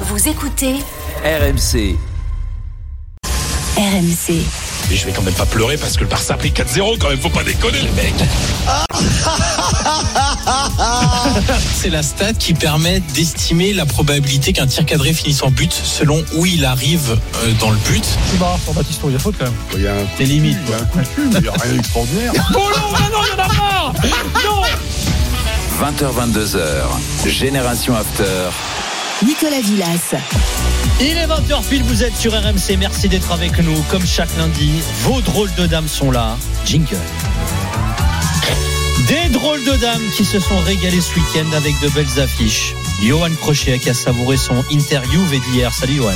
Vous écoutez RMC. RMC. Et je vais quand même pas pleurer parce que le Barça a pris 4-0 quand même, faut pas déconner les mecs. C'est la stat qui permet d'estimer la probabilité qu'un tir cadré finisse en but selon où il arrive euh, dans le but. C'est marrant pour Baptiste, il y a faute quand même. Il y a un C'est limite. il y a un coup de cul, mais il n'y a rien d'extraordinaire. Oh non, ah non, il y en a marre Non 20h22h. Génération After. Nicolas Villas. Il est 20h pile, vous êtes sur RMC, merci d'être avec nous. Comme chaque lundi, vos drôles de dames sont là. Jingle. Des drôles de dames qui se sont régalées ce week-end avec de belles affiches. Johan Crochet qui a savouré son interview d'hier. Salut Johan.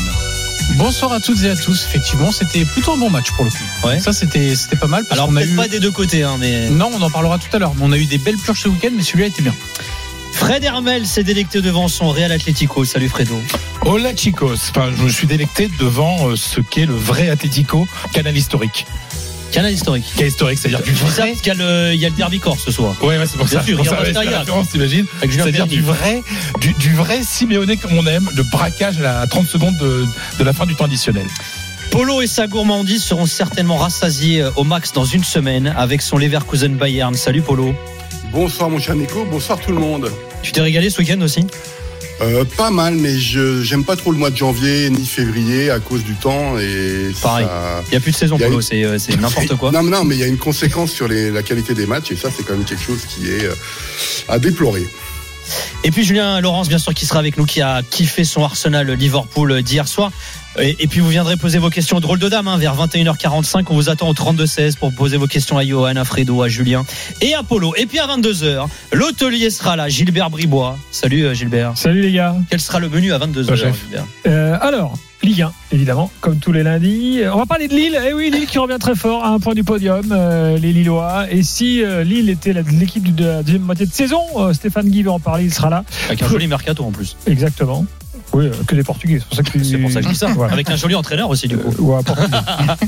Bonsoir à toutes et à tous. Effectivement, c'était plutôt un bon match pour le coup. Ouais. Ça, c'était c'était pas mal. Parce Alors qu'on a eu... pas des deux côtés, hein, mais Non, on en parlera tout à l'heure. Mais on a eu des belles purges ce week-end, mais celui-là était bien. Fred Hermel s'est délecté devant son Real Atlético. Salut Fredo. Hola chicos, enfin, je me suis délecté devant euh, ce qu'est le vrai Atlético, canal historique. Canal historique. Canal historique, c'est-à-dire du vrai. parce qu'il y y a le derby corse ce soir. Ouais, ouais, c'est pour Bien ça. sûr, pour ça, ouais, la référence, t'imagines C'est-à-dire du vrai, du, du vrai Simeone comme on aime, le braquage à la 30 secondes de, de la fin du temps additionnel. Polo et sa gourmandise seront certainement rassasiés euh, au max dans une semaine avec son Leverkusen Bayern. Salut Polo. Bonsoir mon cher Nico, bonsoir tout le monde. Tu t'es régalé ce week-end aussi Euh, pas mal, mais je j'aime pas trop le mois de janvier ni février à cause du temps et Pareil. Il n'y a plus de saison y Polo, une- c'est euh, c'est n'importe quoi. Non, mais non, mais il y a une conséquence sur les- la qualité des matchs et ça c'est quand même quelque chose qui est euh, à déplorer. Et puis Julien Laurence, bien sûr, qui sera avec nous, qui a kiffé son Arsenal Liverpool d'hier soir. Et, et puis vous viendrez poser vos questions au drôle de dame hein, vers 21h45. On vous attend au 32-16 pour poser vos questions à Johan, à Fredo, à Julien et à Polo. Et puis à 22h, l'hôtelier sera là, Gilbert Bribois. Salut euh, Gilbert. Salut les gars. Quel sera le menu à 22h, chef. Gilbert? Euh, alors, Ligue 1, évidemment, comme tous les lundis. On va parler de Lille. Eh oui, Lille qui revient très fort à un point du podium, euh, les Lillois. Et si euh, Lille était l'équipe de la deuxième moitié de saison, euh, Stéphane Guy va en parler, il sera là. Avec un joli mercato en plus. Exactement. Oui, que des Portugais. C'est pour ça que, tu- C'est pour ça que je dis ça. Voilà. Avec un joli entraîneur aussi, du coup. Ou un Portugais.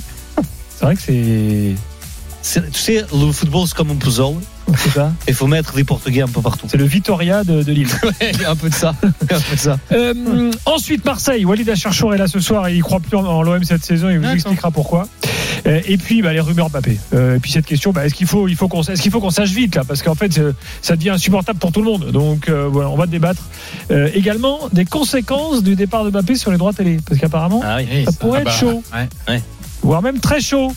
c'est vrai que c'est. Tu sais, le football, c'est comme un puzzle. Il faut mettre des Portugais un peu partout. C'est le Vitoria de, de Lille. A un peu de ça. Un peu de ça. Euh, ensuite, Marseille. Walid Acharchour est là ce soir et il croit plus en, en l'OM cette saison. Il vous expliquera pourquoi. Euh, et puis, bah, les rumeurs Mbappé. Euh, et puis cette question, bah, est-ce qu'il faut, il faut qu'on, est-ce qu'il faut qu'on sache vite là, parce qu'en fait, euh, ça devient insupportable pour tout le monde. Donc, voilà, on va débattre. Également, des conséquences du départ de Mbappé sur les droits télé, parce qu'apparemment, Ah oui, ça pourrait Ah bah, être chaud, ouais. Ouais. voire même très chaud.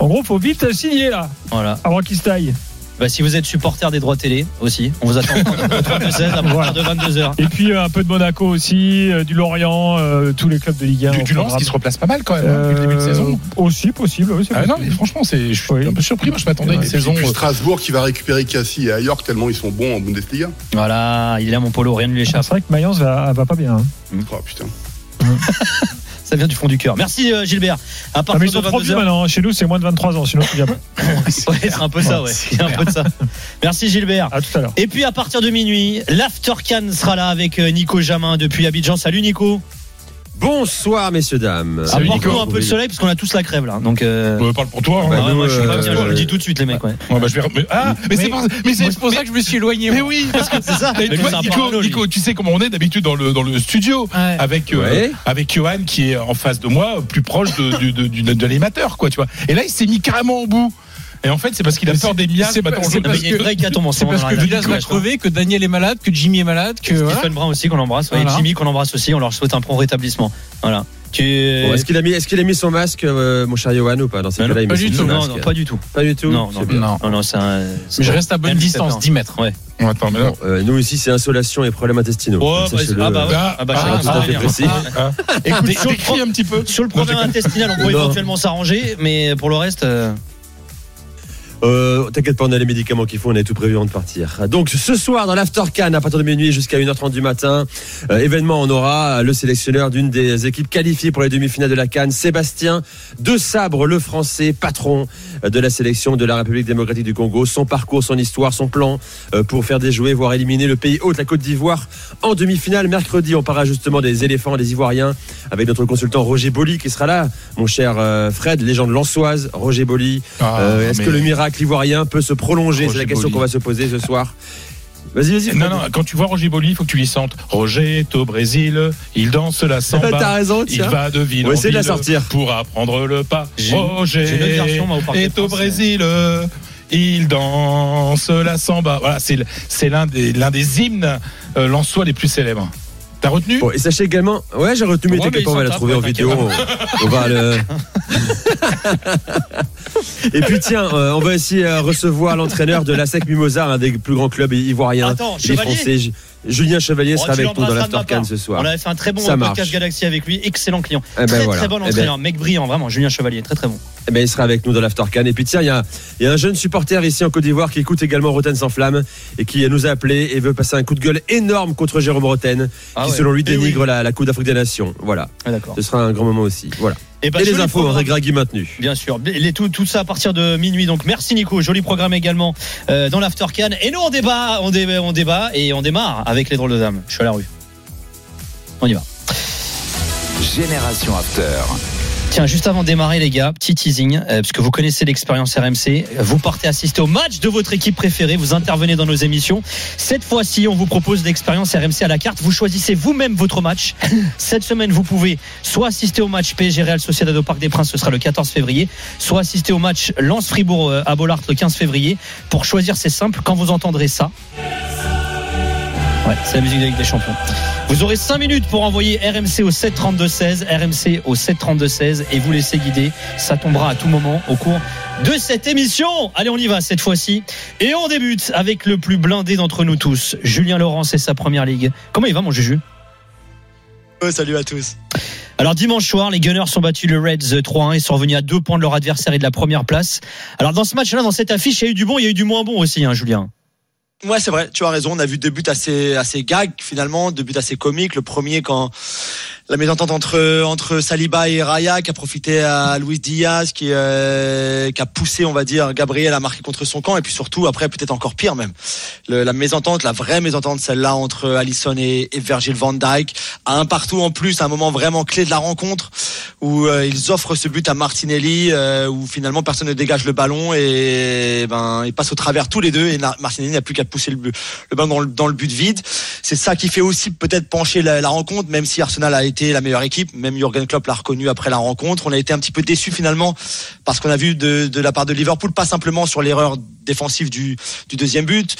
En gros, faut vite signer là, voilà. avant qu'il se taille. Bah, si vous êtes supporter des droits télé aussi, on vous attend au 32-16 à partir de 22h. Et puis euh, un peu de Monaco aussi, euh, du Lorient, euh, tous les clubs de Ligue 1. Du, du Lens qui se replace pas mal quand même, hein, depuis le début de saison. Aussi possible, oui, Ah non, mais franchement, c'est, je suis Oui. un peu surpris. Moi, je m'attendais à une Et puis, saison. puis Strasbourg qui va récupérer Cassis et à York tellement ils sont bons en Bundesliga. Voilà, il est là mon polo, rien ne lui Ah, échappe. C'est vrai que Mayence va, va pas bien. hein. Oh putain. Ça vient du fond du cœur. Merci euh, Gilbert. À Ah, partir mais ils de trop vieux 22h. maintenant. Chez nous, c'est moins de 23 ans. Sinon, tu c'est un peu ça, ouais. A un peu de ça. Merci Gilbert. À tout à l'heure. Et puis à partir de minuit, l'After Can sera là avec euh, Nico Jamin depuis Abidjan. Salut Nico. Bonsoir messieurs dames. Nico. un peu de soleil parce qu'on a tous la crève là. Donc euh... euh, parle pour toi. hein. Bah, ouais, nous, moi je suis pas euh, bien, je le dis tout de suite les mecs. Ouais. Ouais, bah, je vais... mais- ah, mais, c'est pour, mais c'est ça que je me suis éloigné. Mais oui, parce que C'est ça. Nico, tu sais comment on est d'habitude dans le, dans le studio Ouais. avec, euh, Ouais. avec Johan qui est en face de moi, plus proche de, du- de, du- de l'animateur, quoi, tu vois. Et là, il s'est mis carrément au bout. Et en fait, c'est parce qu'il a peur c'est- des miasmes. c'est parce que la- Villas va crever, que Daniel est malade, que Jimmy est malade, que. Stephen Brun aussi qu'on embrasse, et. Jimmy qu'on embrasse aussi, on leur souhaite un prompt rétablissement. Voilà. Tu... Bon, est-ce qu'il a mis, est-ce qu'il a mis son masque, euh, mon cher Johan, ou pas? Dans ces Non, cas-là, pas du tout, non, pas du tout. Pas du tout? Non, non. Non. non, non, c'est un. Mais je reste à bonne distance, Stephen. 10 mètres. Ouais. Bon, attends, mais. Bon, euh, nous ici, c'est insolation et problèmes intestinaux. Oh, bah, sachez-le, ah bah ouais. Ah, Ah bah, ah, chacun tout à fait précis. Ah, Écoute, sur le un petit peu. Sur le problème intestinal, on peut éventuellement s'arranger, mais pour le reste, euh, Euh, T'inquiète pas, on a les médicaments qu'il faut, on a tout prévu avant de partir. Donc ce soir dans l'After Can, à partir de minuit jusqu'à 1h30 du matin, euh, événement, on aura le sélectionneur d'une des équipes qualifiées pour les demi-finales de la Cannes, Sébastien De Sabre, le français, patron euh, de la sélection de la République démocratique du Congo, son parcours, son histoire, son plan euh, pour faire déjouer, voire éliminer le pays hôte, la Côte d'Ivoire, en demi-finale. Mercredi, on parlera justement des éléphants, des Ivoiriens, avec notre consultant Roger Boli qui sera là, mon cher euh, Fred, légende lançoise, Roger Boli. Ah, Euh, Est-ce mais- que le miracle ivoirien peut se prolonger? C'est la question qu'on va se poser ce soir. Vas-y, vas-y. Non, non, quand tu vois Roger Boli, il faut que tu lui sentes. Roger est au Brésil, il danse la samba. T'as raison, Il tiens. va de ville On va en essayer de la ville sortir. pour apprendre le pas. Roger version, moi, au Parc des est au Brésil, il danse la samba. Voilà, c'est l'un des, l'un des hymnes euh, lensois les plus célèbres. T'as retenu Bon, et sachez également, ouais, j'ai retenu, mais Ouais, t'inquiète pas, on va la trouver en vidéo. On, on va le. et puis tiens, euh, on va aussi euh, recevoir l'entraîneur de l'ASEC Mimosa, un des plus grands clubs ivoiriens. Attends, Chevalier français. J- Julien Chevalier Oh, sera avec nous dans part. ce soir. On avait fait un très bon Ça podcast marche. Galaxy avec lui, excellent client. Eh ben très voilà. très bon Eh ben- entraîneur, mec brillant, vraiment, Julien Chevalier, très très bon. Eh ben, il sera avec nous dans l'Aftercan. Et puis tiens, il y a, il y a un jeune supporter ici en Côte d'Ivoire qui écoute également Roten sans flamme et qui nous a appelé et veut passer un coup de gueule énorme contre Jérôme Roten, Ah qui ouais. selon lui Eh oui. dénigre la, la Coupe d'Afrique des Nations. Voilà. Ah. Ce sera un grand moment aussi. Voilà. Et, bah, et les infos, Gragui maintenu. Bien sûr, Les- tout, tout ça à partir de minuit. Donc merci Nico, joli programme également euh, dans l'After Can. Et nous on débat, on débat, on débat et on démarre avec les drôles de dames. Je suis à la rue. On y va. Génération After. Tiens, juste avant de démarrer les gars, petit teasing, euh, parce que vous connaissez l'expérience RMC, vous partez assister au match de votre équipe préférée, vous intervenez dans nos émissions. Cette fois-ci, on vous propose l'expérience RMC à la carte, vous choisissez vous-même votre match. Cette semaine, vous pouvez soit assister au match PSG Real Sociedad au Parc des Princes, ce sera le 14 février, soit assister au match Lens Fribourg euh, à Bollard le 15 février. Pour choisir, c'est simple, quand vous entendrez ça, Ouais, c'est la musique de la Ligue des Champions. Vous aurez 5 minutes pour envoyer RMC au 732-16, RMC au 732-16 et vous laisser guider. Ça tombera à tout moment au cours de cette émission. Allez, on y va cette fois-ci. Et on débute avec le plus blindé d'entre nous tous, Julien Laurence et sa première ligue. Comment il va, mon Juju? Salut à tous. alors dimanche soir, les Gunners ont battu le Reds 3-1 et sont revenus à deux points de leur adversaire et de la première place. Alors dans ce match-là, dans cette affiche, il y a eu du bon, il y a eu du moins bon aussi, hein, Julien. Ouais, c'est vrai, tu as raison. On a vu deux buts assez, assez gags, finalement, deux buts assez comiques. Le premier, quand la mésentente entre, entre Saliba et Raya, qui a profité à Luis Diaz, qui, euh, qui a poussé, on va dire, Gabriel à marquer contre son camp. Et puis surtout, après, peut-être encore pire même. Le- la mésentente, la vraie mésentente, celle-là, entre Allison et, et Virgil van Dijk, à un partout en plus, à un moment vraiment clé de la rencontre, où euh, ils offrent ce but à Martinelli, euh, où finalement personne ne dégage le ballon et ben ils passent au travers tous les deux et Martinelli n'a plus qu'à pousser le, le ballon dans le, dans le but vide. C'est ça qui fait aussi peut-être pencher la, la rencontre, même si Arsenal a été la meilleure équipe, même Jurgen Klopp l'a reconnu après la rencontre. On a été un petit peu déçus finalement parce qu'on a vu de, la part de Liverpool pas simplement sur l'erreur défensive du, du deuxième but.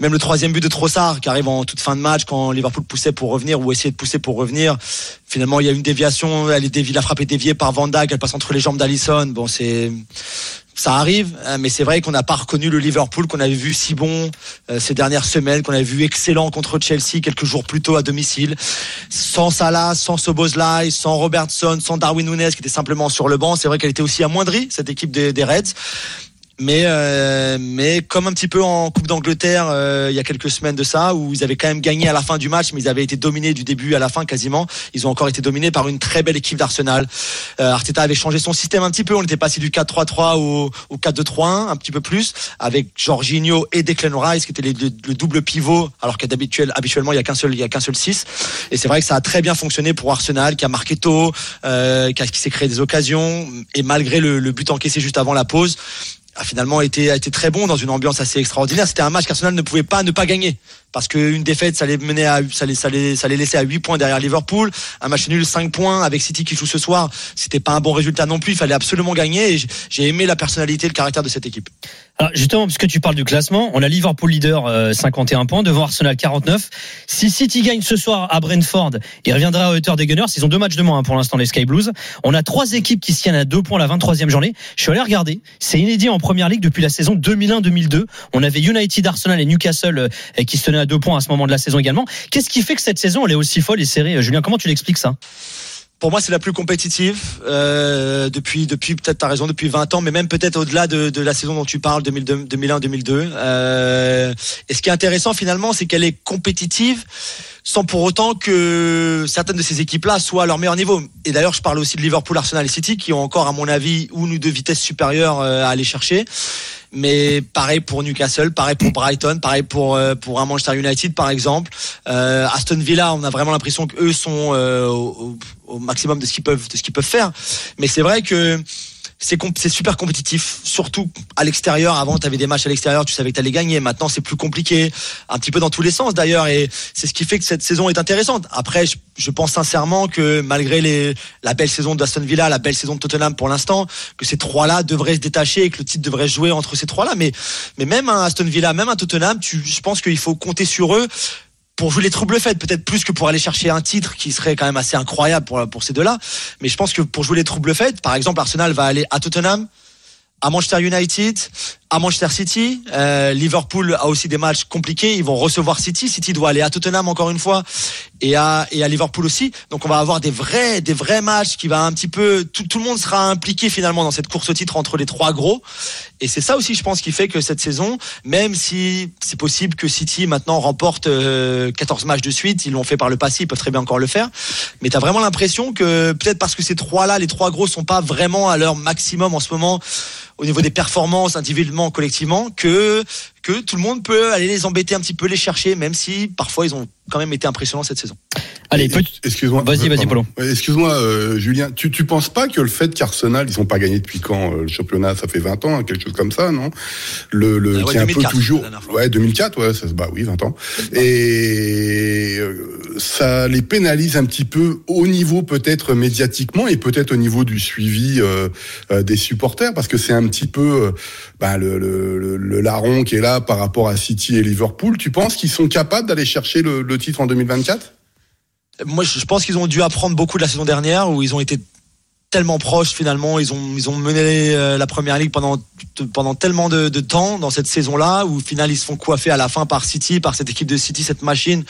Même le troisième but de Trossard qui arrive en toute fin de match quand Liverpool poussait pour revenir ou essayait de pousser pour revenir. Finalement, il y a une déviation, elle est déviée, la frappe est déviée par Van Dijk, elle passe entre les jambes d'Alisson. Bon, c'est ça arrive, hein, mais c'est vrai qu'on n'a pas reconnu le Liverpool qu'on avait vu si bon euh, ces dernières semaines, qu'on avait vu excellent contre Chelsea quelques jours plus tôt à domicile, sans Salah, sans Soboslai, sans Robertson, sans Darwin Nunes qui était simplement sur le banc. C'est vrai qu'elle était aussi amoindrie cette équipe des, des Reds. Mais euh, mais comme un petit peu en Coupe d'Angleterre euh, il y a quelques semaines de ça où ils avaient quand même gagné à la fin du match mais ils avaient été dominés du début à la fin quasiment ils ont encore été dominés par une très belle équipe d'Arsenal. Euh, Arteta avait changé son système un petit peu on était passé du 4-3-3 au, au 4-2-3-1 un petit peu plus avec Jorginho et Declan Rice qui étaient les, le, le double pivot alors qu'habituellement habituellement il y a qu'un seul il y a qu'un seul 6 et c'est vrai que ça a très bien fonctionné pour Arsenal qui a marqué tôt euh, qui, qui s'est créé des occasions et malgré le, le but encaissé juste avant la pause a finalement été, a été très bon dans une ambiance assez extraordinaire. C'était un match qu'Arsenal ne pouvait pas ne pas gagner. Parce qu'une défaite, ça les menait à, ça les, ça les, ça les laissait à 8 points derrière Liverpool. Un match nul, 5 points avec City qui joue ce soir. C'était pas un bon résultat non plus. Il fallait absolument gagner. J'ai aimé la personnalité et le caractère de cette équipe. Alors justement, puisque tu parles du classement, on a Liverpool leader euh, 51 points devant Arsenal 49. Si City gagne ce soir à Brentford, il reviendra à hauteur des Gunners. Ils ont deux matchs de moins hein, pour l'instant les Sky Blues. On a trois équipes qui se tiennent à deux points la 23e journée. Je suis allé regarder. C'est inédit en Première Ligue depuis la saison 2001-2002. On avait United, Arsenal et Newcastle euh, qui se tenaient à deux points à ce moment de la saison également. Qu'est-ce qui fait que cette saison elle est aussi folle et serrée, euh, Julien? Comment tu l'expliques ça? Pour moi, c'est la plus compétitive euh, depuis depuis peut-être t'as raison depuis 20 ans, mais même peut-être au-delà de, la saison dont tu parles 2001-2002. Euh, et ce qui est intéressant finalement, c'est qu'elle est compétitive sans pour autant que certaines de ces équipes-là soient à leur meilleur niveau. Et d'ailleurs, je parle aussi de Liverpool, Arsenal et City qui ont encore, à mon avis, une ou deux vitesses supérieures à aller chercher. Mais pareil pour Newcastle, pareil pour Brighton, pareil pour euh, pour un Manchester United par exemple. Euh, Aston Villa, on a vraiment l'impression que eux sont euh, au, au maximum de ce qu'ils peuvent de ce qu'ils peuvent faire. Mais c'est vrai que c'est comp- super compétitif, surtout à l'extérieur. Avant, tu avais des matchs à l'extérieur, tu savais que tu allais gagner. Maintenant, c'est plus compliqué, un petit peu dans tous les sens d'ailleurs. Et c'est ce qui fait que cette saison est intéressante. Après, je, je pense sincèrement que malgré les, la belle saison d'Aston Villa, la belle saison de Tottenham pour l'instant, que ces trois-là devraient se détacher et que le titre devrait jouer entre ces trois-là. Mais, mais même un Aston Villa, même un Tottenham, tu, je pense qu'il faut compter sur eux pour jouer les troubles faits, peut-être plus que pour aller chercher un titre qui serait quand même assez incroyable pour, ces deux-là. Mais je pense que pour jouer les troubles faits, par exemple, Arsenal va aller à Tottenham, à Manchester United, à Manchester City. Euh, Liverpool a aussi des matchs compliqués. Ils vont recevoir City. City doit aller à Tottenham encore une fois et à et à Liverpool aussi. Donc on va avoir des vrais des vrais matchs qui va un petit peu tout, tout le monde sera impliqué finalement dans cette course au titre entre les trois gros. Et c'est ça aussi, je pense, qui fait que cette saison, même si c'est possible que City maintenant remporte euh, 14 matchs de suite, ils l'ont fait par le passé, ils peuvent très bien encore le faire. Mais tu as vraiment l'impression que peut-être parce que ces trois-là, les trois gros, sont pas vraiment à leur maximum en ce moment au niveau des performances collectivement, que que tout le monde peut aller les embêter un petit peu, les chercher, même si parfois ils ont quand même été impressionnants cette saison. Allez, Excuse-moi. Vas-y, vas-y, Pardon. Polo. Ouais, Excuse-moi, euh, Julien. Tu, tu penses pas que le fait qu'Arsenal, ils ont pas gagné depuis quand euh, le championnat Ça fait 20 ans, hein, quelque chose comme ça, non? Le, le Ah ouais, qui est un peu 2004, toujours. Ouais, 2004, ouais, ça se bah oui, 20 ans. Et euh, ça les pénalise un petit peu au niveau peut-être médiatiquement et peut-être au niveau du suivi euh, euh, des supporters, parce que c'est un petit peu euh, bah, le, le, le, le larron qui est là par rapport à City et Liverpool. Tu penses qu'ils sont capables d'aller chercher le, titre en 2024 Moi, je pense qu'ils ont dû apprendre beaucoup de la saison dernière où ils ont été tellement proches finalement. Ils ont ils ont mené euh, la première ligue pendant pendant tellement de, temps dans cette saison-là où au final ils se font coiffer à la fin par City, par cette équipe de City, cette machine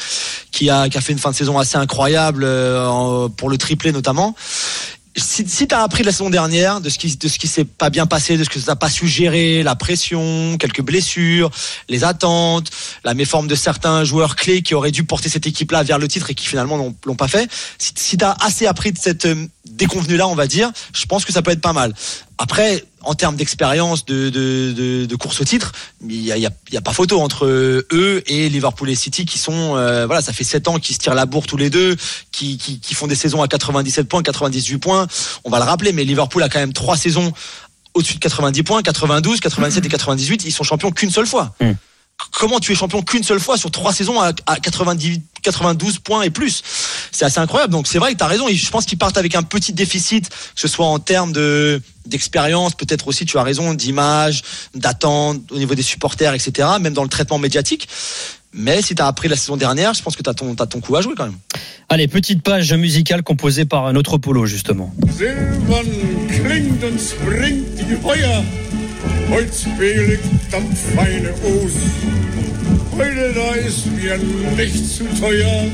qui a qui a fait une fin de saison assez incroyable euh, pour le triplé notamment. Si, si tu appris de la saison dernière, de ce qui de ce qui s'est pas bien passé, de ce que tu n'as pas su gérer, la pression, quelques blessures, les attentes, la méforme de certains joueurs clés qui auraient dû porter cette équipe-là vers le titre et qui finalement l'ont pas fait. Si, si assez appris de cette euh, déconvenue-là, on va dire, je pense que ça peut être pas mal. Après, en termes d'expérience de, de, de, course au titre, il y a, y a- pas photo entre eux et Liverpool et City qui sont, euh, voilà, ça fait 7 ans qu'ils se tirent la bourre tous les deux, qui, qui, font des saisons à 97 points, 98 points. On va le rappeler, mais Liverpool a quand même trois saisons au-dessus de 90 points, 92, 97 et 98. Ils sont champions qu'une seule fois. Mm. Comment tu es champion qu'une seule fois sur trois saisons à, à 90, 92 points et plus C'est assez incroyable. Donc c'est vrai que tu as raison. Je pense qu'ils partent avec un petit déficit, que ce soit en termes de d'expérience, peut-être aussi, tu as raison, d'image, d'attente au niveau des supporters, etc., même dans le traitement médiatique. Mais si tu as appris la saison dernière, je pense que tu as ton, t'as ton coup à jouer quand même. Allez, petite page musicale composée par notre Polo, justement. Holzbeleg, das feine Os. Heute da ist mir nicht zu teuer,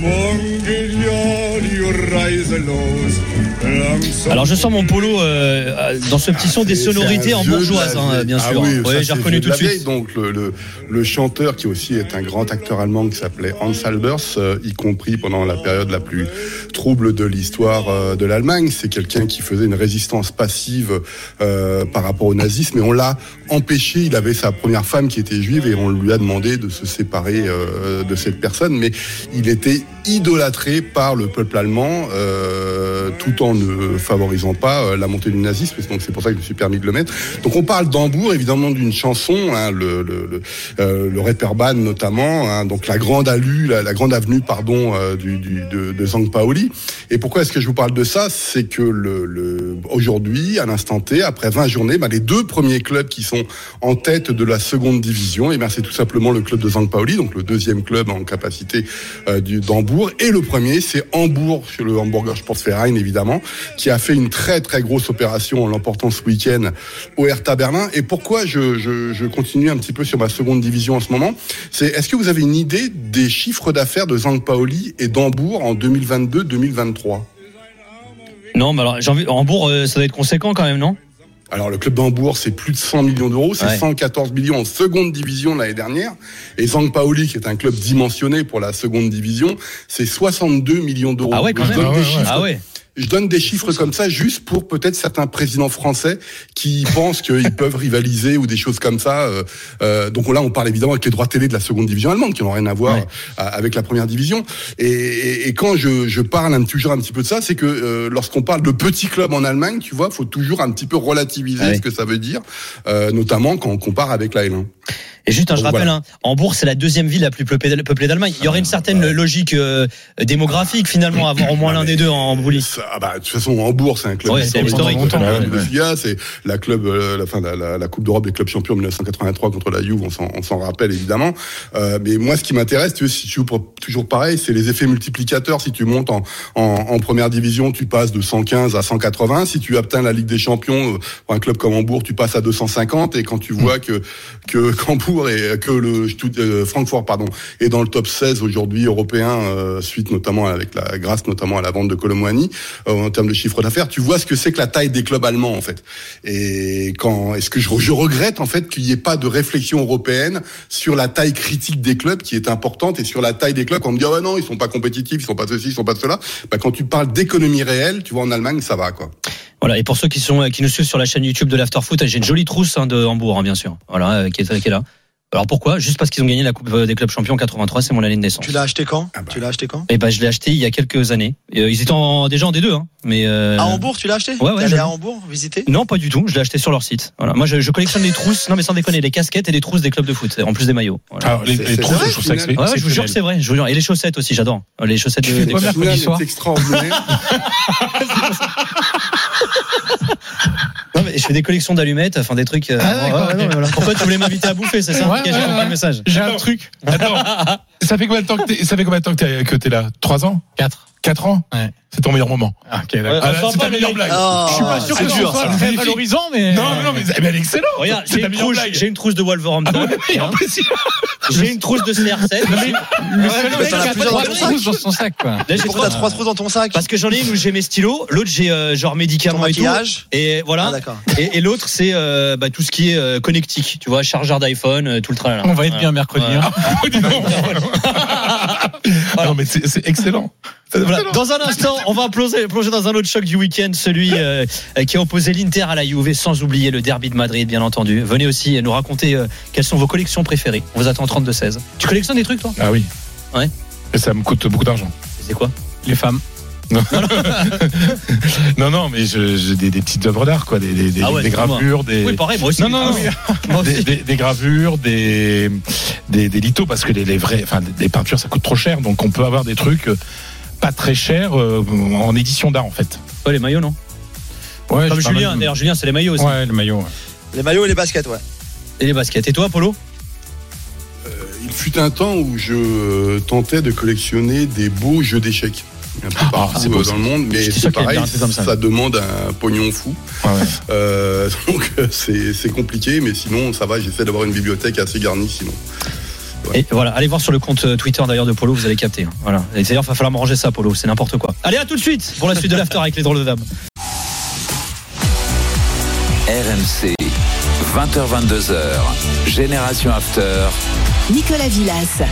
morgen geht ja die Reise los. Langsam Alors je sens mon Polo euh, dans ce petit son des C'est- c'est sonorités en bourgeoise, hein, bien Ah sûr. oui, Ouais, ça, j'ai reconnu tout de vieille. suite. Donc le, le, le chanteur qui aussi est un grand acteur allemand qui s'appelait Hans Albers, euh, y compris pendant la période la plus trouble de l'histoire euh, de l'Allemagne, c'est quelqu'un qui faisait une résistance passive euh, par rapport au nazisme et on l'a empêché. Il avait sa première femme qui était juive et on lui a demandé de se séparer euh, de cette personne, mais il était idolâtré par le peuple allemand euh, tout en ne favorisant pas euh, la montée du nazisme. Donc c'est pour ça que je me suis permis de le mettre. Donc on parle d'Hambourg, évidemment d'une chanson, hein, le, le, notamment, hein, donc la grande allue, la, grande avenue pardon de, de Zang Paoli. Et pourquoi est-ce que je vous parle de ça? C'est que le, aujourd'hui, à l'instant T, après 20 journées, bah, les deux premiers clubs qui sont en tête de la seconde division, et ben c'est tout simplement le club de Zang Paoli, donc le deuxième club en capacité euh, d'Hambourg, et le premier c'est Hambourg, sur le Hamburger Sportverein évidemment, qui a fait une très très grosse opération en l'emportant ce week-end au Hertha Berlin. Et pourquoi je, continue un petit peu sur ma seconde division en ce moment? C'est est-ce que vous avez une idée des chiffres d'affaires de Zang Paoli et d'Hambourg en 2022-2023 Non, mais alors j'ai envie. Hambourg, euh, ça doit être conséquent quand même, non? Alors le club d'Hambourg, c'est plus de 100 millions d'euros, c'est Ouais. 114 millions en seconde division l'année dernière. Et Zang Paoli, qui est un club dimensionné pour la seconde division, c'est 62 millions d'euros. Ah ouais, quand Je même. Ah ouais. Ah ouais. Je donne des chiffres comme ça juste pour peut-être certains présidents français qui pensent qu'ils peuvent rivaliser ou des choses comme ça. Euh, euh, donc là, on parle évidemment avec les droits télé de la seconde division allemande qui n'ont rien à voir Ouais. avec la première division. Et, et- et quand je, je parle un, toujours un petit peu de ça, c'est que euh, lorsqu'on parle de petits clubs en Allemagne, tu vois, faut toujours un petit peu relativiser ce que ça veut dire, euh, notamment quand on compare avec la L1. Et juste, hein, je rappelle, voilà. hein, Hambourg, c'est la deuxième ville la plus peuplée d'Allemagne. Il y aurait une certaine logique euh, démographique finalement à avoir au moins l'un des deux en Boulis. Ah bah, de toute façon, Hambourg, c'est un club Ouais, c'est historique. Bundesliga, c'est la club, euh, la fin, la, la, la Coupe d'Europe des clubs champions 1983 contre la Juve, on s'en, rappelle évidemment. Euh, mais moi, ce qui m'intéresse, tu si tu toujours pareil, c'est les effets multiplicateurs. Si tu montes en, en, en première division, tu passes de 115 à 180. Si tu obtiens la Ligue des Champions, euh, pour un club comme Hambourg, tu passes à 250. Et quand tu vois que que Et que le euh, Francfort, pardon, est dans le top 16 aujourd'hui européen, euh, suite notamment avec la grâce notamment à la vente de Colomwani, euh, en termes de chiffre d'affaires, tu vois ce que c'est que la taille des clubs allemands en fait. Et quand est-ce que je, je regrette en fait qu'il n'y ait pas de réflexion européenne sur la taille critique des clubs qui est importante et sur la taille des clubs quand on me dit ah ouais, non ils sont pas compétitifs, ils sont pas ceci, ils sont pas cela. Bah, quand tu parles d'économie réelle, tu vois en Allemagne ça va quoi. Voilà. Et pour ceux qui sont euh, qui nous suivent sur la chaîne YouTube de l'Afterfoot, j'ai une jolie trousse hein, de Hambourg, hein, bien sûr. Voilà, euh, qui est là. Alors pourquoi? Juste parce qu'ils ont gagné la Coupe euh, des clubs champions en 83, c'est mon année de naissance. Tu l'as acheté quand? Ah bah. Tu l'as acheté quand? Et ben je l'ai acheté il y a quelques années. Euh, ils étaient en- déjà en D2, hein, mais euh, À Hambourg, tu l'as acheté? Ouais, ouais, allé à Hambourg visiter? Non, pas du tout. Je l'ai acheté sur leur site. Voilà. Moi, je, je collectionne les trousses. Non, mais sans déconner, les casquettes et les trousses des clubs de foot, en plus des maillots. Voilà. Alors, les, trousses, je trouve ça finalement. Ouais, ouais, je vous jure que c'est vrai. Je vous jure. Et les chaussettes aussi, j'adore. Les chaussettes de, des clubs. C'est extraordinaire. Mais je fais des collections d'allumettes, enfin des trucs. euh, Ah, ouais, voilà. Pourquoi tu voulais m'inviter à bouffer C'est ça Ouais, j'ai compris le message. J'ai un truc. Attends, ça fait combien de temps que t'es, là? Trois ans? 4. Quatre ans Ouais. C'est ton meilleur moment. Ah, ok, Ouais, d'accord. Ah, là, enfin, c'est pas ta le meilleure blague. Ah, Je suis pas sûr c'est que ce soit ça. très Magnifique. valorisant, mais. Non, mais non, mais, mais elle est excellente. Regarde, c'est j'ai ta une, meilleure trousse, blague. j'ai une trousse de Wolverhampton. Ah, plus, il- J'ai une trousse de CR7. Le seul mais mec t'en as qui a plusieurs trois dans trousses son sac, quoi. Là, j'ai Pourquoi trois- t'as trois trous dans ton sac Parce que j'en ai une où j'ai mes stylos, l'autre j'ai euh, genre médicaments et tout. Et voilà. Ah, et et l'autre c'est euh, bah, tout ce qui est euh, connectique, tu vois, chargeur d'iPhone, tout le tralala. On va être bien mercredi. Ah non, mais c'est, c'est excellent. Voilà. Dans un instant, on va plonger, plonger dans un autre choc du week-end, celui euh, euh, qui a opposé l'Inter à la Juve, sans oublier le derby de Madrid, bien entendu. Venez aussi nous raconter euh, quelles sont vos collections préférées. On vous attend en 32-16. Tu collectionnes des trucs, toi? Ah oui. Ouais. Et ça me coûte beaucoup d'argent. C'est quoi? Les femmes. Non, non, mais je- j'ai des, des petites œuvres d'art, quoi, des, des, des- Ah ouais, des gravures, des. Oui, pareil, moi aussi. Non, non, non. Ah oui. Moi des, aussi. des- des gravures, des, des, des lithos, parce que les, les vrais, enfin, les peintures, ça coûte trop cher, donc on peut avoir des trucs euh, pas très chers euh, en édition d'art, en fait. Ouais, les maillots, non? Ouais, Comme Julien. D'ailleurs, Julien, c'est les maillots aussi. Ouais, le maillot. ouais. Les maillots et les baskets, ouais. Et les baskets. Et toi, Polo? Il fut un temps où je euh, tentais de collectionner des beaux jeux d'échecs. Un peu partout beau, euh, dans le monde, mais c'est pareil, comme ça. ça demande un pognon fou. Ouais. Euh, donc euh, c'est c'est compliqué, mais sinon ça va, j'essaie d'avoir une bibliothèque assez garnie sinon. Et voilà, allez voir sur le compte Twitter d'ailleurs de Polo, vous allez capter. hein. Voilà. Et d'ailleurs, il va falloir me ranger ça, Polo, c'est n'importe quoi. Allez, à tout de suite pour la suite de l'after avec les drôles de dames. RMC, 20h22h, Génération After. Nicolas Villas.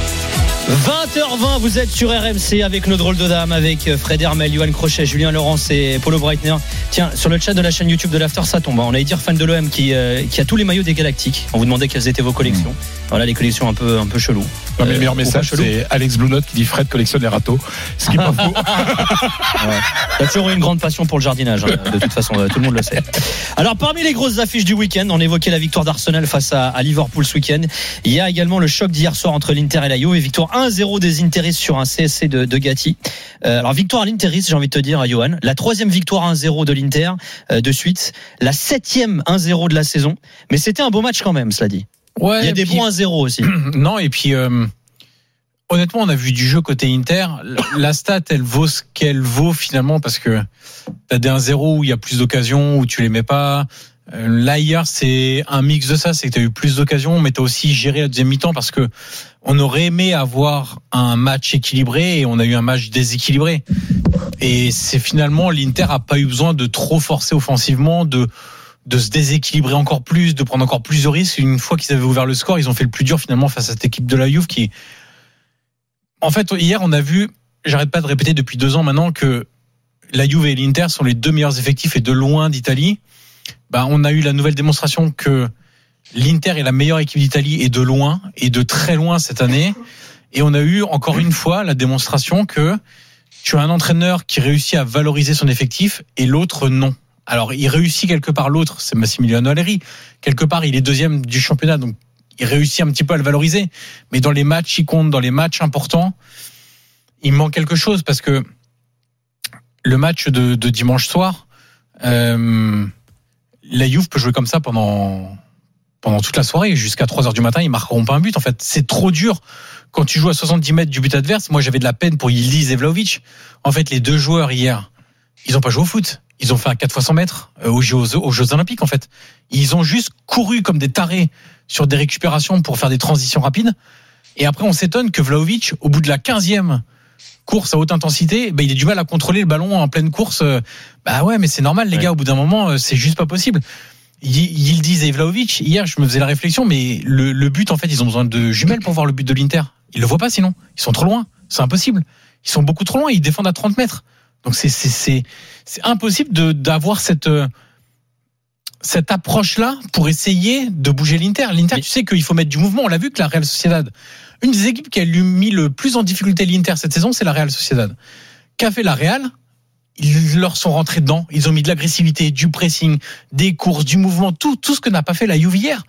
20h20, vous êtes sur RMC avec nos drôles de dames, avec euh, Fred Hermel, Johan Crochet, Julien Laurence et Polo Breitner. Tiens, sur le chat de la chaîne YouTube de l'After, ça tombe. hein. On allait dire fan de l'OM qui, euh, qui a tous les maillots des Galactiques. On vous demandait quelles étaient vos collections. Voilà, les collections un peu, un peu chelou. Non, mais le Euh, meilleur pas message, c'est Alex Blue Note qui dit Fred collectionne les râteaux. Ce qui est pas faux. T'as toujours eu une grande passion pour le jardinage, hein, de toute façon, euh, tout le monde le sait. Alors, parmi les grosses affiches du week-end, on évoquait la victoire d'Arsenal face à, à Liverpool ce week-end. Il y a également le choc d'hier soir entre l'Inter et la Juve, et victoire 1-0 des Interistes sur un CSC de, de Gatti. Euh, alors, victoire à l'Interis, j'ai envie de te dire, à Johan. La troisième victoire 1-0 de l'Inter euh, de suite. La septième 1-0 de la saison. Mais c'était un beau match quand même, cela dit. Ouais, Il y a des puis- bons 1-0 aussi. Non, et puis euh, honnêtement, on a vu du jeu côté Inter. La stat, elle vaut ce qu'elle vaut finalement parce que t'as des 1-0 où il y a plus d'occasions, où tu les mets pas. Euh, Là hier, c'est un mix de ça, c'est que tu as eu plus d'occasions, mais tu as aussi géré la deuxième mi-temps parce que on aurait aimé avoir un match équilibré et on a eu un match déséquilibré. Et c'est finalement l'Inter a pas eu besoin de trop forcer offensivement, de de se déséquilibrer encore plus, de prendre encore plus de risques. Une fois qu'ils avaient ouvert le score, ils ont fait le plus dur finalement face à cette équipe de la Juve qui, en fait, hier on a vu, j'arrête pas de répéter depuis deux ans maintenant que la Juve et l'Inter sont les deux meilleurs effectifs et de loin d'Italie. Bah, on a eu la nouvelle démonstration que l'Inter est la meilleure équipe d'Italie et de loin et de très loin cette année. Et on a eu encore une fois la démonstration que tu as un entraîneur qui réussit à valoriser son effectif et l'autre non. Alors il réussit quelque part l'autre, c'est Massimiliano Allegri. Quelque part il est deuxième du championnat, donc il réussit un petit peu à le valoriser. Mais dans les matchs, il compte, dans les matchs importants, il manque quelque chose parce que le match de, dimanche soir, euh, la Juve peut jouer comme ça pendant pendant toute la soirée jusqu'à 3 heures du matin, ils marqueront pas un but. En fait, c'est trop dur quand tu joues à 70 mètres du but adverse. Moi, j'avais de la peine pour Yildiz et. En fait, les deux joueurs hier, ils ont pas joué au foot. Ils ont fait un 4 fois 100 mètres euh, aux Jeux, aux Jeux Olympiques, en fait. Ils ont juste couru comme des tarés sur des récupérations pour faire des transitions rapides. Et après, on s'étonne que Vlaovic, au bout de la 15e course à haute intensité, bah, il a du mal à contrôler le ballon en pleine course. Euh, Bah ouais, mais c'est normal, les Ouais. gars, au bout d'un moment, euh, c'est juste pas possible. Yildiz et Vlaovic, hier, je me faisais la réflexion, mais le, le but, en fait, ils ont besoin de jumelles pour voir le but de l'Inter. Ils le voient pas sinon. Ils sont trop loin. C'est impossible. Ils sont beaucoup trop loin. Ils défendent à 30 mètres. Donc c'est c'est impossible de d'avoir cette euh, cette approche-là pour essayer de bouger l'Inter. L'Inter, tu sais qu'il faut mettre du mouvement. On l'a vu que la Real Sociedad, une des équipes qui a mis le plus en difficulté l'Inter cette saison, c'est la Real Sociedad. Qu'a fait la Real? Ils leur sont rentrés dedans. Ils ont mis de l'agressivité, du pressing, des courses, du mouvement, tout tout ce que n'a pas fait la Juve hier.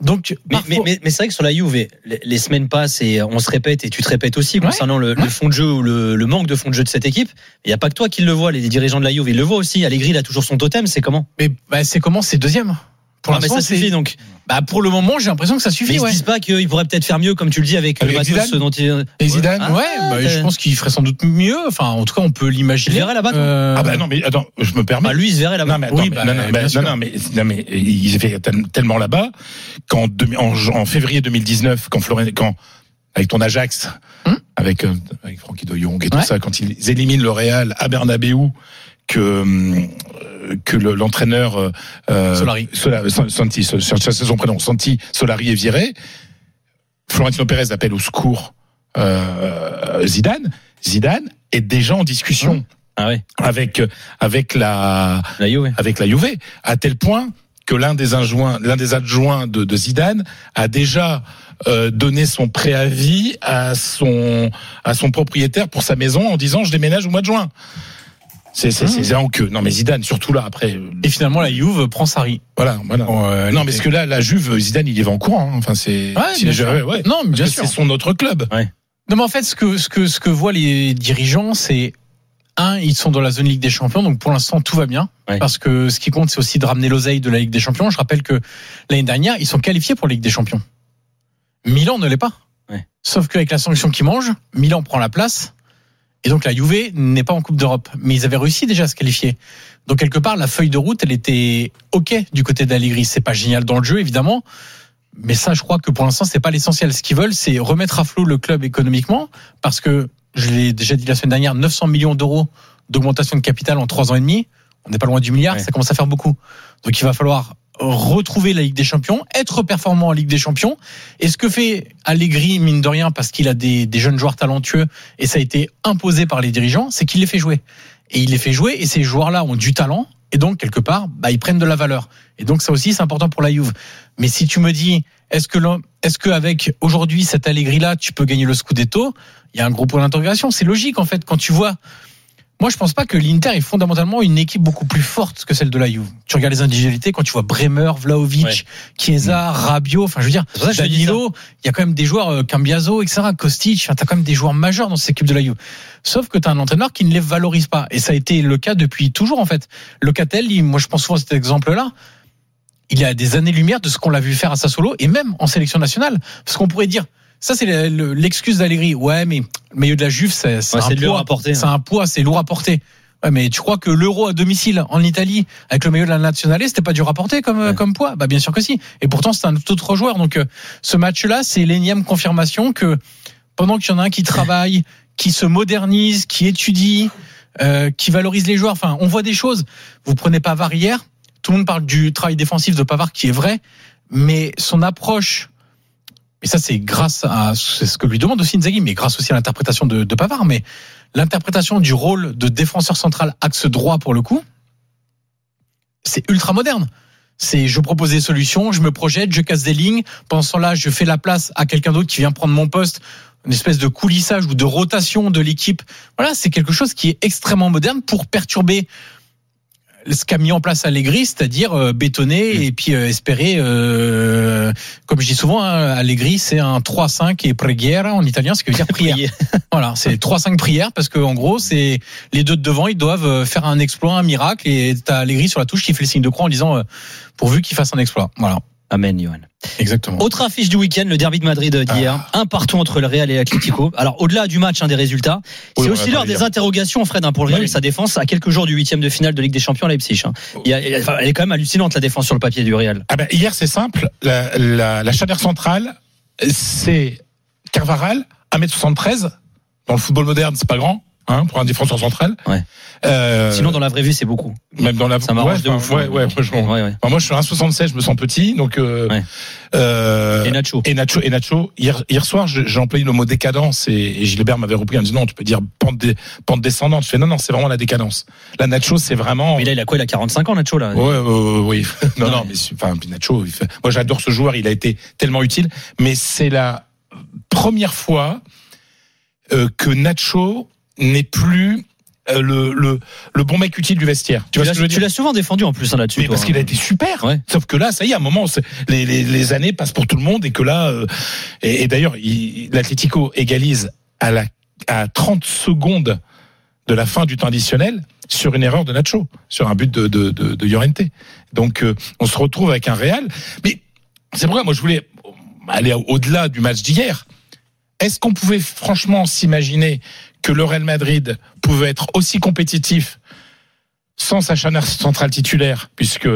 Donc Mais, parfois- mais, mais, mais c'est vrai que sur la Juve, les, les semaines passent et on se répète et tu te répètes aussi Ouais. concernant le, le fond de jeu ou le, le manque de fond de jeu de cette équipe. Il n'y a pas que toi qui le vois, les dirigeants de la Juve, ils le voient aussi. Allegri, il a toujours son totem, c'est comment? Mais bah, c'est comment? C'est deuxième? Pour Ah, mais l'instant, ça suffit donc. Bah pour le moment, j'ai l'impression que ça Mais suffit. ils ouais. se disent pas qu'ils pourraient peut-être faire mieux, comme tu le dis, avec, Avec le matos Zidane dont il... Et Zidane Ah, Ouais, bah, je pense qu'il ferait sans doute mieux. Enfin, en tout cas, on peut l'imaginer. Tu le verrais là-bas, Euh, Ah bah non, mais attends, je me permets. Bah, lui, il se verrait là-bas. Non mais, attends, Oui, mais- bah, non, non, mais- non, non, mais, non, mais il fait tel- tellement là-bas qu'en en, en février 2019, quand Florent, quand avec ton Ajax, Hum avec euh, avec Francky De Jong et tout ça, quand ils éliminent le Real à Bernabeu, que hum, que le- l'entraîneur euh, euh, Solari. Sola- San- Santi, prénom, Santi Solari est viré. Florentino Pérez appelle au secours euh, Zidane. Zidane est déjà en discussion Ah ouais, avec avec la avec la Juve, à tel point que l'un des adjoints, l'un des adjoints de, de Zidane a déjà euh, donné son préavis à son à son propriétaire pour sa maison en disant je déménage au mois de juin. C'est c'est c'est en queue. Non mais Zidane surtout là après. euh, Et finalement, la Juve prend Sarri. Voilà voilà. Euh, non mais parce que là la Juve Zidane il y va en courant. hein. Enfin c'est Ouais, est-. Non, mais bien sûr. c'est son autre club. Non, mais en fait, ce que, ce que, ce que voient les dirigeants, c'est un, ils sont dans la zone Ligue des Champions, donc pour l'instant tout va bien. Ouais. Parce que ce qui compte, c'est aussi de ramener l'oseille de la Ligue des Champions. Je rappelle que l'année dernière, ils sont qualifiés pour la Ligue des Champions. Milan ne l'est pas. Ouais. Sauf qu'avec la sanction qu'ils mangent, Milan prend la place. Et donc la Juve n'est pas en Coupe d'Europe. Mais ils avaient réussi déjà à se qualifier. Donc quelque part, la feuille de route, elle était OK du côté d'Allegri. C'est pas génial dans le jeu, évidemment. Mais ça, je crois que pour l'instant, c'est pas l'essentiel. Ce qu'ils veulent, c'est remettre à flot le club économiquement, parce que je l'ai déjà dit la semaine dernière, 900 millions d'euros d'augmentation de capital en trois ans et demi. On n'est pas loin du milliard, Ouais. ça commence à faire beaucoup. Donc il va falloir retrouver la Ligue des Champions, être performant en Ligue des Champions. Et ce que fait Allegri, mine de rien, parce qu'il a des, des jeunes joueurs talentueux, et ça a été imposé par les dirigeants, c'est qu'il les fait jouer. Et il les fait jouer, et ces joueurs-là ont du talent, et donc quelque part, bah, ils prennent de la valeur. Et donc ça aussi, c'est important pour la Juve. Mais si tu me dis, est-ce que est-ce qu'avec aujourd'hui cette Allegri-là, tu peux gagner le Scudetto? Il y a un gros point d'interrogation. C'est logique en fait quand tu vois. Moi, je pense pas que l'Inter est fondamentalement une équipe beaucoup plus forte que celle de la Juve. Tu regardes les individualités quand tu vois Bremer, Vlaovic, Ouais. Chiesa, Rabiot. Enfin, je veux dire, ça que Danilo. Il y a quand même des joueurs euh, Cambiaso, etc. Kostic. Enfin, t'as quand même des joueurs majeurs dans cette équipe de la Juve. Sauf que t'as un entraîneur qui ne les valorise pas. Et ça a été le cas depuis toujours en fait. Locatelli, moi, je pense souvent à cet exemple-là il y a des années-lumière de ce qu'on l'a vu faire à Sassuolo et même en sélection nationale. Parce qu'on pourrait dire, ça c'est le- le- l'excuse d'Allegri. Ouais, mais le milieu de la Juve, c'est c'est Ouais, un c'est poids. à porter, C'est hein. un poids, c'est lourd à porter. Ouais, mais tu crois que l'euro à domicile en Italie avec le milieu de la nationale, c'était pas dur à porter comme Ouais. comme poids? Bah bien sûr que si. Et pourtant c'est un tout autre joueur. Donc euh, ce match-là, c'est l'énième confirmation que pendant qu'il y en a un qui travaille, qui se modernise, qui étudie, euh, qui valorise les joueurs. Enfin, on voit des choses. Vous prenez Pavard hier. Tout le monde parle du travail défensif de Pavard qui est vrai, mais son approche et ça c'est grâce à c'est ce que lui demande aussi Inzaghi, mais grâce aussi à l'interprétation de, de Pavard, mais l'interprétation du rôle de défenseur central axe droit pour le coup, c'est ultra moderne. C'est je propose des solutions, je me projette, je casse des lignes. Pendant ce temps-là, je fais la place à quelqu'un d'autre qui vient prendre mon poste, une espèce de coulissage ou de rotation de l'équipe. Voilà, c'est quelque chose qui est extrêmement moderne pour perturber ce qu'a mis en place Allegri, c'est-à-dire euh, bétonner et puis euh, espérer, euh, comme je dis souvent, hein, Allegri c'est un 3-5 et preghiera en italien, ce qui veut dire prière. voilà, c'est 3-5 prières parce que en gros c'est les deux de devant, ils doivent euh, faire un exploit, un miracle et t'as Allegri sur la touche qui fait le signe de croix en disant euh, pourvu qu'il fasse un exploit. Voilà, Amen, Johan. exactement. Autre affiche du week-end, le derby de Madrid d'hier. Un partout entre le Real et l'Atlético. Alors, au-delà du match, hein, des résultats, Oui, c'est aussi l'heure des interrogations, Fred, hein, pour le Real Oui. et sa défense à quelques jours du huitième de finale de Ligue des Champions à Leipzig. hein. Il y a- elle est quand même hallucinante, la défense sur le papier du Real. Ah ben, hier, c'est simple. La, la, la charnière centrale, c'est Carvaral, 1m73. Dans le football moderne, c'est pas grand. Hein, pour un défenseur central. Ouais. Euh, Sinon, dans la vraie vie, c'est beaucoup. même dans la ça m'arrange de ouais, ouf. ouais, ouais, franchement. Ouais. Enfin, moi, je suis 1,76, je me sens petit, donc. Euh, euh, Et Nacho. Et Nacho, et Nacho. Hier, hier soir, j'ai employé le mot décadence et, et Gilbert m'avait repris en me disant non, tu peux dire pente, dé- pente descendante. Je fais non, non, c'est vraiment la décadence. La Nacho, c'est vraiment. Mais là, il a quoi? Il a 45 ans, Nacho, là? Ouais, oui. non, Non, non, mais- enfin, Nacho, fait- moi j'adore ce joueur, il a été tellement utile, mais c'est la première fois euh, que Nacho n'est plus euh, le, le, le bon mec utile du vestiaire. Tu l'as souvent défendu en plus hein, là-dessus. parce hein. qu'il a été super. Ouais. Sauf que là, ça y est, à un moment, les, les, les années passent pour tout le monde et que là, euh, et, et d'ailleurs, il- l'Atlético égalise à la à 30 secondes de la fin du temps additionnel sur une erreur de Nacho, sur un but de de, de, de Llorente. Donc, euh, on se retrouve avec un Real. Mais c'est pourquoi moi je voulais aller au-delà du match d'hier. Est-ce qu'on pouvait franchement s'imaginer que le Real Madrid pouvait être aussi compétitif sans sa centrale titulaire, puisque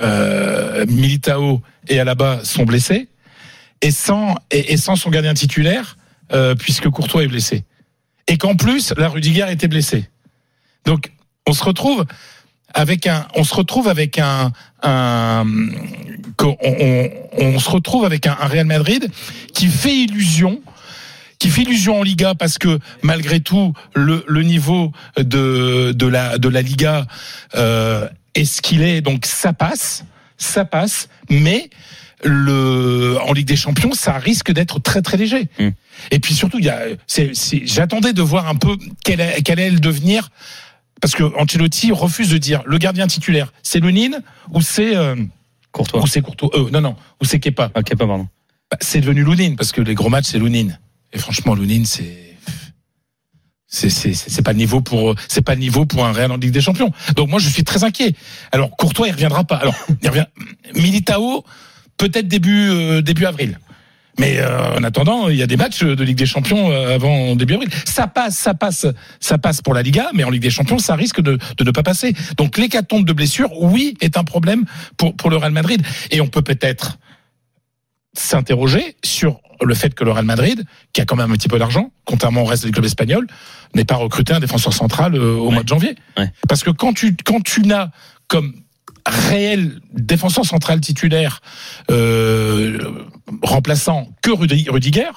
euh, Militao et Alaba sont blessés, et sans, son gardien titulaire, euh, puisque Courtois est blessé. Et qu'en plus, la Rudiger était blessé. Donc, on se retrouve avec un, on se retrouve avec un Real Madrid qui fait illusion, qui fait illusion en Liga parce que malgré tout le, le niveau de, de la de la Liga euh, est ce qu'il est, donc ça passe, ça passe, mais le en Ligue des Champions, ça risque d'être très très léger. Mm. Et puis surtout, il y a, c'est, c'est- j'attendais de voir un peu quel, est- quel est le devenir. Parce que Ancelotti refuse de dire le gardien titulaire, c'est Lunin ou c'est euh, Courtois. ou c'est Courtois. Euh, non non, ou c'est Kepa. Ok, pas pardon. Bah, c'est devenu Lunin parce que les gros matchs c'est Lunin. Franchement Lunin c'est c'est c'est c'est c'est pas le niveau pour c'est pas le niveau pour un Real en Ligue des Champions. Donc moi je suis très inquiet. Alors Courtois il reviendra pas. Alors il revient Militao peut-être début euh, début avril. Mais euh, en attendant, il y a des matchs de Ligue des Champions euh, avant début avril. Ça passe, ça passe, ça passe pour la Liga, mais en Ligue des Champions, ça risque de, de ne pas passer. Donc l'hécatombe de blessures, oui, est un problème pour, pour le Real Madrid. Et on peut peut-être s'interroger sur le fait que le Real Madrid, qui a quand même un petit peu d'argent, contrairement au reste des clubs espagnols, n'ait pas recruté un défenseur central euh, au Ouais. mois de janvier. Ouais. Parce que quand tu quand tu n'as comme réel défenseur central titulaire euh, remplaçant que Rudi- Rudiger,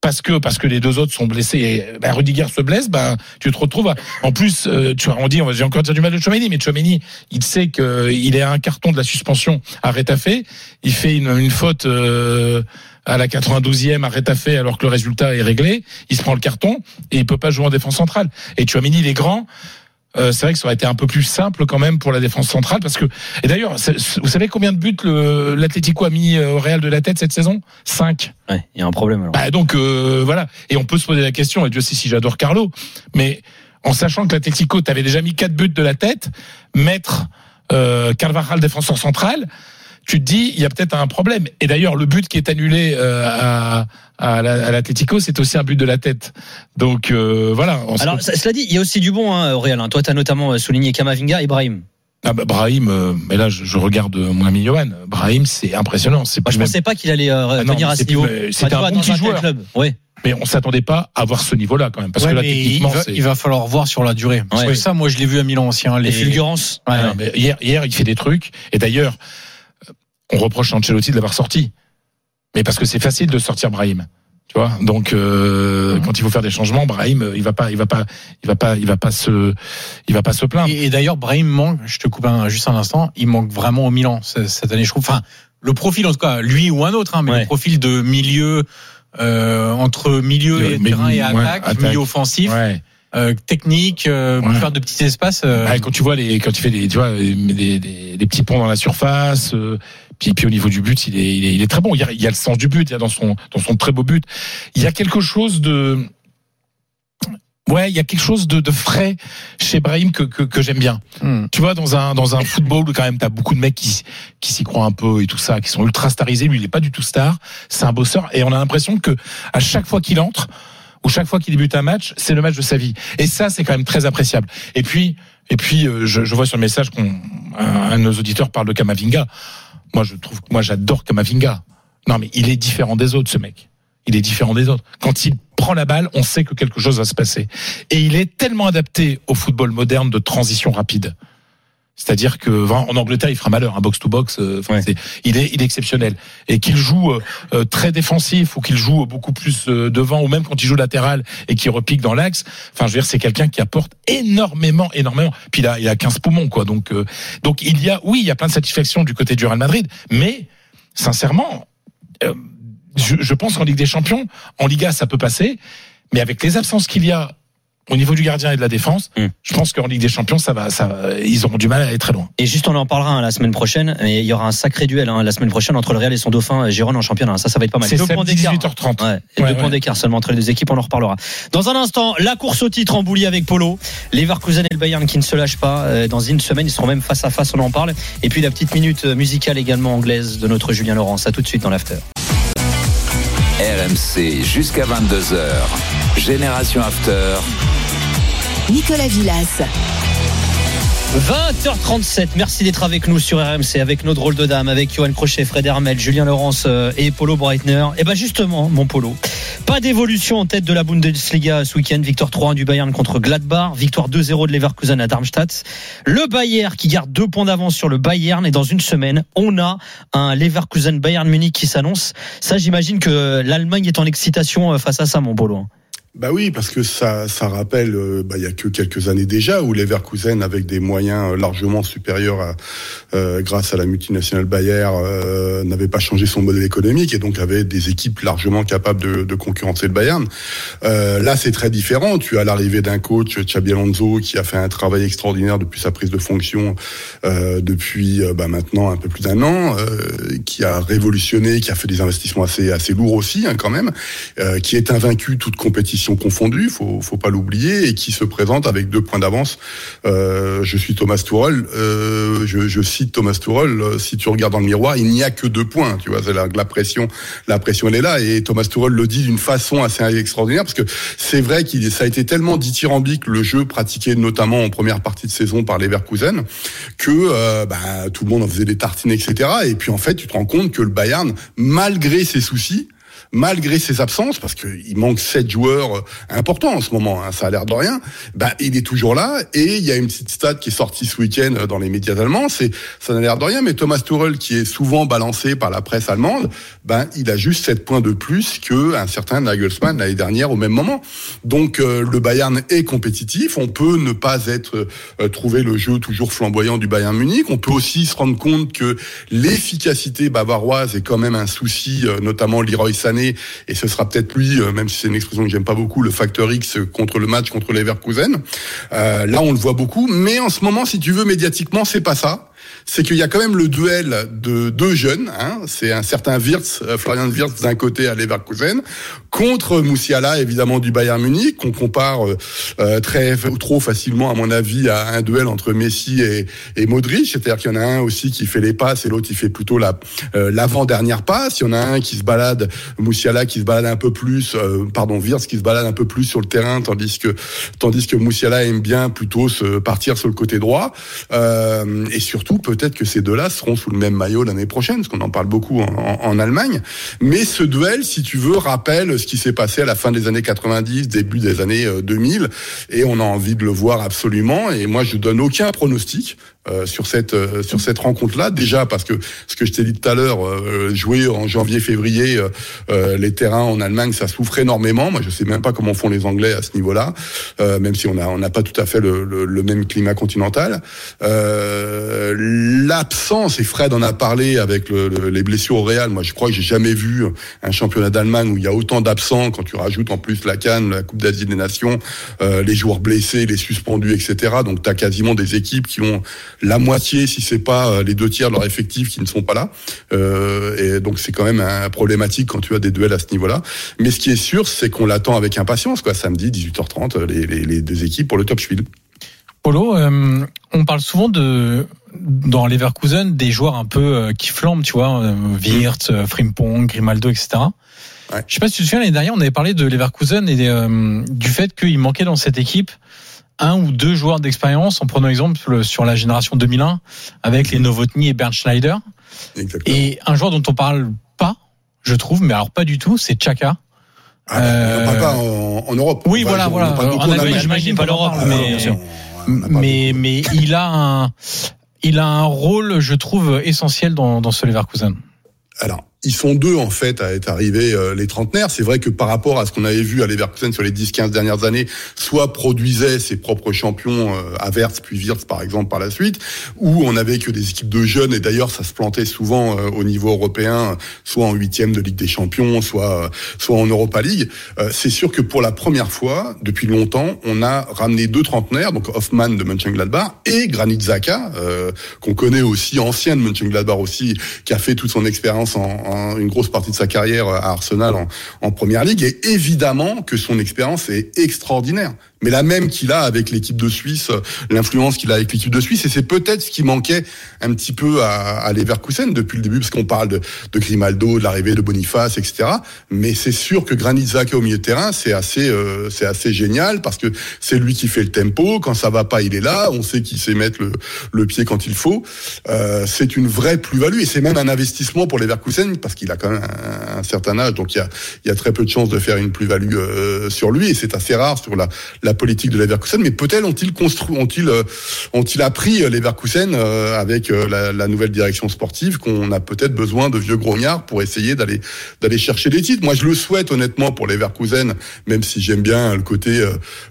parce que parce que les deux autres sont blessés et ben, Rudiger se blesse, ben tu te retrouves à- en plus euh, tu on dit on va j'ai encore dire du mal de Chouameni mais Chouameni il sait que il est à un carton de la suspension à Retafe, il fait une, une faute euh, à la 92e à Retafe alors que le résultat est réglé, il se prend le carton et il peut pas jouer en défense centrale. Et Chouameni il est grand. Euh, c'est vrai que ça aurait été un peu plus simple quand même pour la défense centrale parce que et d'ailleurs vous savez combien de buts l'Atlético a mis euh, au Real de la tête cette saison? 5 Ouais, il y a un problème alors. bah donc euh, voilà. Et on peut se poser la question, et Dieu sait si j'adore Carlo, mais en sachant que l'Atlético t'avais déjà mis quatre buts de la tête, mettre euh, Carvajal défenseur central, tu te dis il y a peut-être un problème. Et d'ailleurs le but qui est annulé euh, à, à la- à l'Atlético, c'est aussi un but de la tête. Donc euh, voilà. on Alors, cela dit, il y a aussi du bon hein, au Real. hein. Toi, tu as notamment euh, souligné Kamavinga et Brahim. ah bah, Brahim, euh, mais là je, je regarde moins mis Johan. Brahim, c'est impressionnant. C'est plus je même- pensais pas qu'il allait euh, Ah non, venir à ce niveau. c'était un bon petit joueur. club. Ouais. mais on s'attendait pas à voir ce niveau-là quand même, parce Ouais, que là mais il techniquement, va, c'est- il va falloir voir sur la durée. Parce Ouais. que ça, moi, je l'ai vu à Milan aussi. hein, Les les fulgurances. Ouais, Ah non, mais hier, hier, il fait des trucs. Et d'ailleurs, on reproche à Ancelotti de l'avoir sorti. Mais parce que c'est facile de sortir Brahim. Tu vois, donc euh, Mhm. quand il faut faire des changements, Brahim, euh, il va pas, il va pas, il va pas, il va pas se, il va pas se plaindre. Et, et d'ailleurs, Brahim manque, je te coupe un, juste un instant, il manque vraiment au Milan ce- cette année, je trouve. Enfin, le profil, en tout cas, lui ou un autre, hein, mais Ouais. le profil de milieu, euh, entre milieu et Mais- terrain et ouais, attaque, attaque. milieu offensif, Ouais. euh, technique, euh, Ouais. faire de petits espaces. euh, Ouais, quand tu vois les, quand tu fais des, tu vois, des, des, des- des petits ponts dans la surface, euh, puis, au niveau du but, il est, il est, il est très bon. Il y, a, il y a le sens du but, il y a dans son, dans son très beau but, il y a quelque chose de, ouais, il y a quelque chose de, de frais chez Brahim que, que, que j'aime bien. hmm. Tu vois, dans un, dans un football, quand même, t'as beaucoup de mecs qui, qui s'y croient un peu et tout ça, qui sont ultra starisés. Lui, il est pas du tout star. C'est un bosseur. Et on a l'impression que à chaque fois qu'il entre, ou chaque fois qu'il débute un match, c'est le match de sa vie. Et ça, c'est quand même très appréciable. Et puis, et puis, euh, je, je vois sur le message qu'on, un, un de nos auditeurs parle de Kamavinga. Moi, je trouve, moi, j'adore Kamavinga. Non, mais il est différent des autres, ce mec. Il est différent des autres. Quand il prend la balle, on sait que quelque chose va se passer. Et il est tellement adapté au football moderne de transition rapide. C'est-à-dire que en Angleterre, il fera malheur, un box to box. euh, Ouais. il est, il est exceptionnel et qu'il joue euh, euh, très défensif ou qu'il joue beaucoup plus euh, devant ou même quand il joue latéral et qu'il repique dans l'axe. Enfin, je veux dire, c'est quelqu'un qui apporte énormément, énormément. Puis il a, il a 15 poumons, quoi. Donc, euh, donc il y a, oui, il y a plein de satisfaction du côté du Real Madrid, mais sincèrement, euh, je, je pense qu'en Ligue des Champions, en Liga, ça peut passer, mais avec les absences qu'il y a au niveau du gardien et de la défense, Mm. je pense qu'en Ligue des Champions, ça va, ça, va- ils auront du mal à aller très loin. Et juste, on en parlera hein, la semaine prochaine. Et il y aura un sacré duel hein, la semaine prochaine entre le Real et son dauphin euh, Gérone en championnat. Ça, ça va être pas mal. C'est Deux points d'écart. 18h30. Ouais, et Ouais, deux ouais. points d'écart seulement entre les deux équipes, on en reparlera. Dans un instant, la course au titre en boulie avec Polo. Leverkusen et le Bayern qui ne se lâchent pas. Euh, Dans une semaine, ils seront même face à face, on en parle. Et puis la petite minute musicale également anglaise de notre Julien Laurence. À tout de suite dans l'after. RMC jusqu'à 22h. Génération After. Nicolas Villas. 20h37, merci d'être avec nous sur RMC, avec nos drôles de dames, avec Johan Crochet, Fred Hermel, Julien Laurence euh, et Polo Breitner. Et ben justement, mon Polo, pas d'évolution en tête de la Bundesliga ce week-end. Victoire 3-1 du Bayern contre Gladbach, victoire 2-0 de Leverkusen à Darmstadt. Le Bayern qui garde deux points d'avance sur le Bayern et dans une semaine, on a un Leverkusen Bayern Munich qui s'annonce. Ça, j'imagine que l'Allemagne est en excitation euh, face à ça, mon Polo. Bah oui, parce que ça, ça rappelle, euh, bah, il y a que quelques années déjà où Leverkusen, avec des moyens euh, largement supérieurs à, euh, grâce à la multinationale Bayer, euh, n'avait pas changé son modèle économique et donc avait des équipes largement capables de, de concurrencer le Bayern. Euh, là, c'est très différent. Tu as l'arrivée d'un coach, Xabi Alonso, qui a fait un travail extraordinaire depuis sa prise de fonction, euh, depuis bah, maintenant un peu plus d'un an, qui a révolutionné, qui a fait des investissements assez assez lourds aussi, hein, quand même, qui est invaincu toute compétition confondue, faut faut pas l'oublier, et qui se présente avec deux points d'avance. Euh, je suis Thomas Tuchel, euh, je, je cite Thomas Tuchel. euh, Si tu regardes dans le miroir, il n'y a que deux points. Tu vois, la, la pression, la pression elle est là, et Thomas Tuchel le dit d'une façon assez extraordinaire parce que c'est vrai qu'il ça a été tellement dithyrambique le jeu pratiqué notamment en première partie de saison par Leverkusen que euh, bah, tout le monde en faisait des tartines, etc. Et puis en fait, tu te rends compte que le Bayern, malgré ses soucis, malgré ses absences, parce qu'il manque sept joueurs euh, importants en ce moment, hein, ça a l'air de rien, bah, il est toujours là. Et il y a une petite stat qui est sortie ce week-end euh, dans les médias allemands, c'est ça n'a l'air de rien, mais Thomas Tuchel, qui est souvent balancé par la presse allemande, ben il a juste 7 points de plus que un certain Nagelsmann l'année dernière au même moment. Donc euh, le Bayern est compétitif, on peut ne pas être euh, trouver le jeu toujours flamboyant du Bayern Munich, on peut aussi se rendre compte que l'efficacité bavaroise est quand même un souci, euh, notamment Leroy Sané, et ce sera peut-être lui, euh, même si c'est une expression que j'aime pas beaucoup, le facteur X contre le match contre Leverkusen. Euh, là, on le voit beaucoup, mais en ce moment, si tu veux, médiatiquement, c'est pas ça c'est qu'il y a quand même le duel de deux jeunes. Hein, c'est un certain Wirtz, euh, Florian Wirtz d'un côté à Leverkusen, contre Moussiala évidemment du Bayern Munich, qu'on compare euh, euh, très trop facilement à mon avis à un duel entre Messi et, et Modric. C'est-à-dire qu'il y en a un aussi qui fait les passes et l'autre qui fait plutôt la euh, l'avant-dernière passe. Il y en a un qui se balade, Moussiala qui se balade un peu plus, euh, pardon Wirtz qui se balade un peu plus sur le terrain, tandis que tandis que Moussiala aime bien plutôt se partir sur le côté droit. Euh, et surtout peut-être que ces deux-là seront sous le même maillot l'année prochaine, parce qu'on en parle beaucoup en, Allemagne. Mais ce duel, si tu veux, rappelle ce qui s'est passé à la fin des années 90, début des années 2000, et on a envie de le voir absolument. Et moi, je donne aucun pronostic, euh, sur cette euh, sur cette rencontre là déjà parce que ce que je t'ai dit tout à l'heure euh, jouer en janvier février euh, euh, les terrains en Allemagne ça souffre énormément. Moi je sais même pas comment font les Anglais à ce niveau là même si on a on n'a pas tout à fait le, le, le même climat continental. L'absence et Fred en a parlé avec le, le, les blessures au Real. Moi je crois que j'ai jamais vu un championnat d'Allemagne où il y a autant d'absents quand tu rajoutes en plus la Cannes la Coupe d'Asie des Nations les joueurs blessés les suspendus etc donc tu as quasiment des équipes qui ont la moitié, si c'est pas euh, les deux tiers de leur effectif qui ne sont pas là. Euh, et donc c'est quand même un problématique quand tu as des duels à ce niveau-là. Mais ce qui est sûr, c'est qu'on l'attend avec impatience, quoi. Samedi 18h30, les, les, les deux équipes pour le top Spiel. Polo, euh, on parle souvent de dans Leverkusen des joueurs un peu euh, qui flambent, tu vois, euh, Wirtz, euh, Frimpong, Grimaldo, etc. Ouais. Je sais pas si tu te souviens l'année dernière, on avait parlé de Leverkusen et euh, du fait qu'il manquait dans cette équipe un ou deux joueurs d'expérience, en prenant exemple sur la génération 2001 avec les Novotny et Bernd Schneider. Exactement. Et un joueur dont on parle pas, je trouve, mais alors pas du tout, c'est Chaka. Ah, on en parle pas en, en Europe. Oui, On voilà, voilà. En Allemagne, j'imagine pas l'Europe, mais mais mais il a un il a un rôle, je trouve, essentiel dans, dans ce Leverkusen. Alors, ils sont deux en fait à être arrivés euh, les trentenaires. C'est vrai que par rapport à ce qu'on avait vu à Leverkusen sur les 10-15 dernières années, soit produisait ses propres champions euh, à Verts puis Wirtz par exemple par la suite, ou on avait que des équipes de jeunes et d'ailleurs ça se plantait souvent euh, au niveau européen, soit en huitième de Ligue des Champions, soit euh, soit en Europa League. Euh, c'est sûr que pour la première fois depuis longtemps, on a ramené deux trentenaires, donc Hoffmann de Mönchengladbach et Granit Xhaka, euh, qu'on connaît aussi ancien de Mönchengladbach aussi, qui a fait toute son expérience en, en une grosse partie de sa carrière à Arsenal en, en première ligue. Et évidemment que son expérience est extraordinaire. Mais la même qu'il a avec l'équipe de Suisse, l'influence qu'il a avec l'équipe de Suisse, et c'est peut-être ce qui manquait un petit peu à, à Leverkusen depuis le début, parce qu'on parle de, de Grimaldo, de l'arrivée de Boniface, etc. Mais c'est sûr que Granit Xhaka au milieu de terrain, c'est assez, euh, c'est assez génial parce que c'est lui qui fait le tempo. Quand ça va pas, il est là. On sait qu'il sait mettre le, le pied quand il faut. Euh, c'est une vraie plus-value et c'est même un investissement pour Leverkusen parce qu'il a quand même un, certain âge, donc il y a, y a très peu de chances de faire une plus-value euh, sur lui et c'est assez rare sur la politique de Leverkusen. Mais peut-être ont-ils construit, ont-ils, euh, ont-ils appris euh, Leverkusen euh, avec la, la nouvelle direction sportive qu'on a peut-être besoin de vieux grognards pour essayer d'aller d'aller chercher des titres? Moi, je le souhaite honnêtement pour Leverkusen, même si j'aime bien le côté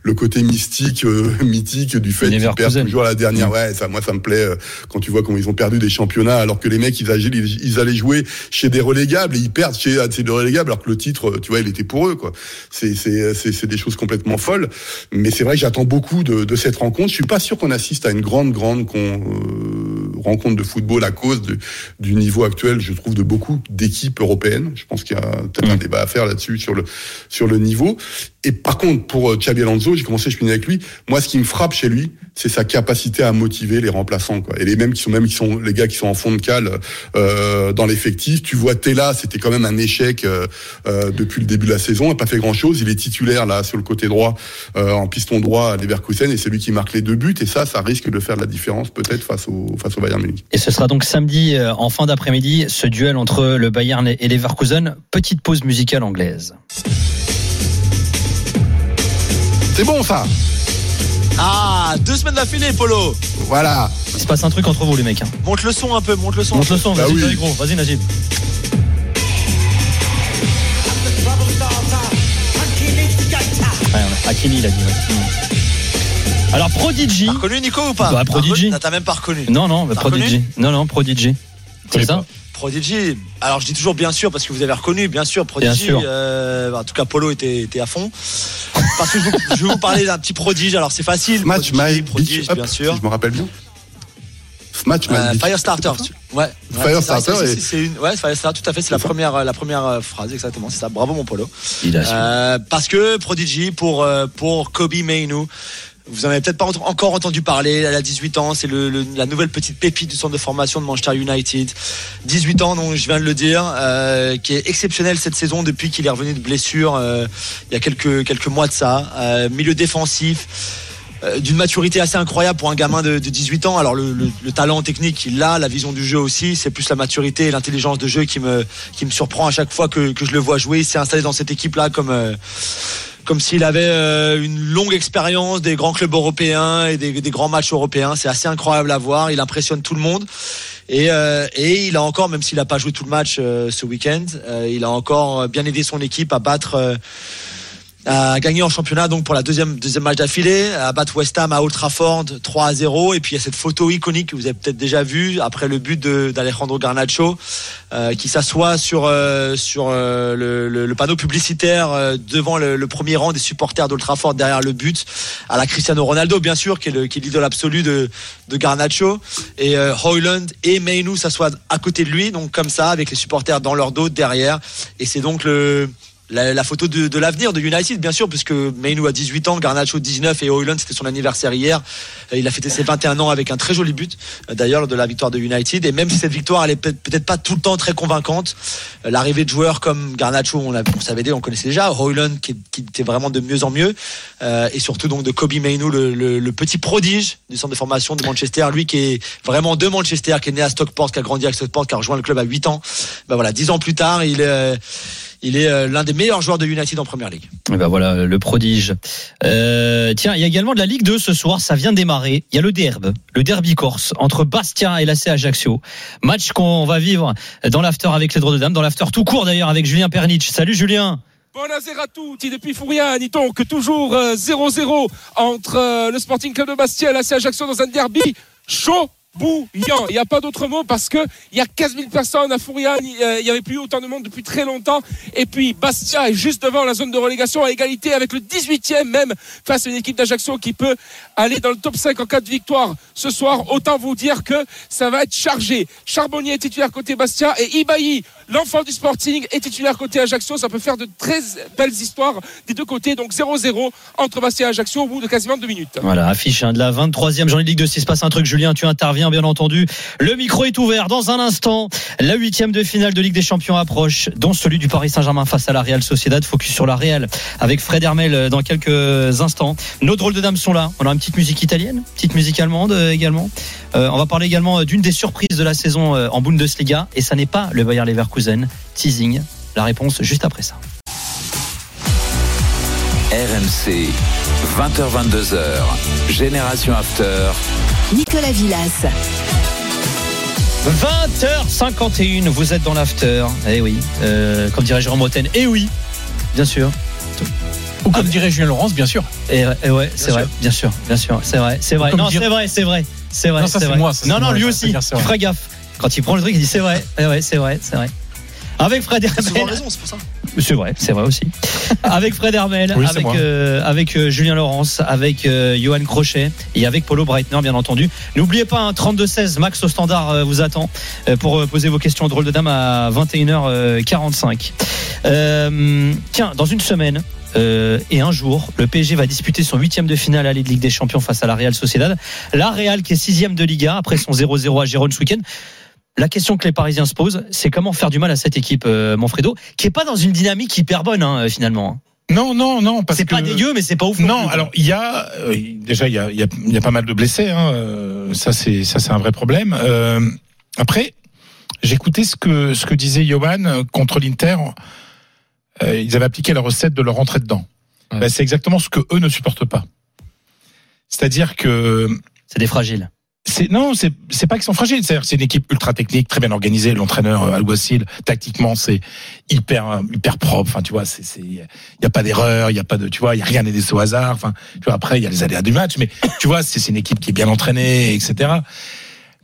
le côté mystique, mythique du fait qu'ils perdent toujours à la dernière. Ouais, ça, moi, ça me plaît quand tu vois comment ils ont perdu des championnats, alors que les mecs ils, agitent, ils, ils allaient jouer chez des relégables et ils perdent chez ces deux relégables, alors que le titre, tu vois, il était pour eux, quoi. C'est c'est c'est des choses complètement folles. Mais c'est vrai que j'attends beaucoup de, de cette rencontre. Je suis pas sûr qu'on assiste à une grande grande con, euh, rencontre de football à cause de, du niveau actuel, je trouve, de beaucoup d'équipes européennes. Je pense qu'il y a peut-être un débat à faire là-dessus sur le sur le niveau. Et par contre, pour euh, Xabi Alonso, j'ai commencé, je finis avec lui. Moi, ce qui me frappe chez lui, c'est sa capacité à motiver les remplaçants, quoi. Et les mêmes qui sont même qui sont les gars qui sont en fond de cale euh, dans l'effectif. Tu vois, Tella, c'était quand même un échec euh, euh, depuis le début de la saison. Il n'a pas fait grand-chose. Il est titulaire là sur le côté droit, euh, en piston droit à Leverkusen, et c'est lui qui marque les deux buts. Et ça, ça risque de faire de la différence peut-être face au face au Bayern Munich. Et ce sera donc samedi en fin d'après-midi, ce duel entre le Bayern et Leverkusen. Petite pause musicale anglaise. C'est bon ça? Ah, deux semaines d'affilée, Polo. Voilà. Il se passe un truc entre vous, les mecs. hein. Monte le son un peu, monte le son. Monte le son, Bah vas-y, oui. Gros. Vas-y, Najib. Ouais, on a- Hakimi, il a dit. ouais. Alors, Prodigy. T'as reconnu Nico ou pas Bah, Prodigy. T'as- même pas reconnu. Non, non, bah, Prodigy. Non, non, Prodigy. C'est ça. Prodigy. Alors je dis toujours bien sûr parce que vous avez reconnu, bien sûr. Prodigy. Bien sûr. euh, en tout cas, Polo était, était à fond. Parce que je, vous- je vais vous parler d'un petit prodige. Alors c'est facile. Match Prodigy, My prodige, Up, bien si sûr. je me rappelle bien. My Euh. Firestarter. Ouais. Firestarter Ouais, c'est et-. Ouais, Firestarter. Tout à fait. C'est la ça. première, la première euh, phrase exactement. C'est ça. Bravo mon Polo. Il a su. Euh, parce que Prodigy pour euh, pour Kobe Mainu. Vous en avez peut-être pas encore entendu parler. Elle a 18 ans. C'est la nouvelle petite pépite du centre de formation de Manchester United. 18 ans, donc je viens de le dire, euh, qui est exceptionnel cette saison depuis qu'il est revenu de blessure euh, il y a quelques quelques mois de ça. Euh, milieu défensif. d'une maturité assez incroyable pour un gamin de, de 18 ans. Alors le, le- le talent technique, il l'a, la vision du jeu aussi. C'est plus la maturité et l'intelligence de jeu qui me qui me surprend à chaque fois que, que je le vois jouer. Il s'est installé dans cette équipe là comme comme s'il avait euh, une longue expérience des grands clubs européens et des, grands matchs européens. C'est assez incroyable à voir. Il impressionne tout le monde. Et, euh, il a encore, même s'il n'a pas joué tout le match euh, ce week-end, il a encore bien aidé son équipe à battre. À gagner en championnat donc pour la deuxième deuxième match d'affilée à battre West Ham à Old Trafford 3 à 0 et puis il y a cette photo iconique que vous avez peut-être déjà vue après le but d'Alejandro Garnacho euh, qui s'assoit sur euh, sur euh, le, panneau publicitaire devant le, premier rang des supporters d'Old derrière le but à la Cristiano Ronaldo bien sûr qui est le qui est l'idole absolue de de Garnacho. Et Hoyland et Mainu s'assoient à côté de lui donc comme ça avec les supporters dans leur dos derrière. Et c'est donc le la, la photo de, de l'avenir de United, bien sûr, puisque Mainu a 18 ans, Garnacho 19 et Hoyland, c'était son anniversaire hier. Euh, Il a fêté ses 21 ans avec un très joli but, euh, d'ailleurs, de la victoire de United. Et même si cette victoire, elle est peut- peut-être pas tout le temps très convaincante, euh, l'arrivée de joueurs comme Garnacho, on, on savait déjà, on connaissait déjà, Hoyland qui, qui était vraiment de mieux en mieux, euh, et surtout donc de Kobe Mainu, le, le- le petit prodige du centre de formation de Manchester, lui qui est vraiment de Manchester, qui est né à Stockport, qui a grandi à Stockport, qui a rejoint le club à 8 ans. Ben voilà, 10 ans plus tard, il est... euh, il est euh, l'un des meilleurs joueurs de United en première ligue. Et ben voilà, le prodige. Euh, tiens, il y a également de la Ligue 2 ce soir, ça vient de démarrer. Il y a le derbe, le derby corse entre Bastia et l'AC Ajaccio. Match qu'on va vivre dans l'after avec les droits de dames, dans l'after tout court d'ailleurs avec Julien Pernitch. Salut Julien. Buonasera a tutti depuis Fouriani, donc toujours euh, 0-0 entre euh, le Sporting Club de Bastia et l'AC Ajaccio dans un derby chaud. Bouillant. Il n'y a pas d'autre mot parce que il y a 15 000 personnes à Fouriani. euh, Il n'y avait plus autant de monde depuis très longtemps. Et puis Bastia est juste devant la zone de relégation à égalité avec le 18e même face à une équipe d'Ajaccio qui peut aller dans le top 5 en cas de victoire ce soir. Autant vous dire que ça va être chargé. Charbonnier est titulaire côté Bastia et Ibaï, l'enfant du Sporting, est titulaire côté Ajaccio. Ça peut faire de très belles histoires des deux côtés. Donc 0-0 entre Bastia et Ajaccio au bout de quasiment deux minutes. Voilà, affiche hein, de la 23e journée de Ligue 2. S'il se passe un truc, Julien, tu interviens bien entendu. Le micro est ouvert dans un instant. La huitième de finale de Ligue des Champions approche, dont celui du Paris Saint-Germain face à la Real Sociedad. Focus sur la Real avec Fred Hermel euh, dans quelques instants. Nos drôles de dames sont là. On a une petite musique italienne, petite musique allemande euh, également. Euh, on va parler également d'une des surprises de la saison en Bundesliga et ça n'est pas le Bayer Leverkusen. Teasing. La réponse juste après ça. RMC, 20h22h, Génération After. Nicolas Villas. 20h51, vous êtes dans l'after. Eh oui, euh, comme dirait Jérôme Roten, eh oui, bien sûr. Ou comme dirait Julien Laurence, bien sûr. Et, et ouais, c'est vrai, bien sûr, bien sûr, c'est vrai, c'est vrai. Non, dire- c'est vrai, c'est vrai, c'est vrai. Non, ça, c'est moi, ça, non, non, moi, lui aussi. dire, feras gaffe. Quand il prend le truc, il dit c'est vrai, eh ouais, c'est vrai, c'est vrai. Avec Fred Hermel. c'est pour ça. C'est vrai, c'est vrai aussi. avec Fred Hermel, Oui, c'est avec, euh, avec euh, Julien Laurence, avec euh, Johan Crochet et avec Polo Breitner, bien entendu. N'oubliez pas, un 32-16, Max au standard euh, vous attend euh, pour euh, poser vos questions au drôle de dame à 21h45. Euh, tiens, dans une semaine. euh, et un jour, le PSG va disputer son huitième de finale à la Ligue des Champions face à la Real Sociedad. La Real qui est sixième de Liga après son 0-0 à Gérone ce week-end. La question que les Parisiens se posent, c'est comment faire du mal à cette équipe, euh, Manfredo, qui est pas dans une dynamique hyper bonne hein, finalement. Non, non, non, parce C'est que pas dégueu, mais c'est pas ouf. non Non, alors il y a euh, déjà il y a, y a- il y a pas mal de blessés. Hein, euh, ça c'est ça c'est un vrai problème. Euh, après, j'écoutais ce que ce que disait Johan euh, contre l'Inter. Euh, ils avaient appliqué la recette de leur rentrer dedans. Ouais. Ben, c'est exactement ce que eux ne supportent pas. C'est-à-dire que c'est des fragiles. C'est non, c'est c'est pas qu'ils sont fragiles. C'est-à-dire c'est une équipe ultra technique, très bien organisée. L'entraîneur euh, Alguacil, tactiquement, c'est hyper euh, hyper propre. Enfin, tu vois, c'est c'est il y a pas d'erreur, il y a pas de tu vois, il y a rien n'est au hasard. Enfin, tu vois, après il y a les aléas du match, mais tu vois, c'est c'est une équipe qui est bien entraînée, etc.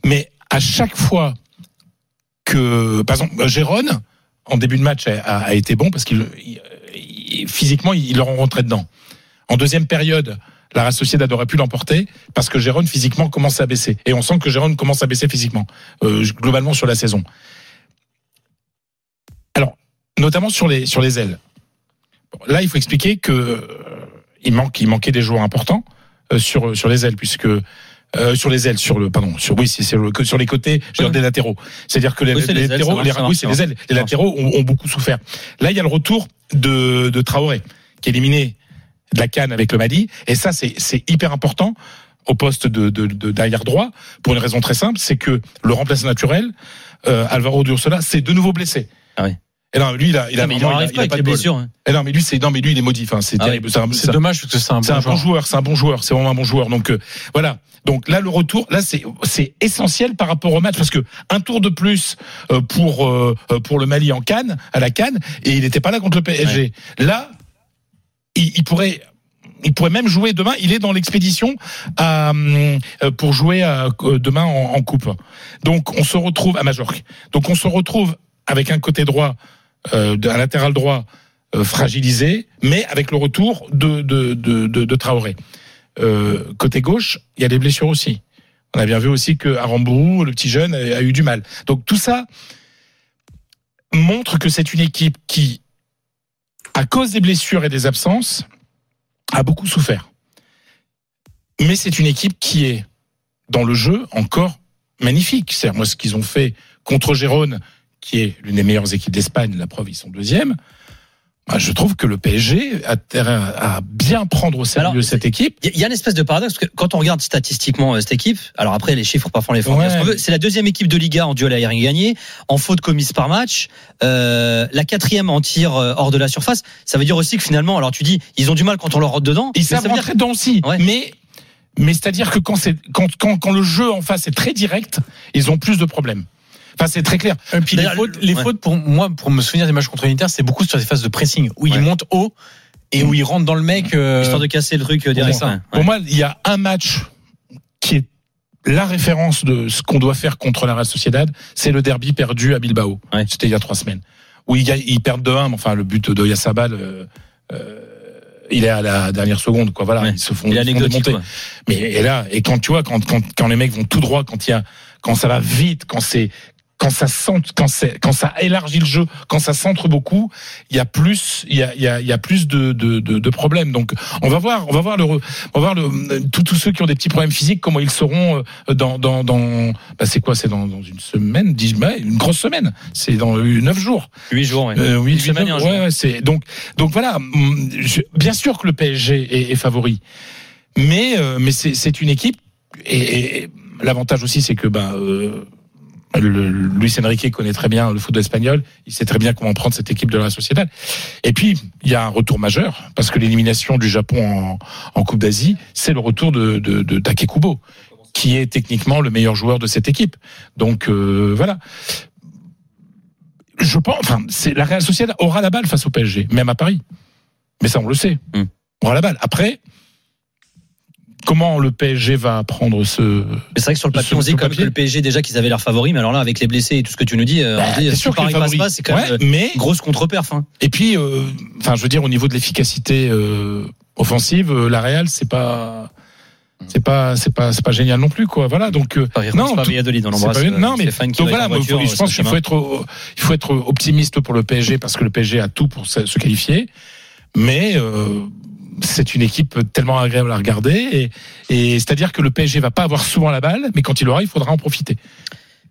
Mais à chaque fois que, par exemple, Gérone en début de match a, a- a été bon parce qu'il il- il- physiquement ils leur ont rentré dedans. En deuxième période, la Real Sociedad aurait pu l'emporter parce que Gérone physiquement commence à baisser et on sent que Gérone commence à baisser physiquement euh, globalement sur la saison. Alors, notamment sur les sur les ailes. Bon, là, il faut expliquer que euh, il manque il manquait des joueurs importants euh, sur sur les ailes puisque sur les ailes, sur le pardon, sur oui, c'est sur, le- que sur les côtés, je veux dire des latéraux. C'est-à-dire que les, Oui, c'est les les ailes, latéraux, marche, les- oui, c'est les ailes, les latéraux ont, ont beaucoup souffert. Là, il y a le retour de, de Traoré, qui est éliminé de la canne avec le Mali, et ça, c'est c'est hyper important au poste de, derrière droit pour une raison très simple, c'est que le remplaçant naturel, euh, Alvaro Ursola, s'est de nouveau blessé. Ah oui. Et non, lui, il a, il a Non, mais il vraiment- il pas a avec pas de bol. blessures. hein. Et non, mais lui, c'est non, mais lui, il est maudit. Enfin, c'est Ah terrible. C'est dommage parce que c'est un bon un bon joueur. joueur, c'est un bon joueur, c'est vraiment un bon joueur. Donc euh, voilà. Donc là, le retour, là, c'est c'est essentiel par rapport au match parce que un tour de plus euh, pour euh, euh, pour le Mali en Cannes, à la Cannes, et il n'était pas là contre le PSG. Là, il, pourrait. Il pourrait même jouer demain. Il est dans l'expédition hum, euh, pour jouer euh, demain en, coupe. Donc on se retrouve à Majorque. Donc on se retrouve avec un côté droit, euh, un latéral droit euh, fragilisé, mais avec le retour de, de, Traoré. Euh, côté gauche, il y a des blessures aussi. On a bien vu aussi que Aramburu, le petit jeune, a eu du mal. Donc tout ça montre que c'est une équipe qui, à cause des blessures et des absences, a beaucoup souffert. Mais c'est une équipe qui est, dans le jeu, encore magnifique. C'est moi ce qu'ils ont fait contre Gérone, qui est l'une des meilleures équipes d'Espagne, la preuve, ils sont deuxième. Bah, je trouve que le PSG a à bien prendre au sérieux Alors, cette équipe. Il y a- une espèce de paradoxe parce que quand on regarde statistiquement euh, cette équipe, alors après les chiffres parfois les fait Ouais. ce c'est la deuxième équipe de Liga en duel aérien gagné, en faute commise par match, euh, la quatrième en tir euh, hors de la surface. Ça veut dire aussi que finalement, alors tu dis, ils ont du mal quand on leur rentre dedans. Ils savent rentrer dedans aussi. Ouais. Mais, mais c'est-à-dire que quand, quand, quand le jeu en face est très direct, ils ont plus de problèmes. Enfin, c'est très clair. Et puis les fautes, les ouais. fautes pour moi, pour me souvenir des matchs contre l'Inter, c'est beaucoup sur des phases de pressing où Ouais. ils montent haut et où ils rentrent dans le mec. euh, histoire de casser le truc euh, direct. Pour, ouais. pour moi, il y a un match qui est la référence de ce qu'on doit faire contre la Real Sociedad, c'est le derby perdu à Bilbao. Ouais. C'était il y a trois semaines. Où ils, perdent 2-1, mais enfin, le but de Yassabal, euh, euh, il est à la dernière seconde, quoi. Voilà, Ouais. ils se font, ils font démonter. Mais et là, et quand tu vois, quand, quand, quand les mecs vont tout droit, quand il y a, quand ça va vite, quand c'est, quand ça centre, quand c'est, quand ça élargit le jeu, quand ça centre beaucoup, il y a plus, il y a, il y a, il y a plus de, de, de, de problèmes. Donc, on va voir, on va voir le, on va voir le, tous ceux qui ont des petits problèmes physiques, comment ils seront euh, dans, dans, dans, bah c'est quoi, c'est dans, dans une semaine, dix, ouais, une grosse semaine. C'est dans euh, neuf jours. Huit jours. Ouais. Euh, oui, Huit et un ouais, jour. ouais, c'est donc donc voilà. je- bien sûr que le PSG est, est favori, mais euh, mais c'est c'est une équipe et, et l'avantage aussi c'est que ben euh, le, Luis Enrique connaît très bien le football espagnol, il sait très bien comment prendre cette équipe de la Sociedad. Et puis il y a un retour majeur parce que l'élimination du Japon en, en Coupe d'Asie, c'est le retour de de, de Take Kubo qui est techniquement le meilleur joueur de cette équipe. Donc euh, voilà je pense, enfin, c'est la Real Sociedad aura la balle face au PSG, même à Paris. Mais ça, on le sait. On aura la balle. Après, comment le PSG va prendre ce Mais c'est vrai que sur le papier, on dit quand même que le PSG déjà qu'ils avaient l'air favoris, mais alors là avec les blessés et tout ce que tu nous dis, euh, on dit Bah, C'est si sûr Paris passe pas, c'est quand même Ouais, euh, mais grosse contre-perf. Hein. et puis, euh, enfin, je veux dire, au niveau de l'efficacité euh, offensive, la Real, c'est pas, c'est pas, c'est pas, c'est pas génial non plus, quoi. Voilà, donc. euh, Non, pas tout- Valladolid, on l'embrasse. non, mais donc voilà, voiture, je pense qu'il faut être, il faut être optimiste pour le PSG parce que le PSG a tout pour se, se qualifier, mais euh, c'est une équipe tellement agréable à regarder et, et c'est-à-dire que le PSG va pas avoir souvent la balle, mais quand il l'aura, il faudra en profiter.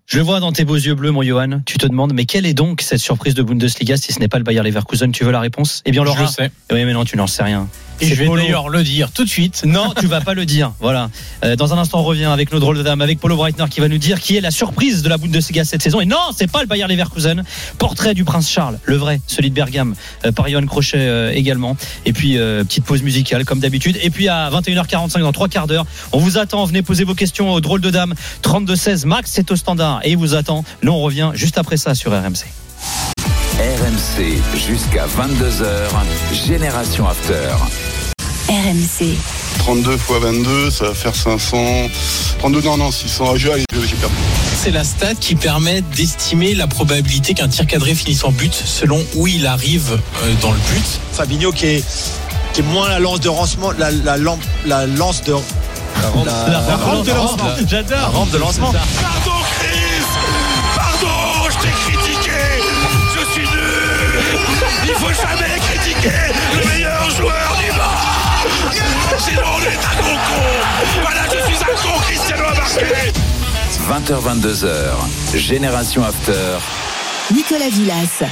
Je vois dans tes beaux yeux bleus, mon Johan. Tu te demandes, mais quelle est donc cette surprise de Bundesliga si ce n'est pas le Bayer Leverkusen? Tu veux la réponse? Eh bien, je Laura. le sais. Oui, mais non, tu n'en sais rien. Et je vais d'ailleurs le dire tout de suite. Non, tu vas pas le dire. Voilà. Euh, dans un instant, on revient avec nos drôles de dames, avec Polo Breitner qui va nous dire qui est la surprise de la Bundesliga cette saison. Et non, c'est pas le Bayer Leverkusen. Portrait du prince Charles, le vrai, celui de Bergame, euh, par Johan Crochet euh, également. Et puis euh, petite pause musicale comme d'habitude. Et puis à 21h45 dans trois quarts d'heure, on vous attend. Venez poser vos questions aux drôles de dames. 32 16 Max, c'est au standard et il vous attend. Nous on revient juste après ça sur RMC. RMC jusqu'à 22h. Génération After. RMC. 32 x 22, ça va faire 500. 32, non, non, 600. Ah, j'ai allez, j'ai perdu. C'est la stat qui permet d'estimer la probabilité qu'un tir cadré finisse en but selon où il arrive euh, dans le but. Fabinho qui est, qui est moins la lance de lancement, la, la, lampe- la lance de. La, rampe de lancement. La J'adore. rampe de lancement. Suis nul Il faut jamais critiquer le meilleur joueur du monde Sinon, on est un gros con Voilà, je suis un con, Cristiano a marqué 20h-22h. Génération After. Nicolas Villas.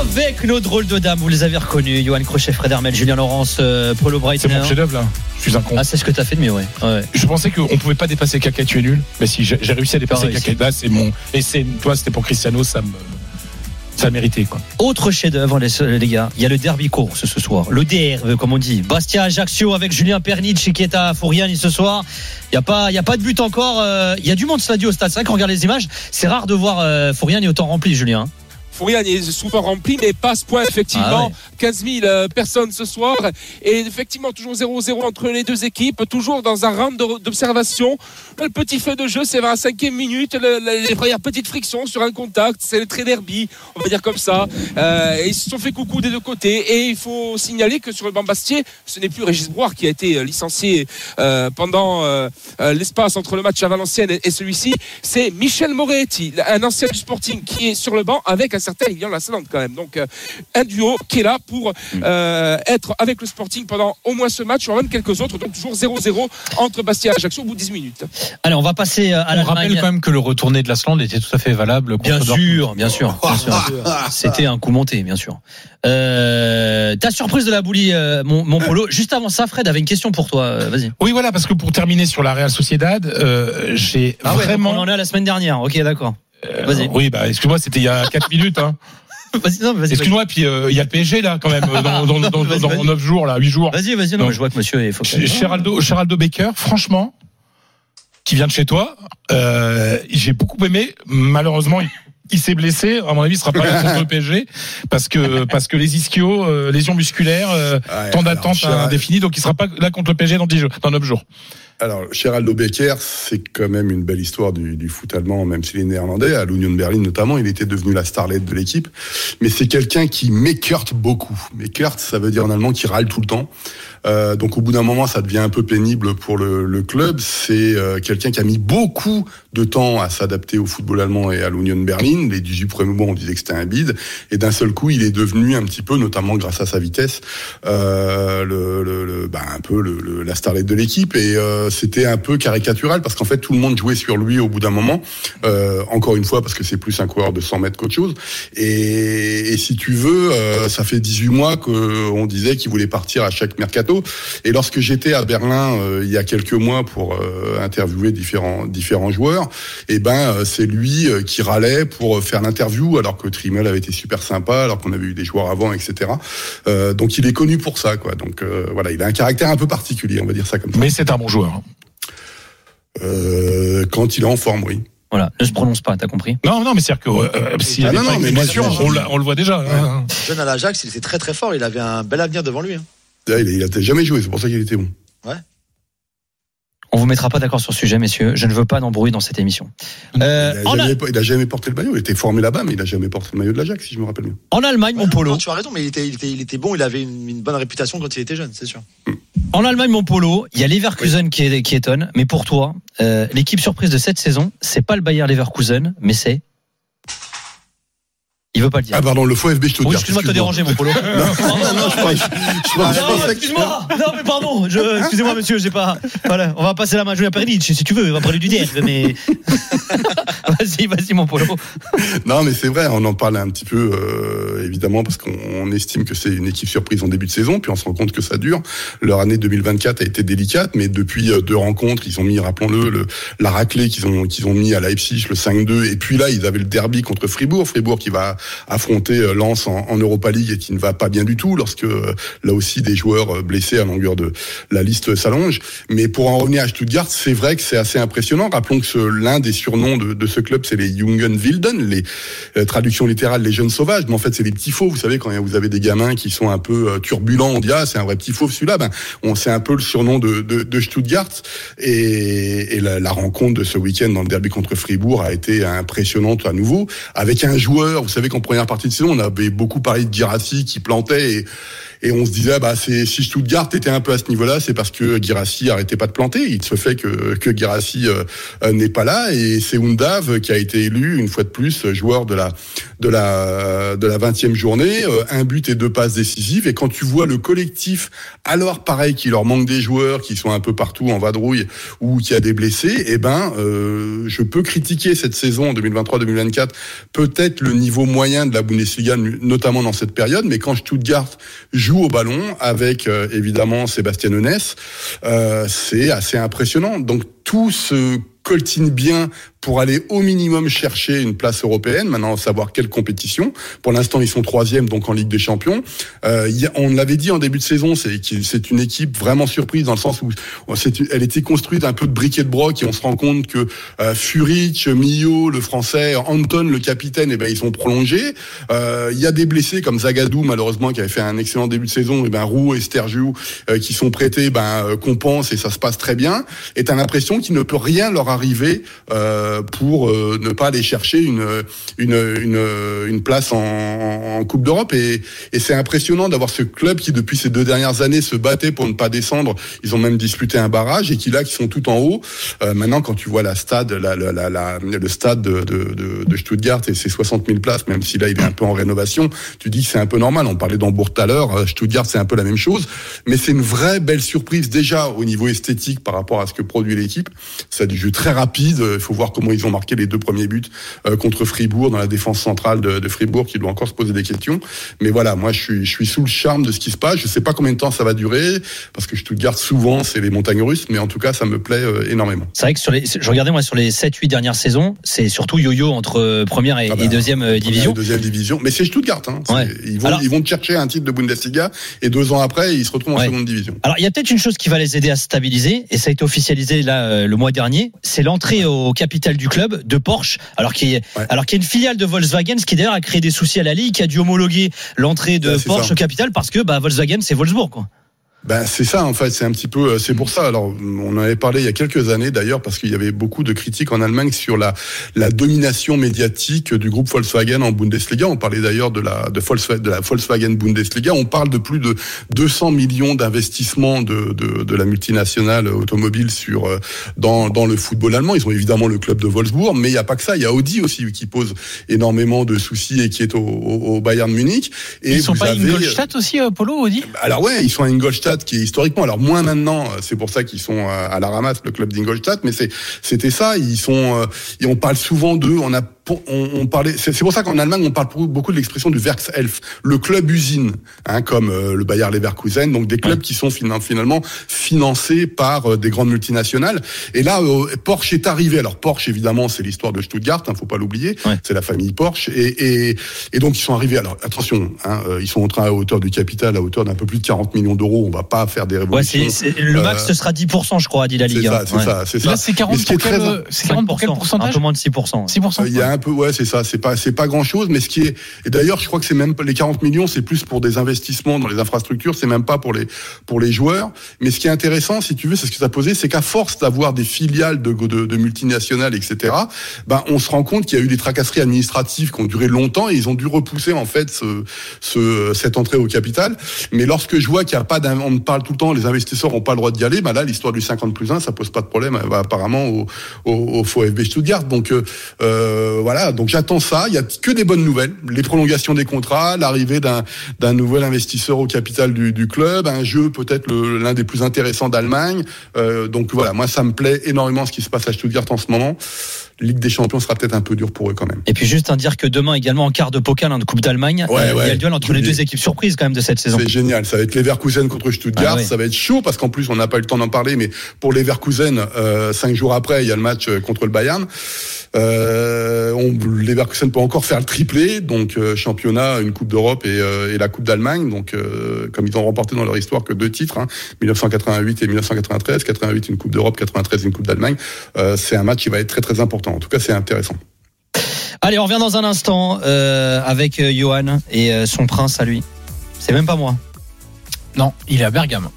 Avec nos drôles de dames, vous les avez reconnus. Johan Crochet, Fred Hermel, Julien Laurence, euh, Polo C'est Breitner. mon chef-d'œuvre là. Je suis un con. Ah, c'est ce que t'as fait de mieux, ouais. ouais. Je pensais qu'on pouvait pas dépasser Kaka, tu es nul. Mais si j'ai réussi à dépasser Pareil, Kaka, là c'est mon. Et c'est toi, c'était pour Cristiano, ça me. Ça a mérité quoi. Autre chef-d'œuvre, les, gars. Il y a le derby course ce soir. Le DR, comme on dit. Bastia Ajaccio avec Julien Pernic qui est à Fouriani ce soir. Il y a pas, il y a pas de but encore. euh, Il y a du monde stadio au stade 5. On regarde les images. C'est rare de voir euh, Fouriani autant rempli, Julien. Fourian est souvent rempli, mais pas à ce point, effectivement. Ah ouais. 15 000 euh, personnes ce soir. Et effectivement, toujours 0-0 entre les deux équipes, toujours dans un round de- d'observation. Le petit feu de jeu, c'est vers la cinquième minute. le- le- les premières petites frictions sur un contact, c'est le très derby, on va dire comme ça. Euh, ils se sont fait coucou des deux côtés. Et il faut signaler que sur le banc Bastier, ce n'est plus Régis Brouard qui a été euh, licencié euh, pendant euh, l'espace entre le match à Valenciennes et, et celui-ci. C'est Michel Moretti, un ancien du Sporting, qui est sur le banc avec un certain Lilian Lassalande quand même. Donc euh, un duo qui est là pour euh, être avec le Sporting pendant au moins ce match, ou même quelques autres. Donc toujours 0-0 entre Bastia et Ajaccio au bout de 10 minutes. Allez, on va passer euh, à On rappelle quand même que le retourné de l'Asland était tout à fait valable. contre Bien sûr, bien sûr, bien sûr. C'était un coup monté, bien sûr. Euh, ta surprise de la boulie, euh, mon, mon polo. Juste avant ça, Fred avait une question pour toi. euh, Vas-y. Oui, voilà, parce que pour terminer sur la Real Sociedad, euh, j'ai Ah ouais, vraiment. on en est à la semaine dernière. Ok, d'accord. Vas-y. Oui, bah excuse-moi, c'était il y a 4 minutes. Hein. Vas-y, non, mais vas-y. Excuse-moi, puis euh, il y a le PSG là quand même euh, dans, dans, dans, dans, vas-y. 9 jours là, 8 jours. Vas-y, vas-y. Non, mais je vois que monsieur, que Ch- Géraldo, Géraldo Becker, franchement, qui vient de chez toi, euh, j'ai beaucoup aimé. Malheureusement, il, s'est blessé. À mon avis, il sera pas là contre le PSG parce que parce que les ischios, euh, lésions musculaires, euh, Ouais, temps d'attente Gérald- indéfini, donc il sera pas là contre le PSG dans 10 jours, dans 9 jours. Alors, Geraldo Becker, c'est quand même une belle histoire du, du foot allemand, même s'il est néerlandais. À l'Union de Berlin, notamment, il était devenu la starlette de l'équipe. Mais c'est quelqu'un qui m'écarte beaucoup. M'écarte, ça veut dire en allemand qui râle tout le temps. Euh, donc, au bout d'un moment, ça devient un peu pénible pour le, le club. C'est euh, quelqu'un qui a mis beaucoup de temps à s'adapter au football allemand et à l'Union de Berlin. Les 18 premiers mois, on disait que c'était un bide. Et d'un seul coup, il est devenu un petit peu, notamment grâce à sa vitesse, euh, le, le, le- bah, un peu la starlette de l'équipe. Et euh, c'était un peu caricatural parce qu'en fait, tout le monde jouait sur lui au bout d'un moment. Euh, encore une fois, parce que c'est plus un coureur de 100 mètres qu'autre chose. Et, et si tu veux, euh, ça fait 18 mois qu'on disait qu'il voulait partir à chaque mercato. Et lorsque j'étais à Berlin euh, il y a quelques mois pour interviewer différents différents joueurs, et ben euh, c'est lui qui râlait pour faire l'interview alors que Trimel avait été super sympa, alors qu'on avait eu des joueurs avant, etc. Euh, donc il est connu pour ça, quoi. Donc euh, voilà, il a un caractère un peu particulier, on va dire ça comme ça. Mais c'est un bon joueur. Euh, quand il est en forme, oui. Voilà, ne se prononce pas, t'as compris? Non, non, mais c'est-à-dire que euh, s'il Ah avait non, pas non, mais je- on, le voit déjà. hein. Jeune à l'Ajax, il était très très fort. Il avait un bel avenir devant lui. hein. Là, Il a, il a jamais joué, c'est pour ça qu'il était bon. On vous mettra pas d'accord sur ce sujet, messieurs. Je ne veux pas d'embrouille dans cette émission. Euh, Il a, en, jamais, Al- il a jamais porté le maillot. Il était formé là-bas, mais il a jamais porté le maillot de l'Ajax, si je me rappelle bien. en Allemagne, mon polo. Non, tu as raison, mais il était, il était, il était bon. Il avait une, une bonne réputation quand il était jeune, c'est sûr. En Allemagne, mon polo, il y a Leverkusen qui, est- qui étonne. Mais pour toi, euh, l'équipe surprise de cette saison, c'est pas le Bayer Leverkusen, mais c'est. Il veut pas le dire. Ah, pardon, le faux FB Stuttgart. oui, excuse-moi de te déranger, mon polo. Non, non, non, je pense, je pense- je Non, pensais que- excuse-moi. Non, mais pardon. Je, excusez-moi, monsieur, j'ai pas. Voilà, on va passer la main à Julien Pernic, si tu veux. On va parler du DR, mais. vas-y, vas-y, mon polo. Non, mais c'est vrai, on en parle un petit peu, euh, évidemment, parce qu'on on estime que c'est une équipe surprise en début de saison, puis on se rend compte que ça dure. Leur année 2024 a été délicate, mais depuis euh, deux rencontres, ils ont mis, rappelons-le, le, la raclée qu'ils ont, qu'ils ont mis à Leipzig, le 5-2, et puis là, ils avaient le derby contre Fribourg. Fribourg qui va affronter euh, Lens en, Europa League et qui ne va pas bien du tout, lorsque euh, là aussi des joueurs euh, blessés à longueur de la liste s'allonge. Mais pour en revenir à Stuttgart, c'est vrai que c'est assez impressionnant. Rappelons que l'un des surnoms de, de ce club, c'est les Jungen Wilden, les traductions littérales, les jeunes sauvages. Mais en fait, c'est les petits fauves. Vous savez, quand vous avez des gamins qui sont un peu turbulents, on dit ah c'est un vrai petit fauve celui-là. Ben, on c'est un peu le surnom de, de, de Stuttgart. Et, la rencontre de ce week-end dans le derby contre Fribourg a été impressionnante à nouveau, avec un joueur. Vous savez qu'en première partie de saison, on avait beaucoup parlé de Girassi qui plantait et on se disait, bah, c'est, si Stuttgart était un peu à ce niveau-là, c'est parce que Girassi arrêtait pas de planter. Il se fait que, que Girassi euh, euh, n'est pas là et c'est Undav qui a été élu une fois de plus joueur de la de la de la 20e journée, euh, un but et deux passes décisives. Et quand tu vois le collectif, alors pareil qu'il leur manque des joueurs qui sont un peu partout en vadrouille ou qui a des blessés, eh ben, euh, je peux critiquer cette saison 2023-2024, peut-être le niveau moyen de la Bundesliga, notamment dans cette période, mais quand Stuttgart joue au ballon avec euh, évidemment Sébastien Onès, euh, c'est assez impressionnant. Donc tout se coltine bien pour aller au minimum chercher une place européenne. Maintenant, savoir quelle compétition. Pour l'instant, ils sont troisième, donc en Ligue des Champions. Euh, on l'avait dit en début de saison, c'est une équipe vraiment surprise dans le sens où elle était construite un peu de briquet de broc et on se rend compte que euh, Furic, Millot, le français, Anton, le capitaine, et ben ils sont prolongés. Euh, Il y a des blessés comme Zagadou malheureusement qui avait fait un excellent début de saison. Et ben Roux et Stergiou euh, qui sont prêtés, ben euh, compensent et ça se passe très bien. Et t'as l'impression qu'il ne peut rien leur arriver euh, pour euh, ne pas aller chercher une une une, une place en, en- Coupe d'Europe. Et, et c'est impressionnant d'avoir ce club qui depuis ces deux dernières années se battait pour ne pas descendre. Ils ont même disputé un barrage et qui là qui sont tout en haut. Euh, maintenant quand tu vois la stade, la, la, la- le stade de, de, de, Stuttgart et ses 60 000 places, même si là il est un peu en rénovation, tu dis que c'est un peu normal. On parlait d'Hambourg tout à l'heure, euh, Stuttgart c'est un peu la même chose, mais c'est une vraie belle surprise déjà au niveau esthétique par rapport à ce que produit l'équipe. C'est du jeu très rapide. Il faut voir ils ont marqué les deux premiers buts euh, contre Fribourg dans la défense centrale de, de Fribourg, qui doit encore se poser des questions. Mais voilà, moi je suis je suis sous le charme de ce qui se passe. Je sais pas combien de temps ça va durer parce que Stuttgart souvent c'est les montagnes russes, mais en tout cas ça me plaît euh, énormément. C'est vrai que sur les, je regardais moi sur les 7-8 dernières saisons, c'est surtout yo-yo entre euh, première et, Ah bah, et deuxième division. Deuxième division. Mais c'est Stuttgart. Hein. Ouais. Ils, vont, Alors- ils vont chercher un titre de Bundesliga et deux ans après, ils se retrouvent en seconde division. Alors il y a peut-être une chose qui va les aider à se stabiliser et ça a été officialisé là euh, le mois dernier, c'est l'entrée au capital du club de Porsche, alors qu'il y a, Ouais. alors qu'il y a une filiale de Volkswagen, ce qui d'ailleurs a créé des soucis à la ligue, qui a dû homologuer l'entrée de Ouais, Porsche ça. au capital parce que bah, Volkswagen c'est Wolfsburg quoi. Ben c'est ça en fait, c'est un petit peu, euh, c'est pour ça. Alors on en avait parlé il y a quelques années d'ailleurs parce qu'il y avait beaucoup de critiques en Allemagne sur la la domination médiatique du groupe Volkswagen en Bundesliga. On parlait d'ailleurs de la de Volkswagen, de la Volkswagen Bundesliga. On parle de plus de 200 millions d'investissements de, de de la multinationale automobile sur euh, dans dans le football allemand. Ils ont évidemment le club de Wolfsburg, mais il y a pas que ça. Il y a Audi aussi qui pose énormément de soucis et qui est au, au, au Bayern Munich. Et Ils sont pas avez- Ingolstadt aussi, euh, Polo, Audi? Alors ouais, ils sont à Ingolstadt qui est historiquement, alors moins maintenant, euh, c'est pour ça qu'ils sont euh, à la ramasse le club d'Ingolstadt, mais c'était ça. Ils sont, euh, et on parle souvent d'eux. On a, on, on parlait, c'est c'est pour ça qu'en Allemagne on parle beaucoup de l'expression du Werkself, le club usine, hein, comme euh, le Bayer Leverkusen, donc des clubs qui sont finalement financés par euh, des grandes multinationales. Et là, euh, Porsche est arrivé. Alors Porsche, évidemment, c'est l'histoire de Stuttgart, hein, faut pas l'oublier. Ouais. C'est la famille Porsche, et, et, et donc ils sont arrivés. Alors attention, hein, euh, ils sont entrés à hauteur du capital, à hauteur d'un peu plus de 40 millions d'euros. On va pas faire des Ouais, révolutions. c'est, c'est- le max Euh, ce sera 10% je crois dit la c'est Ligue. ça, c'est Ouais. ça, c'est ça. Là, c'est 40 Mais ce qui est pour quel, très- euh, c'est 40 pour quel 5%, pourcentage Un peu moins de 6%. 6%. Il y a un peu, ouais, c'est ça. C'est pas, c'est pas grand chose, mais ce qui est, et d'ailleurs, je crois que c'est même les 40 millions, c'est plus pour des investissements dans les infrastructures, c'est même pas pour les, pour les joueurs. Mais ce qui est intéressant, si tu veux, c'est ce que ça posé, c'est qu'à force d'avoir des filiales de, de, de multinationales, etc., ben, on se rend compte qu'il y a eu des tracasseries administratives qui ont duré longtemps et ils ont dû repousser, en fait, ce, ce, cette entrée au capital. Mais lorsque je vois qu'il n'y a pas on me parle tout le temps, les investisseurs n'ont pas le droit d'y aller, ben là, l'histoire du 50 plus 1, ça pose pas de problème, euh, apparemment, au, au, au faux FB Stuttgart. Donc, euh, euh, voilà. Donc, j'attends ça. Il y a que des bonnes nouvelles. Les prolongations des contrats, l'arrivée d'un, nouvel investisseur au capital du, du club, un jeu peut-être l'un des plus intéressants d'Allemagne. Euh, donc, voilà. Moi, ça me plaît énormément ce qui se passe à Stuttgart en ce moment. Ligue des Champions sera peut-être un peu dur pour eux quand même. Et puis juste un dire que demain également en quart de pokal hein, de Coupe d'Allemagne, Ouais, euh, il y a le duel entre les deux équipes surprises quand même de cette saison. C'est génial. Ça va être Leverkusen contre Stuttgart. Ah ouais. Ça va être chaud parce qu'en plus, on n'a pas eu le temps d'en parler, mais pour Leverkusen, euh, cinq jours après, il y a le match euh, contre le Bayern. Euh, on, Leverkusen peut encore faire le triplé, donc euh, championnat, une Coupe d'Europe et, et la Coupe d'Allemagne. Donc, comme ils ont remporté dans leur histoire que deux titres, hein, 1988 et 1993, 88 une Coupe d'Europe, 93 une Coupe d'Allemagne. C'est un match qui va être très très important. En tout cas, c'est intéressant. Allez, on revient dans un instant euh, avec euh, Johan et euh, son prince à lui. C'est même pas moi. Non, il est à Bergame.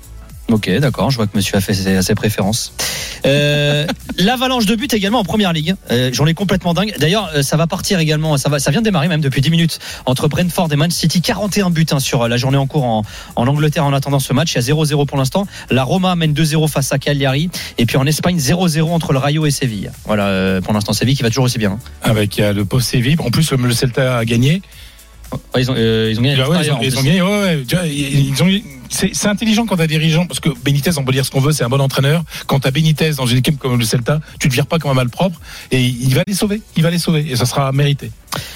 Ok, d'accord, je vois que monsieur a fait ses, ses préférences. Euh, L'avalanche de buts également en première ligue. Euh, J'en ai complètement dingue. D'ailleurs, euh, ça va partir également, ça, va, ça vient de démarrer même depuis 10 minutes entre Brentford et Man City. 41 buts hein, sur la journée en cours en, en Angleterre en attendant ce match. Il y a 0-0 pour l'instant. La Roma mène 2-0 face à Cagliari. Et puis en Espagne, 0-0 entre le Rayo et Séville. Voilà, euh, pour l'instant, Séville qui va toujours aussi bien. hein. Avec le post Séville. En plus, le Celta a gagné. Ouais, ils, ont, euh, ils ont gagné. Ah ouais, ils ont, ils gagné. Ouais, ouais. Tu vois, ils- ils ont- c'est c'est intelligent quand t'as dirigeant, parce que Benitez, on peut dire ce qu'on veut, c'est un bon entraîneur. Quand t'as Benitez dans une équipe comme le Celta, tu te vires pas comme un malpropre, et il va les sauver. Il va les sauver, et ça sera mérité.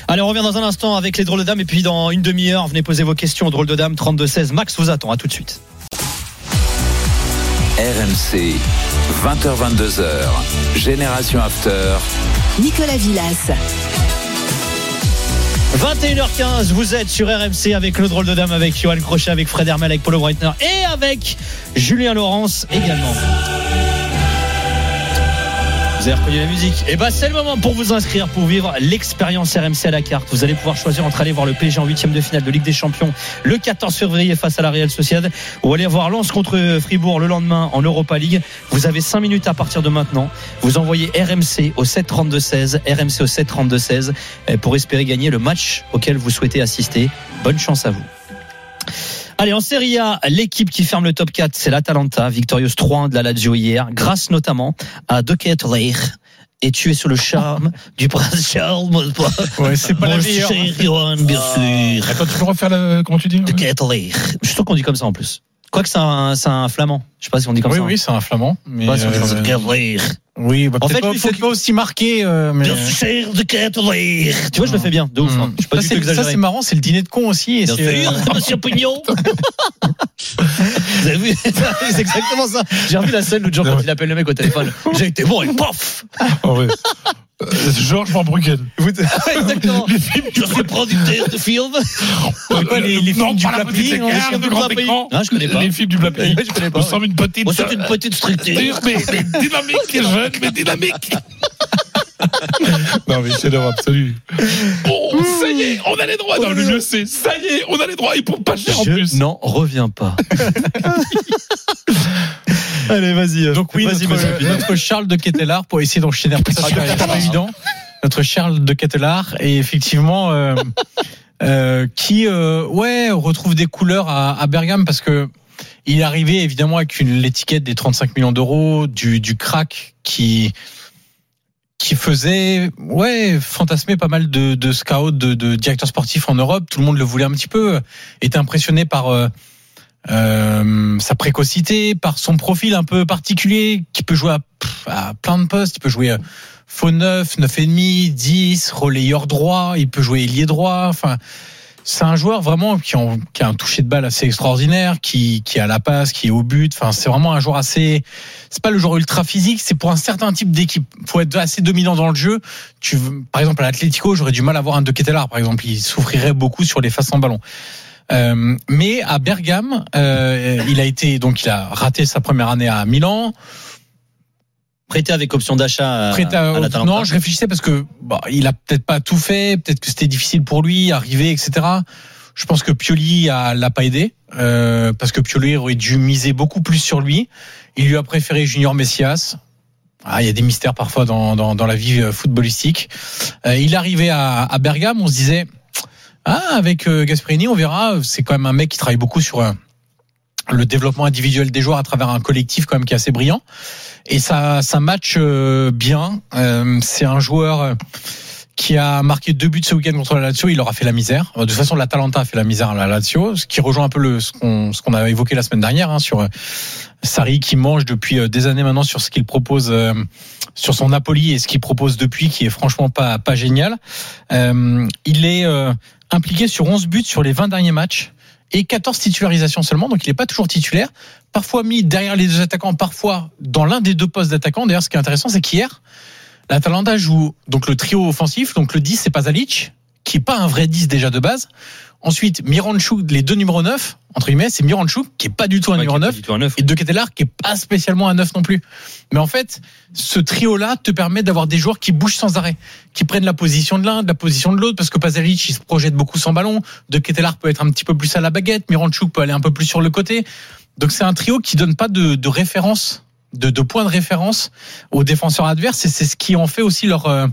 Allez, on revient dans un instant avec les drôles de dames. Et puis dans une demi-heure, venez poser vos questions aux drôles de dames 32-16. Max vous attend. À tout de suite. RMC, 20h-22h, Génération After. Nicolas Villas. 21h15, vous êtes sur RMC avec le drôle de dame, avec Johan Crochet, avec Fred Hermel, avec Paulo Breitner et avec Julien Laurence également. Vous avez reconnu la musique Et bah c'est le moment pour vous inscrire pour vivre l'expérience RMC à la carte. Vous allez pouvoir choisir entre aller voir le PSG en huitième de finale de Ligue des Champions le 14 février face à la Real Sociedad ou aller voir Lens contre Fribourg le lendemain en Europa League. Vous avez 5 minutes à partir de maintenant. Vous envoyez RMC au 732 16, RMC au 732 16 euh, pour espérer gagner le match auquel vous souhaitez assister. Bonne chance à vous. Allez, en Serie A, l'équipe qui ferme le top 4, c'est l'Atalanta, victorieuse 3-1 de la Lazio hier, grâce notamment à De Ketelaere. Et tu es sur le charme du prince Charles, Ouais, c'est pas la meilleure. Johan, bien sûr. Attends, tu peux refaire le, comment tu dis De Ketelaere. Je suis sûr qu'on dit comme ça en plus. Quoique c'est un, c'est un flamand. Je sais pas si on dit comme Oui, ça. oui, c'est un flamand. Mais Ouais, si on dit comme ça, euh. Oui, bah, En fait, pas, lui, faut qu'il- pas aussi marqué. euh, mais... Sûr, De. Tu vois, je le fais bien, de ouf. hein. Je suis pas ça, du tout c'est, ça, c'est marrant, c'est le dîner de con aussi. Et Bien sûr, euh, Monsieur Pignon. Vous avez vu C'est exactement ça. J'ai revu la scène l'autre jour quand il appelle le mec au téléphone. J'ai été bon et pof Oh, ouais. Euh, Georges Van Brucken. Exactement. Je suis producteur de films. Euh, quoi, les- les non, films du la Blapli, petite non, les écart films de du Blapli. Ah, je connais pas. Les films du Blapli. Je connais pas. Nous sommes une petite. Bon, c'est une petite structure. mais, mais dynamique, jeune, mais dynamique. non, mais c'est l'heure absolue. Oh, ça y est, on a les droits dans le UFC. Ça y est, on a les droits. Ils pour pas cher en plus. Je n'en reviens pas. Allez, vas-y. Donc oui, vas-y, notre, Charles de Ketelaar, pour essayer d'enchaîner après ça, c'est pas évident. Notre Charles de Ketelaar, et effectivement, euh, euh, qui, euh, ouais, retrouve des couleurs à, à Bergame parce que il est arrivé évidemment avec une l'étiquette des 35 millions d'euros, du, du crack qui qui faisait ouais fantasmer pas mal de, de scouts, de, de directeurs sportifs en Europe. Tout le monde le voulait un petit peu, était impressionné par euh, sa précocité, par son profil un peu particulier, qui peut jouer à, plein de postes. Il peut jouer euh, faux 9, 9,5, 10, relayeur droit, il peut jouer ailier droit. Enfin, c'est un joueur vraiment qui, a un toucher de balle assez extraordinaire, qui, qui a la passe, qui est au but. Enfin, c'est vraiment un joueur assez. C'est pas le joueur ultra physique, c'est pour un certain type d'équipe. Faut être assez dominant dans le jeu. Tu, par exemple, à l'Atlético, j'aurais du mal à voir un De Ketelaar, par exemple. Il souffrirait beaucoup sur les faces en ballon. Euh, mais à Bergame, euh, il a été donc il a raté sa première année à Milan. Prêté avec option d'achat à, à- non, je réfléchissais parce que bah, il a peut-être pas tout fait, peut-être que c'était difficile pour lui, arriver, etc. Je pense que Pioli a, l'a pas aidé euh, parce que Pioli aurait dû miser beaucoup plus sur lui. Il lui a préféré Junior Messias. Ah, il y a des mystères parfois dans, dans, dans la vie euh, footballistique. Euh, il arrivait à, à Bergame, on se disait ah avec euh, Gasperini, on verra. C'est quand même un mec qui travaille beaucoup sur euh, le développement individuel des joueurs à travers un collectif quand même qui est assez brillant. Et ça, ça match euh, bien. C'est un joueur qui a marqué deux buts ce week-end contre la Lazio. Il aura fait la misère. De toute façon, l'Atalanta a fait la misère à la Lazio, ce qui rejoint un peu le, ce qu'on qu'on a évoqué la semaine dernière hein, sur Sarri qui mange depuis des années maintenant sur ce qu'il propose euh, sur son Napoli et ce qu'il propose depuis, qui est franchement pas pas génial. Euh, il est euh, impliqué sur 11 buts sur les 20 derniers matchs et 14 titularisations seulement, donc il n'est pas toujours titulaire. Parfois mis derrière les deux attaquants, parfois dans l'un des deux postes d'attaquant. D'ailleurs, ce qui est intéressant, c'est qu'hier, l'Atalanta joue donc le trio offensif, donc le 10 c'est Pasalic, qui est pas un vrai 10 déjà de base. Ensuite, Miranchuk, les deux numéros 9, entre guillemets, c'est Miranchuk, qui est pas du tout un Ouais, numéro qui est pas 9, du tout un neuf. et De Ketelaar, qui est pas spécialement un 9 non plus. Mais en fait, ce trio-là te permet d'avoir des joueurs qui bougent sans arrêt, qui prennent la position de l'un, de la position de l'autre, parce que Pasalic, il se projette beaucoup sans ballon. De Ketelaar peut être un petit peu plus à la baguette, Miranchuk peut aller un peu plus sur le côté. Donc c'est un trio qui donne pas de, de référence, de, de point de référence aux défenseurs adverses, et c'est ce qui en fait aussi leur euh,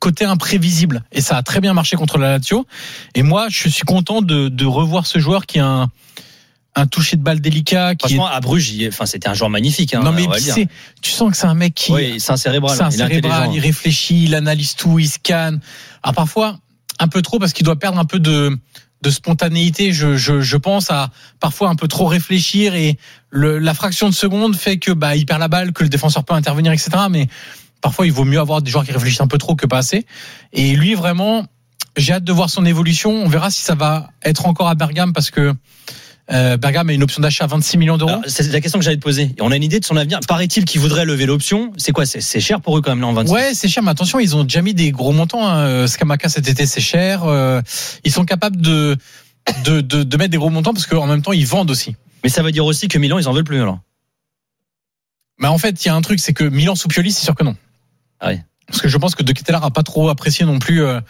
côté imprévisible. Et ça a très bien marché contre la Lazio. Et moi, je suis content de, de revoir ce joueur qui a un, un toucher de balle délicat, qui est Franchement, à Bruges, il est- enfin, c'était un joueur magnifique. Hein, non mais puis tu sens que c'est un mec qui Oui, c'est un cérébral. c'est un il est cérébral, il réfléchit, il analyse tout, il scanne. Alors parfois un peu trop parce qu'il doit perdre un peu de de spontanéité. Je, je, je pense à parfois un peu trop réfléchir et le, la fraction de seconde fait que bah il perd la balle, que le défenseur peut intervenir, etc. Mais parfois il vaut mieux avoir des joueurs qui réfléchissent un peu trop que pas assez. Et lui vraiment, j'ai hâte de voir son évolution. On verra si ça va être encore à Bergame parce que Euh, Bergame a une option d'achat à 26 millions d'euros. C'est la question que j'allais te poser. On a une idée de son avenir. Paraît-il qu'il voudrait lever l'option. C'est quoi? C'est cher pour eux quand même là en 26. Ouais, c'est cher, mais attention, ils ont déjà mis des gros montants. Hein. Euh, Scamaca cet été, c'est cher. Euh, ils sont capables de, de, de, de mettre des gros montants parce qu'en même temps, ils vendent aussi. Mais ça veut dire aussi que Milan, ils en veulent plus alors. Mais en fait, il y a un truc, c'est que Milan sous Pioli, c'est sûr que non. Ah ouais. Parce que je pense que De Ketelaere a pas trop apprécié non plus euh,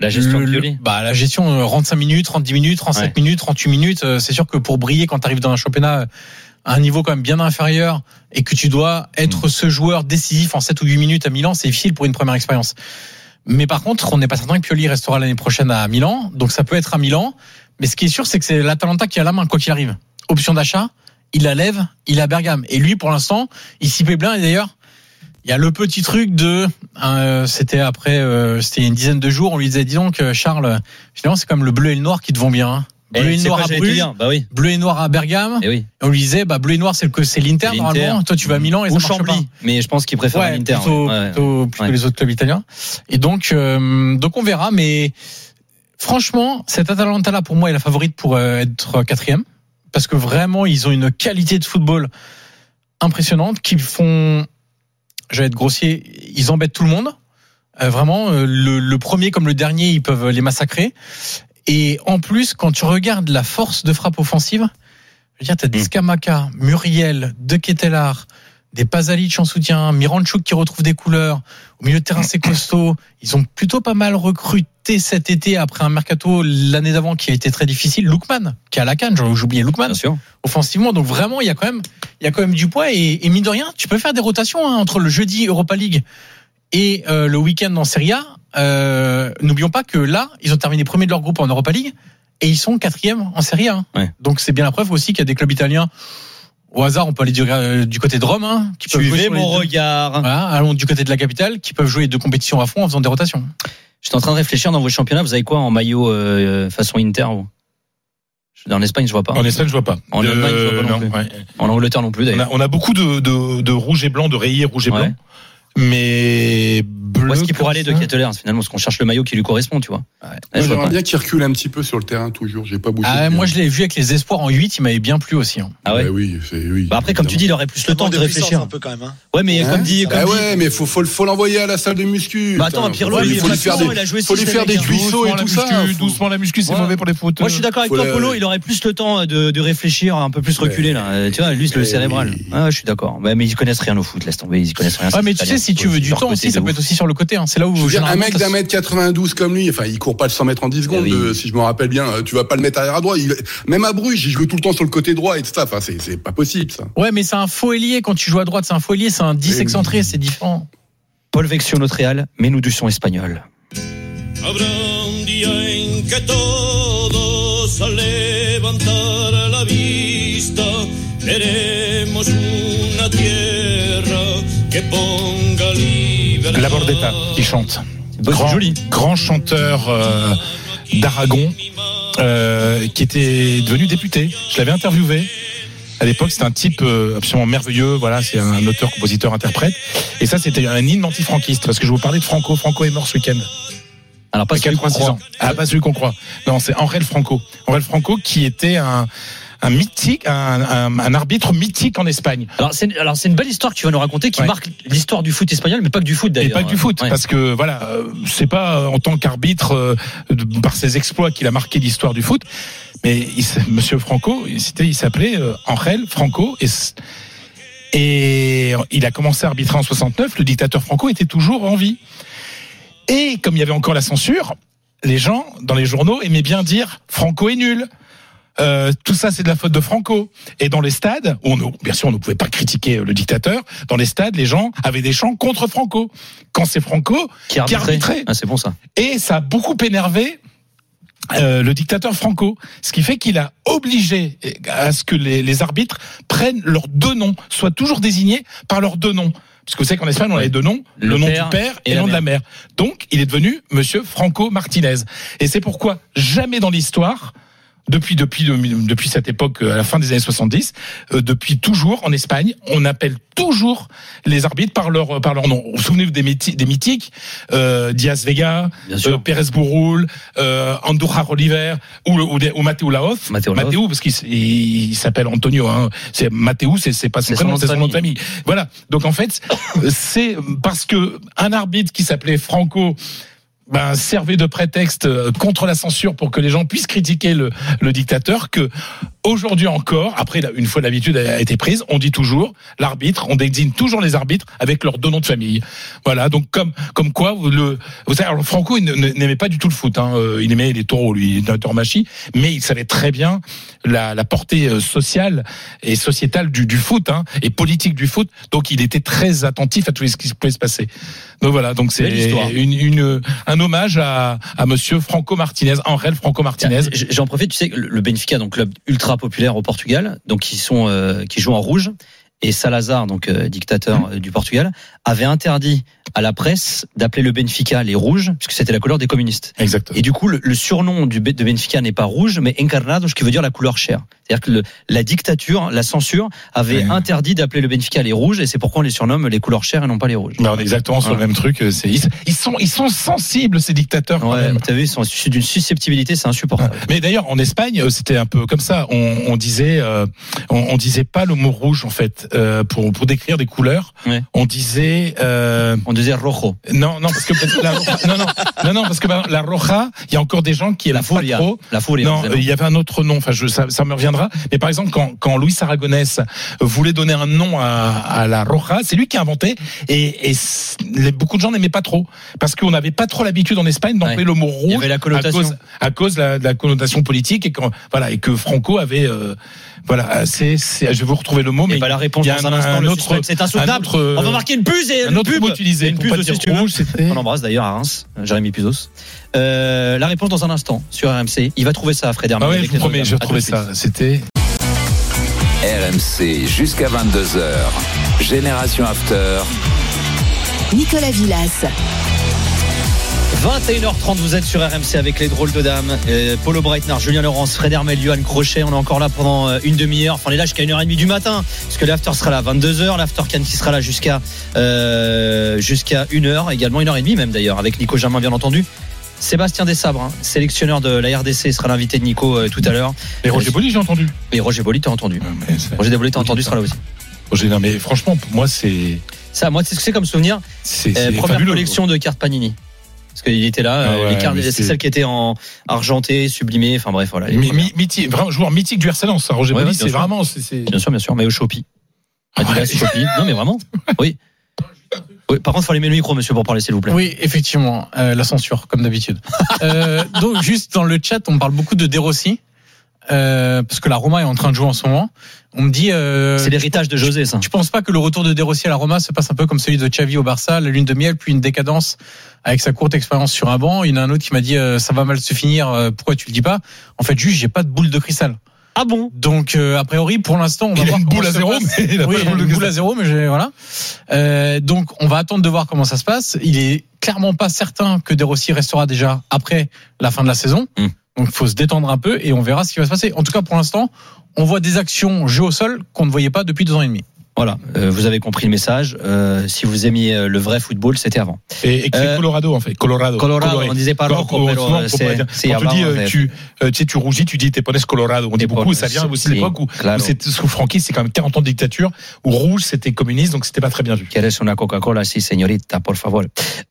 La gestion le- de le- Pioli. bah, la gestion euh, rentre 5 minutes, rentre 10 minutes, rentre 7 minutes, 38 minutes. euh, C'est sûr que pour briller quand tu arrives dans un championnat à un niveau quand même bien inférieur et que tu dois être ce joueur décisif en 7 ou 8 minutes à Milan, c'est difficile pour une première expérience. Mais par contre, on n'est pas certain que Pioli restera l'année prochaine à Milan, donc ça peut être à Milan. Mais ce qui est sûr, c'est que c'est l'Atalanta qui a la main, quoi qu'il arrive. Option d'achat, il la lève, il a Bergame. Et lui, pour l'instant, il s'y plaît bien. Et d'ailleurs, il y a le petit truc de, euh, c'était après, euh, c'était une dizaine de jours, on lui disait, dis donc, Charles, finalement, c'est comme le bleu et le noir qui te vont bien. hein. Bleu Eh, et c'est noir quoi, à Bruges, Bah oui. bleu et noir à Bergame. Eh oui. Et on lui disait, bah, bleu et noir, c'est le que c'est l'Inter, normalement. Toi, tu vas à Milan et Ou ça marche Chambly. pas. Mais je pense qu'ils préfèrent Ouais, l'Inter. plutôt, ouais. Plutôt, plutôt Ouais. les autres clubs italiens. Et donc, euh, donc on verra. Mais franchement, cette Atalanta-là, pour moi, est la favorite pour euh, être quatrième. Parce que vraiment, ils ont une qualité de football impressionnante qu'ils font, je vais être grossier, ils embêtent tout le monde. Euh, vraiment, euh, le, le premier comme le dernier, ils peuvent les massacrer. Et en plus, quand tu regardes la force de frappe offensive, je veux dire, t'as Skamaka, Muriel, De Ketelar, des Pasalic en soutien, Miranchuk qui retrouve des couleurs. Au milieu de terrain, c'est costaud. Ils ont plutôt pas mal recruté cet été après un mercato l'année d'avant qui a été très difficile. Lookman, qui est à la canne, j'ai oublié Lookman. Offensivement, donc vraiment, il y a quand même, il y a quand même du poids et, et mine de rien, tu peux faire des rotations hein, entre le jeudi Europa League et euh, le week-end en Serie A. Euh, N'oublions pas que là, ils ont terminé premier de leur groupe en Europa League et ils sont quatrième en Serie A. Ouais. Donc c'est bien la preuve aussi qu'il y a des clubs italiens. Au hasard, on peut aller du, euh, du côté de Rome, hein, qui peuvent jouer mon regard. Voilà, allons du côté de la capitale, qui peuvent jouer les deux compétitions à fond en faisant des rotations. J'étais en train de réfléchir dans vos championnats. Vous avez quoi en maillot euh, façon Inter vous? En Espagne, je vois pas. En Espagne, je vois pas. En De- Allemagne, je vois pas non non, plus. ouais. En Angleterre non plus On d'ailleurs. a, on a beaucoup de, de, de rouge et blanc, de rayés rouge et Ouais. Mais bleu. Est-ce qu'il pourrait comme aller de ça. Ketteler finalement Parce qu'on cherche le maillot qui lui correspond, tu vois. Ouais, J'aimerais bien qu'il recule un petit peu sur le terrain toujours. J'ai pas bougé. Ah, moi, je l'ai vu avec les espoirs en 8, il m'avait bien plu aussi. hein. Ah ouais. Ouais, oui, c'est oui. Bah après, comme tu dis, il aurait plus le temps de réfléchir. un peu quand même. Hein. Ouais, mais Hein comme dit, comme Ah dit- ouais, mais faut faut, faut l'envoyer à la salle de muscu. Bah attends, Pirlo, il faut lui faire des, il a joué faut lui faire des cuissots et tout ça. doucement la muscu, c'est mauvais pour les foot. Moi, je suis d'accord avec toi, Polo. Il aurait plus le temps de, de réfléchir, un peu plus reculer là. Euh, Tu vois, lui, c'est le cérébral. Ah, je suis d'accord. Mais ils connaissent rien au foot. Laisse tomber, ils connaissent rien. Mais tu sais, si tu veux du temps aussi, ça peut être aussi sur le côté. hein. C'est là où Je veux dire, un mec d'un mètre 92 comme lui, enfin, il court pas le 100 mètres en 10 secondes, Eh oui. euh, si je me rappelle bien. Tu vas pas le mettre arrière à droite. Il- Même à Bruges, il joue tout le temps sur le côté droit et tout ça. Enfin, c'est pas possible, ça. Ouais, mais c'est un faux ailier quand tu joues à droite, c'est un faux ailier, c'est un 10 Eh oui. excentré, c'est différent. Paul Vexio, notre Real, mais nous du son espagnol. Que ponga. La Bordetta qui chante. Grand, joli. grand chanteur euh, d'Aragon euh, qui était devenu député. Je l'avais interviewé. À l'époque, c'était un type euh, absolument merveilleux. Voilà, c'est un auteur, compositeur, interprète. Et ça, c'était un hymne anti-franquiste parce que je vous parlais de Franco. Franco est mort ce week-end. Alors pas celui qu'on 86 croit. Ah, pas celui qu'on croit. Non, c'est Aurel Franco. Aurel Franco qui était un, un mythique, un, un, un arbitre mythique en Espagne. Alors c'est alors c'est une belle histoire que tu vas nous raconter qui Ouais. marque l'histoire du foot espagnol, mais pas que du foot Et d'ailleurs. pas que du foot, Ouais. parce que voilà, euh, c'est pas euh, en tant qu'arbitre euh, par ses exploits qu'il a marqué l'histoire du foot, mais il, Monsieur Franco, il s'appelait euh, Angel Franco et et il a commencé à arbitrer en 69. Le dictateur Franco était toujours en vie. Et comme il y avait encore la censure, les gens dans les journaux aimaient bien dire Franco est nul. Euh, tout ça, c'est de la faute de Franco. Et dans les stades, où on, ne- bien sûr, on ne pouvait pas critiquer euh, le dictateur. Dans les stades, les gens avaient des chants contre Franco. Quand c'est Franco, Qui arbitrait. arbitrait. Ah, c'est bon ça. et ça a beaucoup énervé euh, le dictateur Franco, ce qui fait qu'il a obligé à ce que les, les arbitres prennent leurs deux noms, soient toujours désignés par leurs deux noms. Parce que vous savez qu'en Espagne, on a les deux noms, le, Le nom père du père et, le nom de la mère. Donc, il est devenu Monsieur Franco Martinez. Et c'est pourquoi jamais dans l'histoire depuis depuis depuis cette époque euh, à la fin des années 70, euh, depuis toujours en Espagne, on appelle toujours les arbitres par leur par leur nom. Vous vous souvenez des, des mythiques euh, Diaz Vega, euh, Pérez Bourroul, euh, Andújar Oliver ou, ou, ou Mateo Laoz? Mateo parce qu'il s- il, il s'appelle Antonio. Hein. C'est Mateo, c'est c'est pas son prénom, nom de c'est son nom de famille. famille. Voilà. Donc en fait, c'est parce que un arbitre qui s'appelait Franco ben, servait de prétexte euh, contre la censure pour que les gens puissent critiquer le, le dictateur que aujourd'hui encore, après une fois l'habitude a été prise, on dit toujours l'arbitre, on désigne toujours les arbitres avec leur deux noms de famille. Voilà, donc comme comme quoi vous le vous savez, alors Franco il n'aimait pas du tout le foot, hein, euh, il aimait les taureaux lui, d'un machi, mais il savait très bien la, la portée euh, sociale et sociétale du, du foot hein, et politique du foot, donc il était très attentif à tout ce qui pouvait se passer. Donc voilà, donc c'est une, une un hommage à, Monsieur Franco Martinez, Angel Franco Martinez. J'en profite, tu sais, le Benfica, donc club ultra populaire au Portugal, donc qui sont euh, qui jouent en rouge. Et Salazar, donc euh, dictateur euh, du Portugal, avait interdit à la presse d'appeler le Benfica les rouges, puisque c'était la couleur des communistes. Exactement. Et du coup, le, le surnom du, de Benfica n'est pas rouge, mais encarnado, ce qui veut dire la couleur chair. C'est-à-dire que le- la dictature, la censure, avait interdit d'appeler le Benfica les rouges, et c'est pourquoi on les surnomme les couleurs chair et non pas les rouges. On est exactement sur le même truc. euh, Ils, ils sont, ils sont sensibles ces dictateurs. Quand Ouais, même. t'as vu, ils sont d'une susceptibilité, c'est insupportable. Mais d'ailleurs, en Espagne, euh, c'était un peu comme ça. On, on disait, euh, on, on disait pas le mot rouge en fait euh, pour pour décrire des couleurs. Ouais. On disait, euh, On disait rojo. non, non, parce que la roja, non, non, non, non, parce que ben, la roja, il y a encore des gens qui La furia. trop. La furia. Non, il y avait un autre nom. Enfin, je, ça, ça me reviendra. Mais par exemple, quand, quand Louis Aragonès voulait donner un nom à, à la Roja, c'est lui qui a inventé. Et, et les- beaucoup de gens n'aimaient pas trop parce qu'on n'avait pas trop l'habitude en Espagne d'employer Ouais. le mot rouge la à connotation. cause, à cause de la, de la connotation politique et quand voilà et que Franco avait euh, voilà. C'est, c'est- je vais vous retrouver le mot, mais Et bah la réponse dans un, instant. un le autre, suspense, c'est insoutenable. autre, euh, On va marquer une puce et un une autre pub. mot utilisé Une puce aussi, rouge. On l'embrasse d'ailleurs à Reims, Jérémy Puzos. Euh, la réponse dans un instant sur RMC. Il va trouver ça, Fred Hermel. Ah ouais, je vous les promets, autres je vais retrouver ça. C'était. RMC jusqu'à 22h. Génération After. Nicolas Villas. 21h30, vous êtes sur RMC avec les drôles de dames. Paulo Breitner, Julien Laurence, Fred Hermel, Johan Crochet. On est encore là pendant euh, une demi-heure. Enfin, on est là jusqu'à 1h30 du matin. Parce que l'after sera là à 22h. L'after can qui sera là jusqu'à euh, jusqu'à 1h. Également 1h30 même d'ailleurs. Avec Nico Germain, bien entendu. Sébastien Dessabres, hein, sélectionneur de la RDC, sera l'invité de Nico euh, tout à l'heure. Et Roger Boli, j'ai entendu. Et Roger Boli, t'as entendu. Mais c'est- Roger Boli, t'as entendu, sera là aussi. Roger, non, mais franchement, pour moi, c'est. Ça, moi, c'est ce que c'est comme souvenir. C'est Euh, première fabuleux. collection de cartes Panini. Parce qu'il était là, Ah euh, ouais, les cartes, mais c'est celles qui étaient en argenté, sublimé, enfin bref, voilà. Mi- mi- mythique, vraiment joueur mythique du RC Lens, hein, Roger Ouais, c'est vraiment. c'est- c'est- Bien sûr, bien sûr, mais au Shopee. Adidas. Shopee. Non, mais vraiment. Oui. Oui, par contre, il faut allumer le micro, monsieur, pour parler, s'il vous plaît. Oui, effectivement, euh, la censure, comme d'habitude. Euh, donc, juste dans le chat, on parle beaucoup de De Rossi, euh, parce que la Roma est en train de jouer en ce moment. On me dit. Euh, C'est l'héritage de José, ça. tu penses pas que le retour de De Rossi à la Roma se passe un peu comme celui de Xavi au Barça, la lune de miel, puis une décadence avec sa courte expérience sur un banc Il y en a un autre qui m'a dit euh, ça va mal se finir, euh, pourquoi tu le dis pas? En fait, juste, j'ai pas de boule de cristal. Ah bon? Donc, euh, a priori, pour l'instant, on va Il a voir une comment boule à zéro, passe. mais il a Oui, pas de boule de une boule cristal. à zéro, mais voilà. Euh, donc, on va attendre de voir comment ça se passe. Il est clairement pas certain que De Rossi restera déjà après la fin de la saison. Hmm. Donc, il faut se détendre un peu et on verra ce qui va se passer. En tout cas, pour l'instant, on voit des actions jeu au sol qu'on ne voyait pas depuis deux ans et demi. Voilà, euh, vous avez compris le message. Euh, si vous aimiez euh, le vrai football, c'était avant. Et, et que c'est Euh, Colorado en fait, Colorado. Colorado, Coloré. on disait pas souvent, euh, c'est- pas quand euh, ouais. tu, tu sais, tu rougis, tu dis t'es pones Colorado. On dit beaucoup, ça vient aussi sí, l'époque où, c'est sous Francky, c'est quand même 40 ans de dictature, où rouge c'était communiste, donc c'était pas très bien vu. Quieres una Coca-Cola, si, señorita, por favor.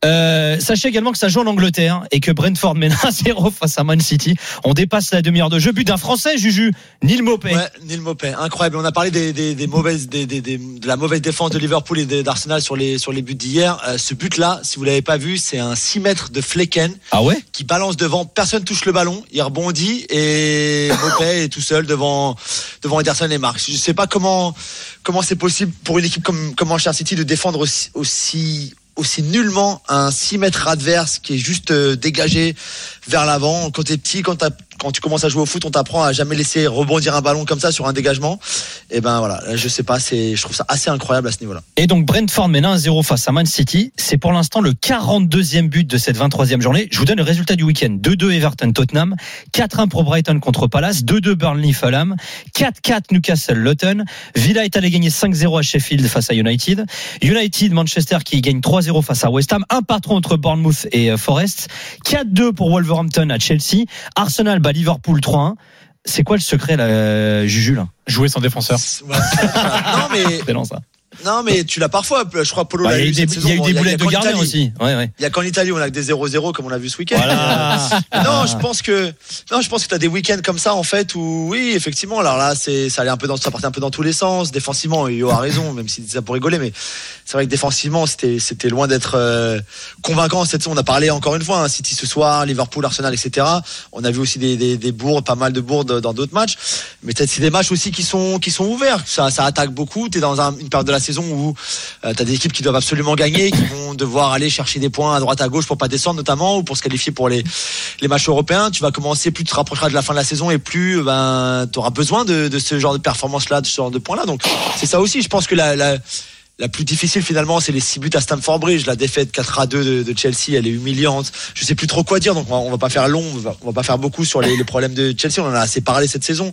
Euh, sachez également que ça joue en Angleterre et que Brentford mène 1-0 face à Man City. On dépasse la demi-heure de jeu. But d'un Français, Juju, Neil Maupay. Ouais, Neil Maupay, incroyable. On a parlé des, des, des mauvaises, des, des, des- de la mauvaise défense de Liverpool et d'Arsenal sur les, sur les buts d'hier. Euh, ce but-là, si vous l'avez pas vu, c'est un 6 mètres de Flecken Ah ouais qui balance devant. Personne touche le ballon. Il rebondit et Maupay est tout seul devant, devant Ederson et Marx. Je sais pas comment, comment c'est possible pour une équipe comme, comme Manchester City de défendre aussi, aussi, aussi nullement un 6 mètres adverse qui est juste euh, dégagé vers l'avant. Quand t'es petit, quand t'as quand tu commences à jouer au foot, on t'apprend à jamais laisser rebondir un ballon comme ça sur un dégagement. Et ben voilà, je sais pas, c'est, je trouve ça assez incroyable à ce niveau-là. Et donc Brentford mène 1-0 face à Man City. C'est pour l'instant le 42e but de cette 23e journée. Je vous donne le résultat du week-end. 2-2 Everton Tottenham, 4-1 pour Brighton contre Palace, 2-2 Burnley Fulham, 4-4 Newcastle Luton. Villa est allé gagner 5-0 à Sheffield face à United. United Manchester qui gagne 3-0 face à West Ham. Un patron entre Bournemouth et euh, Forest. 4-2 pour Wolverhampton à Chelsea. Arsenal bat Liverpool 3-1. C'est quoi le secret là, euh, Juju là Jouer sans défenseur. Ouais. non mais C'est ça. Non mais tu l'as parfois. Je crois Polo Bah, il y a eu des, il y a Bon, boulettes de Italie. aussi. Ouais, ouais. Il y a qu'en Italie on a que des 0-0 comme on l'a vu ce week-end. Voilà. non, je pense que non, je pense que tu as des week-ends comme ça en fait où oui, effectivement, alors là c'est ça allait un peu dans ça partait un peu dans tous les sens, défensivement, Yo a raison même si ça pour rigoler mais c'est vrai que défensivement, c'était c'était loin d'être euh, convaincant cette. On a parlé encore une fois hein, City ce soir, Liverpool, Arsenal etc. On a vu aussi des des, des bourdes, pas mal de bourdes dans d'autres matchs, mais c'est des matchs aussi qui sont qui sont ouverts. Ça ça attaque beaucoup, tu es dans un- une période de la saison où euh, tu as des équipes qui doivent absolument gagner, qui vont devoir aller chercher des points à droite à gauche pour pas descendre notamment ou pour se qualifier pour les les matchs européens, tu vas commencer, plus tu te rapprocheras de la fin de la saison et plus ben, tu auras besoin de, ce genre de performance-là, de ce genre de points-là. Donc c'est ça aussi, je pense que la, la plus difficile finalement, c'est les 6 buts à Stamford Bridge. La défaite 4 à 2 de, Chelsea, elle est humiliante. Je sais plus trop quoi dire, donc on va, va pas faire long, on va, va pas faire beaucoup sur les, problèmes de Chelsea. On en a assez parlé cette saison,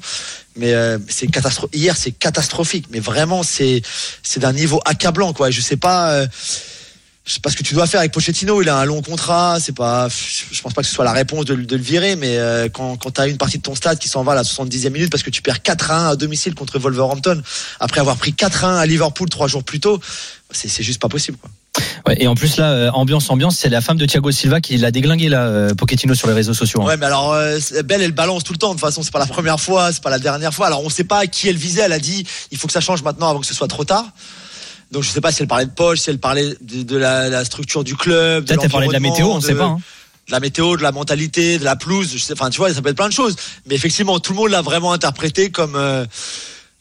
mais euh, c'est Hier, c'est catastrophique, mais vraiment, c'est c'est d'un niveau accablant, quoi. Je sais pas. euh, je sais pas ce que tu dois faire avec Pochettino. Il a un long contrat. C'est pas, je pense pas que ce soit la réponse de, le- de le virer, mais euh, quand, quand tu as une partie de ton stade qui s'en va à la 70e minute parce que tu perds 4 à 1 à domicile contre Wolverhampton après avoir pris 4 à 1 à Liverpool trois jours plus tôt, c'est c'est juste pas possible. Quoi. Ouais, et en plus là, euh, ambiance, ambiance, c'est la femme de Thiago Silva qui l'a déglingué là, euh, Pochettino sur les réseaux sociaux. hein. Ouais, mais alors euh, Belle, elle balance tout le temps. De toute façon, c'est pas la première fois, c'est pas la dernière fois. Alors on sait pas à qui elle visait. Elle a dit, il faut que ça change maintenant avant que ce soit trop tard. Donc je sais pas si elle parlait de Poche, si elle parlait de, de la, la structure du club. de Peut-être elle parlait de la météo, on sait de- pas. hein. de la météo, de la mentalité, de la pelouse. Je sais, enfin, tu vois, ça peut être plein de choses. Mais effectivement, tout le monde l'a vraiment interprété comme euh,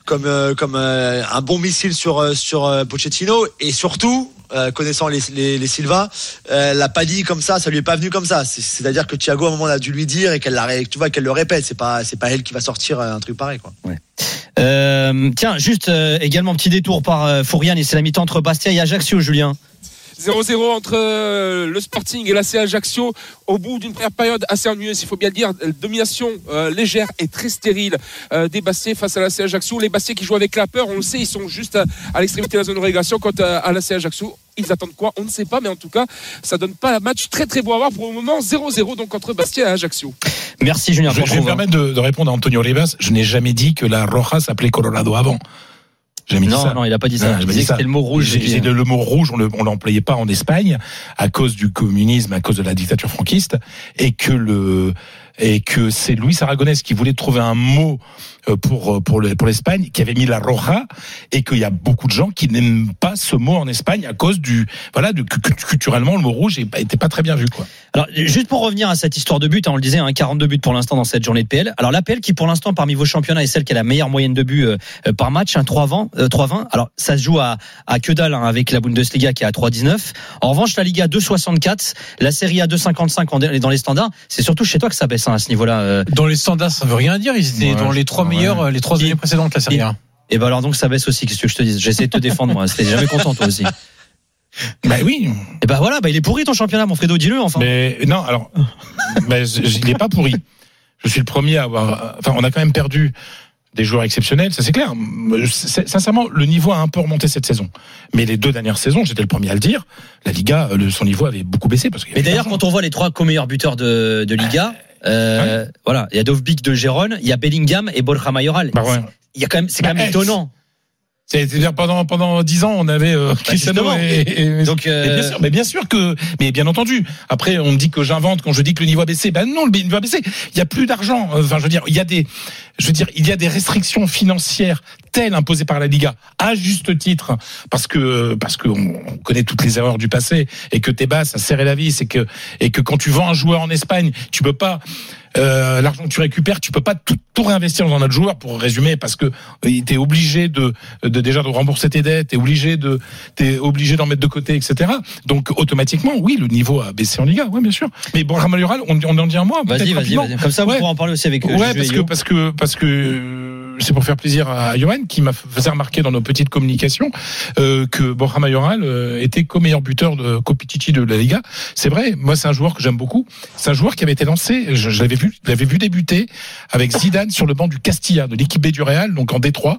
comme euh, comme euh, un bon missile sur sur Pochettino et surtout. Euh, connaissant les, les, Silva, euh, l'a pas dit comme ça, ça lui est pas venu comme ça. C'est- C'est-à-dire que Thiago à un moment a dû lui dire et qu'elle tu vois, qu'elle le répète. C'est pas, c'est pas elle qui va sortir euh, un truc pareil, quoi. Tiens, juste également petit détour par Fourian et c'est la mi-temps entre Bastia et Ajaccio, Julien. 0-0 entre euh, le Sporting et l'AC Ajaccio au bout d'une première période assez ennuyeuse, il faut bien le dire. Euh, Domination euh, légère et très stérile euh, des Bastiais face à l'AC Ajaccio. Les Bastiais qui jouent avec la peur, on le sait, ils sont juste à, à l'extrémité de la zone de relégation. Quant à, à l'AC Ajaccio, ils attendent quoi? On ne sait pas, mais en tout cas, ça donne pas un match très très beau à voir pour le moment. 0-0 donc entre Bastia et Ajaccio. Merci Julien. Je, je vais me permettre de, de répondre à Antonio Rivas. Je n'ai jamais dit que la Roja s'appelait Colorado avant. J'ai jamais dit Non, ça. non, il a pas dit ça. Non, j'ai disait dit que c'était le mot rouge. J'ai- le, le mot rouge, on on l'employait pas en Espagne à cause du communisme, à cause de la dictature franquiste, et que le et que c'est Luis Aragonès qui voulait trouver un mot euh, pour le- pour l'Espagne, qui avait mis la roja, et qu'il y a beaucoup de gens qui n'aiment pas ce mot en Espagne à cause du voilà culturellement le mot rouge était pas très bien vu quoi. Alors, juste pour revenir à cette histoire de but, hein, on le disait, hein, 42 buts pour l'instant dans cette journée de PL. Alors, l'APL qui pour l'instant parmi vos championnats est celle qui a la meilleure moyenne de buts euh, euh, par match, un 3-20. euh, 3-20. Alors, ça se joue à, à que dalle hein, avec la Bundesliga qui est à 3-19. En revanche, la Liga 2-64, la Serie A 2-55 en- dans les standards. C'est surtout chez toi que ça baisse hein, à ce niveau-là. euh. Dans les standards, ça veut rien dire. Ils étaient Ouais, dans les trois ouais. meilleurs, euh, les trois années précédentes, la série A. Et ben alors donc ça baisse aussi. Qu'est-ce que je te dis J'essaie de te défendre moi. C'était jamais content toi aussi. Bah oui. Et ben voilà, bah il est pourri ton championnat, mon Fredo, dis-le enfin. Mais non, alors, il n'est pas pourri. Je suis le premier à avoir. Enfin, on a quand même perdu des joueurs exceptionnels, ça c'est clair. Sincèrement, le niveau a un peu remonté cette saison. Mais les deux dernières saisons, j'étais le premier à le dire, la Liga, le- son niveau avait beaucoup baissé parce Mais d'ailleurs, quand on voit les trois co-meilleurs buteurs de, de Liga, euh, voilà, il y a Dovbik de Gérone, il y a Bellingham et Borja Mayoral. Bah ouais. Il y a quand même, c'est quand Bah, même eh, étonnant. C'est-à-dire pendant pendant dix ans, on avait euh, Cristiano justement. et, et- Donc, euh, mais bien sûr, mais bien sûr que, mais bien entendu. Après, on me dit que j'invente quand je dis que le niveau a baissé. Ben non, le niveau a baissé. Il y a plus d'argent. Enfin, je veux dire, il y a des je veux dire, il y a des restrictions financières telles imposées par la Liga, à juste titre, parce que parce qu'on on connaît toutes les erreurs du passé et que Tebas a serré la vis, et que et que quand tu vends un joueur en Espagne, tu peux pas euh, l'argent que tu récupères, tu peux pas tout, tout réinvestir dans un autre joueur pour résumer parce que tu es obligé de, de déjà de rembourser tes dettes, t'es obligé de t'es obligé d'en mettre de côté, etc. Donc automatiquement, oui, le niveau a baissé en Liga, oui bien sûr. Mais bon, Mayoral, on, on en dit un. Vas-y, peut-être vas-y, vas-y. Comme ça, vous Ouais. pourrez en parler aussi avec euh, Ouais, parce que Yo. parce que parce que euh, c'est pour faire plaisir à Johan qui m'a faisait remarquer dans nos petites communications euh, que Borja Mayoral euh, était co-meilleur buteur de Copitici de la Liga. C'est vrai, moi c'est un joueur que j'aime beaucoup. C'est un joueur qui avait été lancé, je, je l'avais vu, je l'avais vu débuter avec Zidane sur le banc du Castilla, de l'équipe B du Real, donc en Détroit.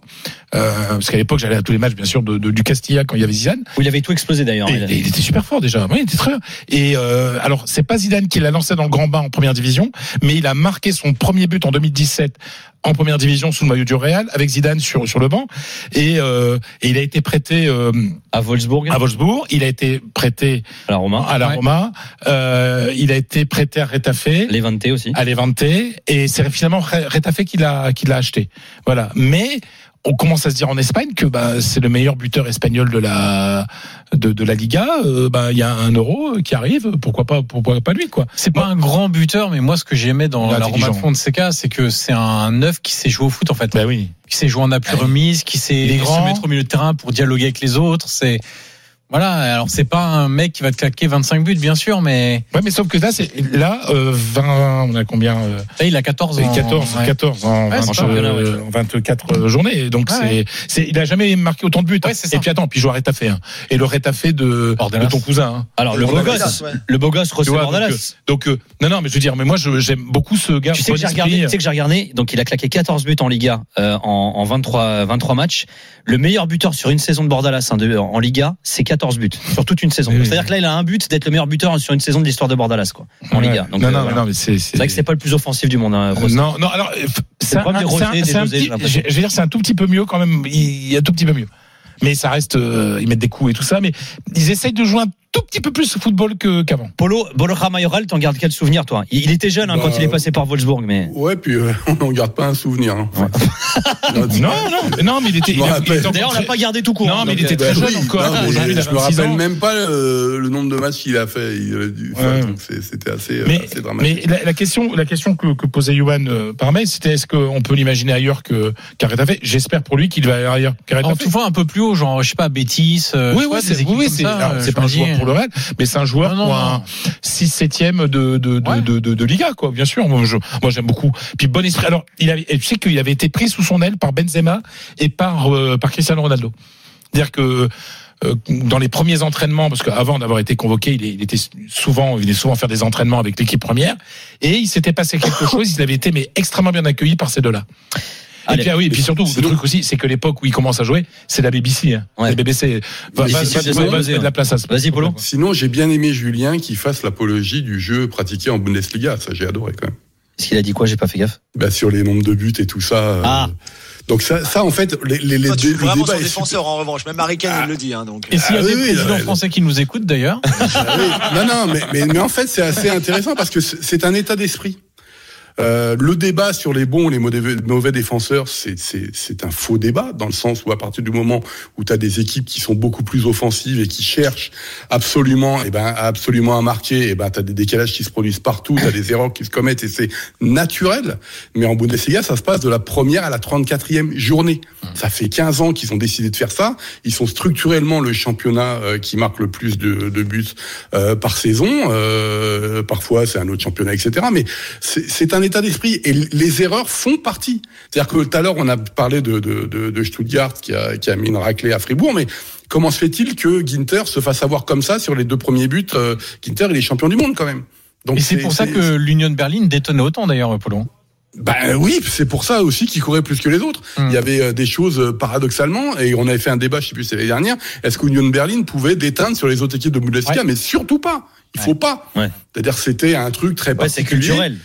Euh, parce qu'à l'époque j'allais à tous les matchs bien sûr de, de- du Castilla quand il y avait Zidane. Où il avait tout explosé d'ailleurs. Et Il a- il, était super fort déjà. Oui, il était très bien. Et euh, alors, c'est pas Zidane qui l'a lancé dans le grand bain en première division, mais il a marqué son premier but en 2017 en première division sous le maillot du Real avec Zidane sur sur le banc. Et, euh, et il a été prêté euh, à Wolfsburg. À Wolfsburg, il a été prêté à la Roma. À la Ouais. Roma. Euh, il a été prêté à Retafe. Levante aussi. À Levante. Et c'est finalement Re- Retafe qui l'a qui l'a acheté. Voilà. Mais on commence à se dire en Espagne que bah, c'est le meilleur buteur espagnol de la de, de la Liga. Euh, bah, il y a un euro qui arrive. Pourquoi pas pourquoi pas lui quoi. C'est pas un grand buteur, mais moi, ce que j'aimais dans la Roma de Fonseca, c'est que c'est un neuf qui sait jouer au foot, en fait. Bah oui. Qui sait jouer en appui remise, qui sait se mettre au milieu de terrain pour dialoguer avec les autres. C'est, voilà. Alors, c'est pas un mec qui va te claquer 25 buts, bien sûr, mais. Ouais, mais sauf que là, c'est là, euh, 20, on a combien euh, Là, il a 14 ans. 14, Ouais. 14 en, Ouais, 20, c'est ça. euh, en 24 journées. Donc Ouais, c'est, c'est, il a jamais marqué autant de buts. hein. Et puis attends, puis il joue à Retafe. Hein. Et le Retafe de, de ton cousin. Hein. Alors, le beau Bordalas. gosse, le beau gosse, José Bordalas. Donc, euh, donc, euh, non, non, mais je veux dire, mais moi, je- j'aime beaucoup ce gars. Tu sais que j'ai regardé, tu sais que j'ai regardé, donc il a claqué 14 buts en Liga euh, en, en 23 23 matchs. Le meilleur buteur sur une saison de Bordalas hein, de- en Liga, c'est 14 buts sur toute une saison. Oui, oui. C'est-à-dire que là, il a un but d'être le meilleur buteur sur une saison de l'histoire de Bordalas quoi, en Ouais. Liga. Donc, non, euh, non, voilà. non, mais c'est, C'est vrai que c'est pas le plus offensif du monde. Hein. Non, non, alors, euh, C'est un, un- un petit- l'impression. je je veux dire, c'est un tout petit peu mieux quand même. Il y a un tout petit peu mieux. Mais ça reste, euh, ils mettent des coups et tout ça, mais ils essayent de jouer un tout petit peu plus au football que, qu'avant. Polo, Borja Mayoral, t'en gardes quel souvenir toi? Il, il était jeune hein, Bah, quand il est passé par Wolfsburg, mais Ouais, puis euh, on n'en garde pas un souvenir. hein. Non, non, non, mais il était. Je d'ailleurs on l'a pas gardé tout court. Non, hein, mais il était euh, très Bah jeune oui, encore. non, a je me 26 rappelle ans. même pas euh, le nombre de matchs qu'il a fait. Ouais. C'était assez, euh, Mais, assez dramatique. mais la, la question, la question que, que posait Johan euh, par mail, c'était est-ce qu'on peut l'imaginer ailleurs que Retafe J'espère pour lui qu'il va aller ailleurs En tout cas, un peu plus haut, genre, je sais pas, Bétis. Oui, oui, c'est pas un je joueur pour le Real, mais c'est un joueur Non, non, pour un 6 7 de de, de, de, de, de Liga quoi, bien sûr. Moi j'aime beaucoup. Puis bon esprit. Alors, il avait et tu sais qu'il avait été pris sous son aile par Benzema et par euh, par Cristiano Ronaldo. C'est-à-dire que euh, dans les premiers entraînements, parce qu'avant d'avoir été convoqué, il, était souvent, il est souvent faire des entraînements avec l'équipe première, et il s'était passé quelque chose. Il avait été mais extrêmement bien accueilli par ces deux-là. Et Allez. puis, ah oui, et puis surtout, le truc aussi, c'est que l'époque où il commence à jouer, c'est la BBC. Hein. Ouais. La BBC. Va, de va- la place à ce- Vas-y Polo. Sinon, j'ai bien aimé Julien qui fasse l'apologie du jeu pratiqué en Bundesliga. Ça, j'ai adoré quand même. Est-ce qu'il a dit quoi? J'ai pas fait gaffe. Bah, sur les nombres de buts et tout ça. euh, Ah. Donc ça, ça en fait, les, les, les Toi, tu dé- le vraiment débat son défenseur en revanche. Même Kane, il le dit. Hein, donc. Et s'il y a Ah des oui, oui, présidents ouais. français qui nous écoutent d'ailleurs, Ah oui. Non, non, mais, mais, mais en fait, c'est assez intéressant parce que c'est un état d'esprit. Euh, le débat sur les bons ou les mauvais défenseurs, c'est- un faux débat, dans le sens où à partir du moment où tu as des équipes qui sont beaucoup plus offensives et qui cherchent absolument, et ben, absolument à marquer, et ben, tu as des décalages qui se produisent partout, tu as des erreurs qui se commettent et c'est naturel. Mais en Bundesliga, ça se passe de la première à la 34e journée. Ça fait 15 ans qu'ils ont décidé de faire ça. Ils sont structurellement le championnat euh, qui marque le plus de, de buts euh, par saison. Euh, parfois, c'est un autre championnat, etc. Mais c'est un état d'esprit et les erreurs font partie. C'est-à-dire que tout à l'heure, on a parlé de, de, de, de Stuttgart qui a, qui a mis une raclée à Fribourg, mais comment se fait-il que Ginter se fasse avoir comme ça sur les deux premiers buts euh, Ginter, il est champion du monde quand même. Donc et c'est pour ça que l'Union de Berlin détonnait autant d'ailleurs, Polo. Ben oui, c'est pour ça aussi qu'il courait plus que les autres. Hmm. Il y avait euh, des choses euh, paradoxalement, et on avait fait un débat, je sais plus, c'est l'année dernière. Est-ce qu'Union Berlin pouvait déteindre sur les autres équipes de Bundesliga? Ouais. Mais surtout pas. Il faut pas. Ouais. C'est-à-dire, c'était un truc très Ouais, c'est particulier. culturel.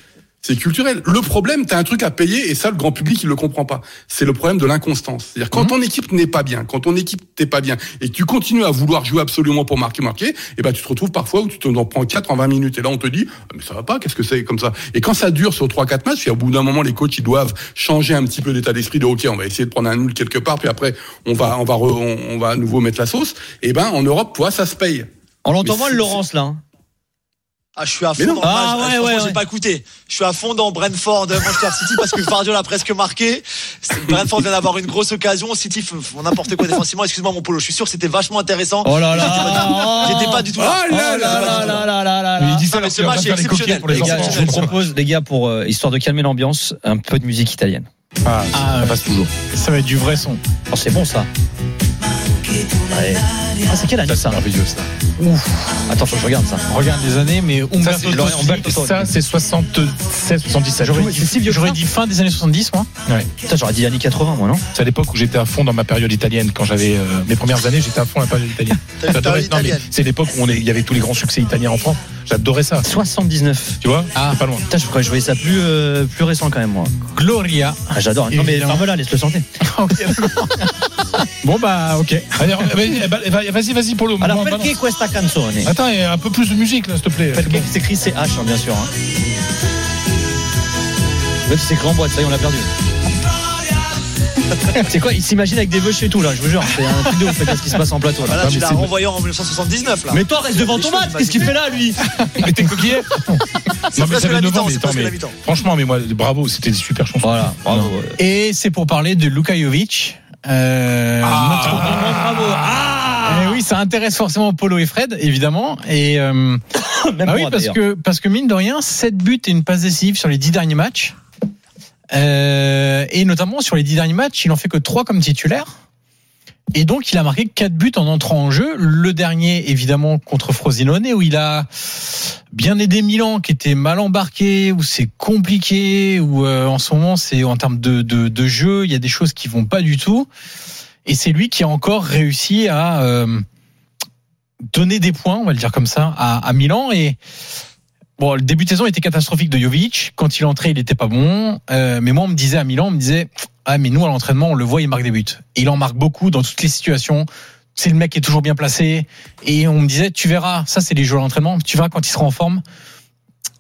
C'est culturel. Le problème, t'as un truc à payer et ça, le grand public, il le comprend pas. C'est le problème de l'inconstance. C'est-à-dire quand ton équipe n'est pas bien, quand ton équipe n'est pas bien et que tu continues à vouloir jouer absolument pour marquer, marquer, et ben tu te retrouves parfois où tu t'en prends 4 en 20 minutes et là on te dit Ah, mais ça va pas, qu'est-ce que c'est comme ça? Et quand ça dure sur 3 4 matchs, et au bout d'un moment les coachs ils doivent changer un petit peu d'état d'esprit de OK, on va essayer de prendre un nul quelque part puis après on va on va re- on, on va à nouveau mettre la sauce. Et ben en Europe, toi ça se paye. On l'entend moins, Laurence, là. hein. Ah, je suis à fond dans Ah, ouais, j'ai ouais. pas écouté. Je suis à fond dans Brentford, Manchester City parce que Guardiola a presque marqué. Brentford vient d'avoir une grosse occasion. City font n'importe quoi défensivement. Excuse-moi, mon polo. Je suis sûr que c'était vachement intéressant. Oh là là. J'étais pas du tout là. Oh là là là là là là là là. Il dit ça Non, mais alors ce match est coquilles pour les Les gars, je vous propose, les gars, pour euh, histoire de calmer l'ambiance, un peu de musique italienne. Ah, ça passe toujours. Ça va être du vrai son. Oh, c'est bon ça. Ah, c'est quelle année Ça, c'est ça merveilleux, ça. Ouf. Attends, faut que je regarde ça. Regarde les années, mais Ça, Umberto Tozzi, Tozzi. ça, c'est 76, 77. J'aurais dit, j'aurais dit fin des années 70, moi. Putain, j'aurais dit années 80, moi, non C'est à l'époque où j'étais à fond dans ma période italienne. Quand j'avais euh, mes premières années, j'étais à fond dans la période italienne. J'adorais- non, mais. C'est l'époque où on est- il y avait tous les grands succès italiens en France. J'adorais ça. 79. Tu vois? Ah. Pas loin. Putain, je crois que je voyais ça plus, euh, plus récent quand même, moi. Gloria. Ah, j'adore. Non, mais ferme-la, laisse-le chanter. Ok, d'accord. bon, bah, ok. Allez, vas-y, vas-y, vas-y, vas-y, Polo. Alors, perché questa canzone? Attends, et un peu plus de musique, là, s'il te plaît. Perché c'est écrit CH, hein, bien sûr. Hein. Là, c'est écrit en boîte, ça y est, on l'a perdu. c'est quoi Il s'imagine avec des veuches et tout, là, je vous jure. C'est un truc de ouf, regarde ce qui se passe en plateau. Là. Voilà, tu mais l'as renvoyé en 1979 là. Mais toi, reste devant ton match, qu'est-ce qu'il fait là, lui? Mais t'es coquillet C'est Non, mais presque j'avais la 9 ans, mi-temps. mais C'est attends, presque mi-temps. franchement, mais moi, bravo, c'était des super chansons. Voilà, bravo. Et c'est pour parler de Luka Jovic. Euh, notre- bravo. Ah Eh oui, ça intéresse forcément Polo et Fred, évidemment. Et euh, Même ah oui, parce que parce que mine de rien, 7 buts et une passe décisive sur les 10 derniers matchs. Euh, et notamment sur les 10 derniers matchs, il en fait que 3 comme titulaire. Et donc, il a marqué 4 buts en entrant en jeu. Le dernier, évidemment, contre Frosinone, où il a bien aidé Milan, qui était mal embarqué, où c'est compliqué, où euh, en ce moment, c'est en termes de, de, jeu, il y a des choses qui vont pas du tout. Et c'est lui qui a encore réussi à euh, donner des points, on va le dire comme ça, à, Milan. Et bon, le début de saison était catastrophique de Jovic. Quand il entrait, il était pas bon. Euh, mais moi, on me disait à Milan, on me disait ah mais nous à l'entraînement, on le voit, il marque des buts. Il en marque beaucoup dans toutes les situations. C'est le mec qui est toujours bien placé. Et on me disait, tu verras, ça c'est les joueurs à l'entraînement, tu verras quand il sera en forme.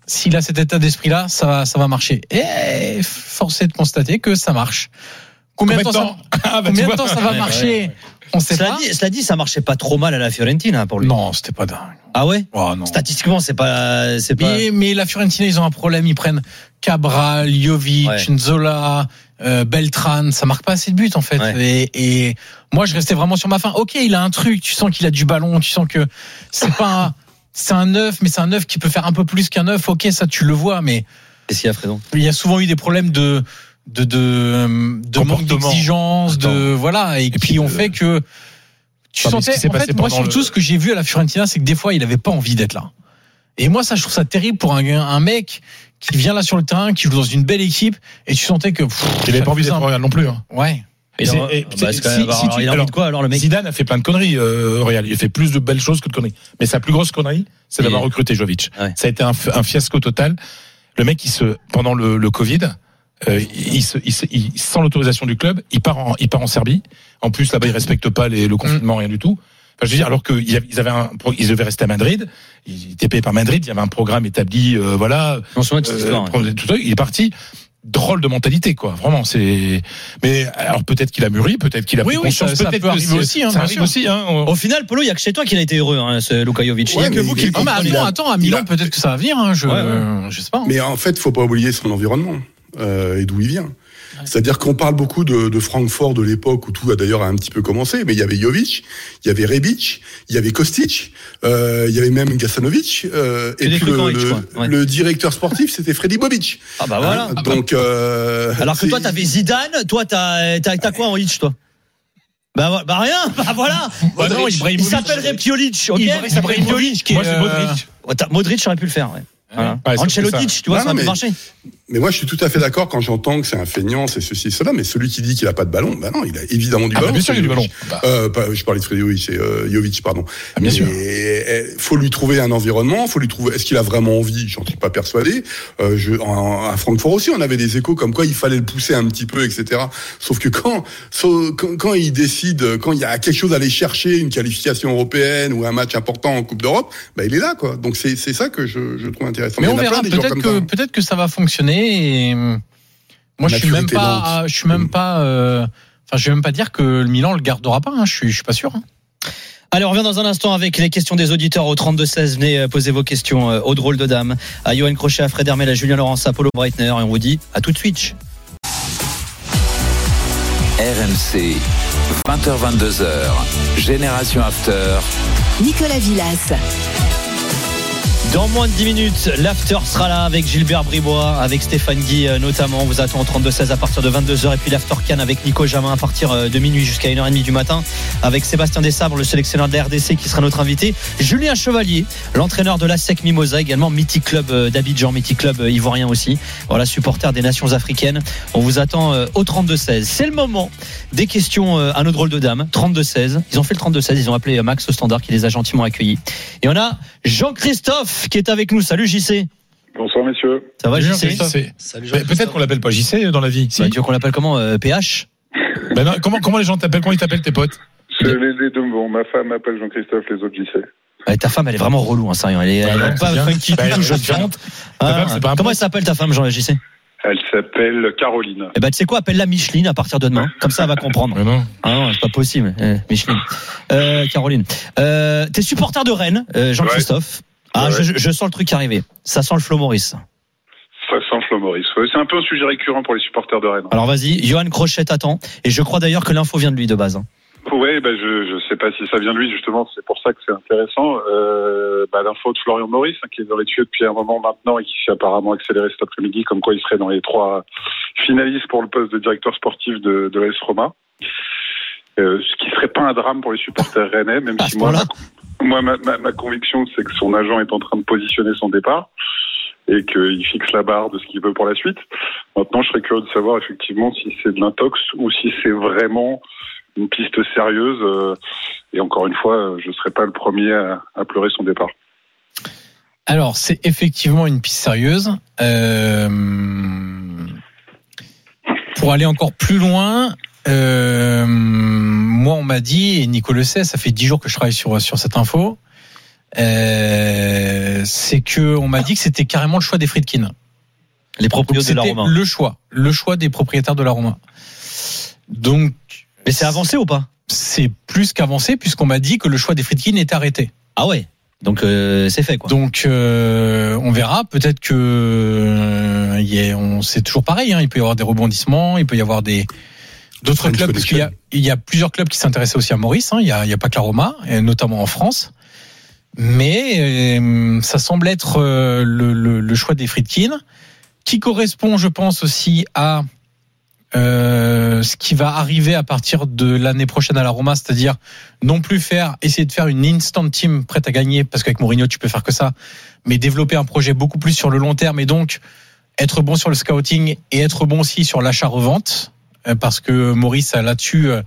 S'il a cet état d'esprit-là, ça ça va marcher. Et force est de constater que ça marche. Combien, de temps, ça, Ah, bah, tu combien de vois. temps ça va marcher On sait Cela pas. dit, cela dit, ça marchait pas trop mal à la Fiorentina hein, pour lui. Non, c'était pas dingue. Ah ouais Oh, non. Statistiquement, c'est pas, c'est pas. Mais, mais la Fiorentina, ils ont un problème. Ils prennent Cabral, Jovic, Ouais. Nzola, euh, Beltran. Ça marque pas assez de buts, en fait. Ouais. Et, et moi, je restais vraiment sur ma fin. Ok, il a un truc. Tu sens qu'il a du ballon. Tu sens que c'est pas un, c'est un neuf, mais c'est un neuf qui peut faire un peu plus qu'un neuf. Ok, ça, tu le vois. Mais Qu'est-ce qu'il y a, Fredon il y a souvent eu des problèmes de, de, de, de manque d'exigence, de, voilà, et, Et qui puis, ont euh, fait que, tu ce sentais, en fait, moi, surtout, le- ce que j'ai vu à la Fiorentina, c'est que des fois, il avait pas envie d'être là. Et moi, ça, je trouve ça terrible pour un, un mec qui vient là sur le terrain, qui joue dans une belle équipe, et tu sentais que, pff, Il avait ça pas envie d'être non plus. hein. Ouais. Et bah, c'est- c'est quand si- même- si alors, tu- il a envie alors, de quoi alors le mec Zidane a fait plein de conneries euh, au Real. Il a fait plus de belles choses que de conneries. Mais sa plus grosse connerie, c'est d'avoir recruté Jovic. Ouais. Ça a été un, fiasco total. Le mec, il se, pendant le, le Covid, euh, il, se, il, se- il- sans l'autorisation du club, il part en, il part en Serbie. En plus, là-bas, ils respectent pas les, le confinement, rien du tout. Enfin, je veux dire, alors qu'ils avaient un, ils devaient rester à Madrid, ils étaient payés par Madrid, il y avait un programme établi, euh, voilà. De cette Euh, ouais. tout ça, il est parti. Drôle de mentalité, quoi. Vraiment, c'est. Mais alors peut-être qu'il a mûri, peut-être qu'il a Oui, pris oui, conscience, ça- ça peut-être peut arriver c'est- aussi, hein, ça bien arrive sûr. aussi, hein. Au final, Polo, il y a que chez toi qu'il a été heureux, hein, ce Luka Jovic. Il y a Ouais, que vous qui le Ah, mais comprenez. attends, attends, à il Milan, a- peut-être que ça va venir, hein, je, Ouais, ouais. je sais pas. hein. Mais en fait, faut pas oublier son environnement euh, et d'où il vient. C'est-à-dire qu'on parle beaucoup de, de Francfort de l'époque où tout a d'ailleurs un petit peu commencé, mais il y avait Jovic, il y avait Rebic, il y avait Kostic, euh, il y avait même Gasanovic, euh, et puis le, riche, le- quoi. Ouais. le directeur sportif, c'était Freddy Bobic. Ah bah voilà. Hein, donc, euh, Alors que toi, t'avais Zidane, toi, t'as quoi en Hitch, toi? Bah, bah rien, bah voilà. Bah non, il s'appellerait Piolic, ok Ibrahimovic, qui est, Moi, c'est Modric. Modric aurait pu le faire. Ouais. Voilà. Ouais, Ancelotti, tu vois, Non, ça pu mais- marcher. mais moi, je suis tout à fait d'accord quand j'entends que c'est un feignant, c'est ceci, cela. Mais celui qui dit qu'il a pas de ballon, bah non, il a évidemment du Ah, bah, ballon. bien sûr y a du ballon. Euh, pas- je parlais de Frédéric, c'est euh, Jovic, pardon. Ah, bien mais sûr. eh, faut lui trouver un environnement. Faut lui trouver. Est-ce qu'il a vraiment envie J'en suis pas persuadé. Euh, je, en- à Francfort aussi, on avait des échos comme quoi il fallait le pousser un petit peu, etc. Sauf que quand, sauf- quand, quand il décide, quand il y a quelque chose à aller chercher, une qualification européenne ou un match important en Coupe d'Europe, bah il est là, quoi. Donc c'est c'est ça que je, je trouve intéressant. Mais on verra. Peut-être que ça. peut-être que ça va fonctionner. Et euh, moi, je suis même pas. Je suis même pas. euh, Enfin, je vais même pas dire que le Milan le gardera pas. hein. Je suis, je suis pas sûr. hein. Allez, on revient dans un instant avec les questions des auditeurs au 32-16. Venez euh, poser vos questions aux drôles de dames, à Johan Crochet, à Fred Hermel, à Julien Laurence, à Paulo Breitner. Et on vous dit à tout de suite. RMC, 20h22h, Génération After. Nicolas Villas. Dans moins de 10 minutes, l'after sera là avec Gilbert Bribois, avec Stéphane Guy euh, notamment. On vous attend au 32-16 à partir de 22h. Et puis l'after can avec Nico Jamin à partir euh, de minuit jusqu'à 1h30 du matin. Avec Sébastien Dessabres, le sélectionneur de la RDC qui sera notre invité. Julien Chevalier, l'entraîneur de la SEC Mimosa, également mythique club euh, d'Abidjan, mythique club ivoirien aussi. Voilà, supporter des nations africaines. On vous attend au 32-16. C'est le moment des questions à nos drôles de dames. 32-16. Ils ont fait le 32-16. Ils ont appelé Max au standard qui les a gentiment accueillis. Et on a Jean-Christophe qui est avec nous. Salut JC. Bonsoir messieurs. Ça va JC Mais Peut-être qu'on l'appelle pas JC dans la vie. Si. Bah, Tu veux qu'on l'appelle comment euh, PH Ben non, comment, comment les gens t'appellent Comment ils t'appellellent tes potes? C'est les, les deux bon. Ma femme m'appelle Jean-Christophe, les autres JC. Ouais, Ta femme, elle est vraiment relou, hein, sérieux. Elle est, elle est Ouais, pas bien. funky Bah, tout. Ah, Ta femme, c'est pas un Comment elle s'appelle ta femme, Jean JC Elle s'appelle Caroline. Eh ben, tu sais quoi, appelle-la Micheline à partir de demain. Comme ça, elle va comprendre. Mais non. Ah non, c'est pas possible. Eh, Micheline. Euh, Caroline. Euh, T'es supporter de Rennes, euh, Jean-Christophe. Ah, Ouais. je, je sens le truc arriver. Ça sent le Flo Maurice. Ça sent Flo Maurice. C'est un peu un sujet récurrent pour les supporters de Rennes. Alors vas-y, Johan Crochet t'attend. Et je crois d'ailleurs que l'info vient de lui de base. hein. Oui, bah, je je sais pas si ça vient de lui justement. C'est pour ça que c'est intéressant. Euh, bah, L'info de Florian Maurice, hein, qui est dans les tuyaux depuis un moment maintenant et qui s'est apparemment accéléré cet après-midi, comme quoi il serait dans les trois finalistes pour le poste de directeur sportif de, de l'AS Roma. Euh, ce qui serait pas un drame pour les supporters rennais, même À si moi, moi ma, conviction c'est que son agent est en train de positionner son départ et qu'il fixe la barre de ce qu'il veut pour la suite. Maintenant, je serais curieux de savoir effectivement si c'est de l'intox ou si c'est vraiment une piste sérieuse. euh, et encore une fois, je ne serai pas le premier à, à pleurer son départ. Alors, c'est effectivement une piste sérieuse. Euh, pour aller encore plus loin, euh, moi, on m'a dit, et Nico le sait, ça fait dix jours que je travaille sur, sur cette info, euh, c'est que on m'a dit que c'était carrément le choix des Friedkin. Les propriétaires de la c'était Roma. le choix, le choix des propriétaires de la Roma. Donc, Mais c'est avancé ou pas? c'est plus qu'avancé puisqu'on m'a dit que le choix des Friedkin est arrêté. Ah ouais. Donc euh, c'est fait quoi. Donc euh, on verra. Peut-être que euh, y a- on c'est toujours pareil. Hein, il peut y avoir des rebondissements, il peut y avoir des d'autres clubs parce qu'il y a Connection. il y a plusieurs clubs qui s'intéressaient aussi à Maurice. Hein, il y a a pas que la Roma, et notamment en France. Mais euh, ça semble être euh, le, le, le choix des Friedkin, qui correspond, je pense, aussi à euh, ce qui va arriver à partir de l'année prochaine à la Roma, c'est-à-dire non plus faire, essayer de faire une instant team prête à gagner, parce qu'avec Mourinho tu peux faire que ça, mais développer un projet beaucoup plus sur le long terme et donc être bon sur le scouting et être bon aussi sur l'achat-revente, parce que Maurice a là-dessus. euh,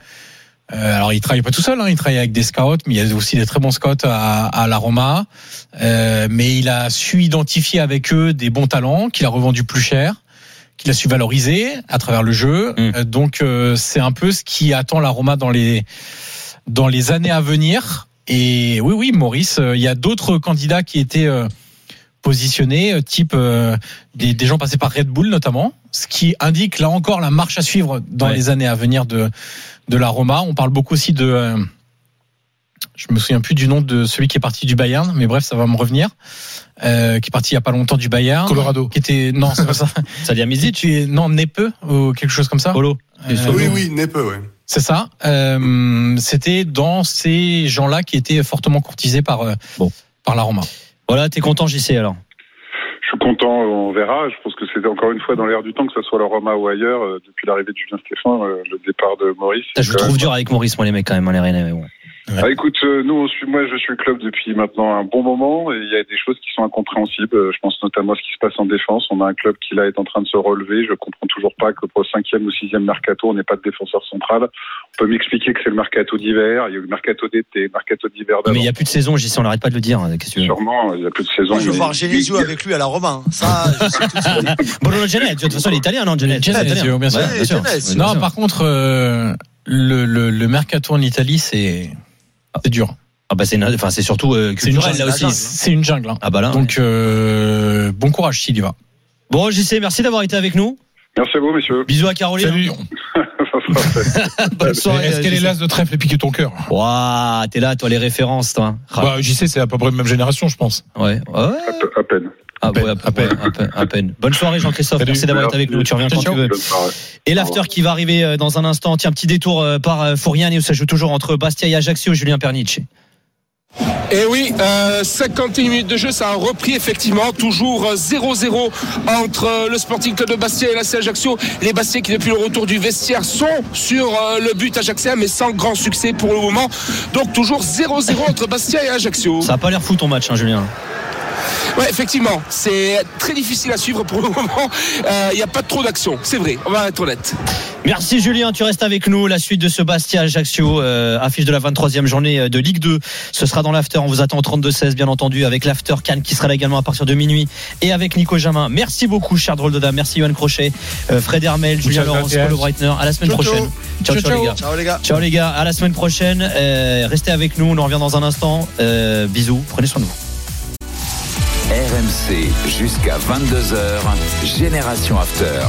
euh, alors il travaille pas tout seul, hein, il travaille avec des scouts, mais il y a aussi des très bons scouts à, à la Roma. Euh, mais il a su identifier avec eux des bons talents qu'il a revendus plus cher qu'il a su valoriser à travers le jeu. Mm. Euh, Donc euh, c'est un peu ce qui attend la Roma dans les dans les années à venir. Et oui, oui, Maurice, euh, il y a d'autres candidats qui étaient euh, positionnés, euh, type euh, des, des gens passés par Red Bull notamment, ce qui indique là encore la marche à suivre dans Ouais. les années à venir de de la Roma. On parle beaucoup aussi de euh, je me souviens plus du nom de celui qui est parti du Bayern, mais bref, ça va me revenir. Euh, qui est parti il y a pas longtemps du Bayern. Colorado. Qui était non, c'est pas ça. Salihamidzic Tu es non Nepe ou quelque chose comme ça. Polo. Euh, Oui, oui, n'est peu, ouais. c'est ça. Euh, C'était dans ces gens-là qui étaient fortement courtisés par euh, Bon. par la Roma. Voilà, t'es content JC alors Je suis content, on verra. Je pense que c'était encore une fois dans l'air du temps, que ce soit la Roma ou ailleurs, euh, depuis l'arrivée de Julien Stéphane, euh, le départ de Maurice. Je vous c'est trouve même- dur avec Maurice, moi les mecs quand même, hein, les Rennais. mais bon. Ah, écoute, euh, nous, on suit, moi, je suis le club depuis maintenant un bon moment et il y a des choses qui sont incompréhensibles. Euh, Je pense notamment à ce qui se passe en défense. On a un club qui là est en train de se relever. Je comprends toujours pas que pour le cinquième ou sixième mercato, on n'ait pas de défenseur central. On peut m'expliquer que c'est le mercato d'hiver. Il y a eu le mercato d'été, le mercato d'hiver Mais il n'y a plus de saison, j'y sais, on n'arrête pas de le dire. hein, que Sûrement, il y a plus de saison. Moi, je veux mais- voir Genesio avec lui à la Romain. Ça, je sais tout de suite. Bruno Genesio, de toute façon, il est italien, non, Genesio Genesio, Italien. bien sûr. Ouais, bien sûr. Genesio. Bien Non, sûr. par contre, euh, le, le, le mercato en Italie, c'est c'est dur. Ah bah c'est une- enfin c'est surtout euh, C'est une culturel jungle, là aussi. C'est une jungle. hein. Ah bah là. Donc, euh, bon courage s'il y va. Bon, JC, merci d'avoir été avec nous. Merci à vous, messieurs. Bisous à Caroline. Salut. Bonne soirée. Est-ce qu'elle est JC. l'as de trèfle et piquer ton cœur? Ouah, t'es là, toi, les références, toi. Ah, Bah, sais, c'est à peu près la même génération, je pense. ouais, ouais. À peine. Ah, peine, à, peine, à peine, à peine. Bonne soirée, Jean-Christophe. Merci d'avoir été avec nous. Tu reviens quand tu veux. Et l'after qui va arriver euh, dans un instant. Tiens, petit détour euh, par euh, Fouriani où ça joue toujours entre Bastia et Ajaccio, Julien Pernice. Et oui, euh, 51 minutes de jeu, ça a repris effectivement, toujours euh, 0-0 entre le Sporting Club de Bastia et la Ajaccio. Les Bastiais qui depuis le retour du vestiaire sont sur euh, le but ajaxien, mais sans grand succès pour le moment. Donc toujours 0-0 entre Bastia et Ajaccio. Ça a pas l'air fou ton match, hein, Julien. Ouais, effectivement, c'est très difficile à suivre pour le moment. Euh, Il n'y a pas trop d'action, c'est vrai, on va être honnête. Merci Julien, tu restes avec nous. La suite de ce Bastia Ajaccio, euh, affiche de la 23e journée euh, de Ligue 2. Ce sera dans l'after. On vous attend au 32-16, bien entendu, avec l'after Cannes qui sera là également à partir de minuit et avec Nico Jamin. Merci beaucoup, cher drôle de dame. Merci Yohan Crochet, euh, Fred Hermel, Julien Laurence. Paulo Breitner. À la semaine Ciao, prochaine. Ciao, ciao, les gars. Ciao les gars. Ciao les gars, à la semaine prochaine. Euh, restez avec nous, on en revient dans un instant. Euh, bisous, prenez soin de vous. RMC jusqu'à 22h, Génération After.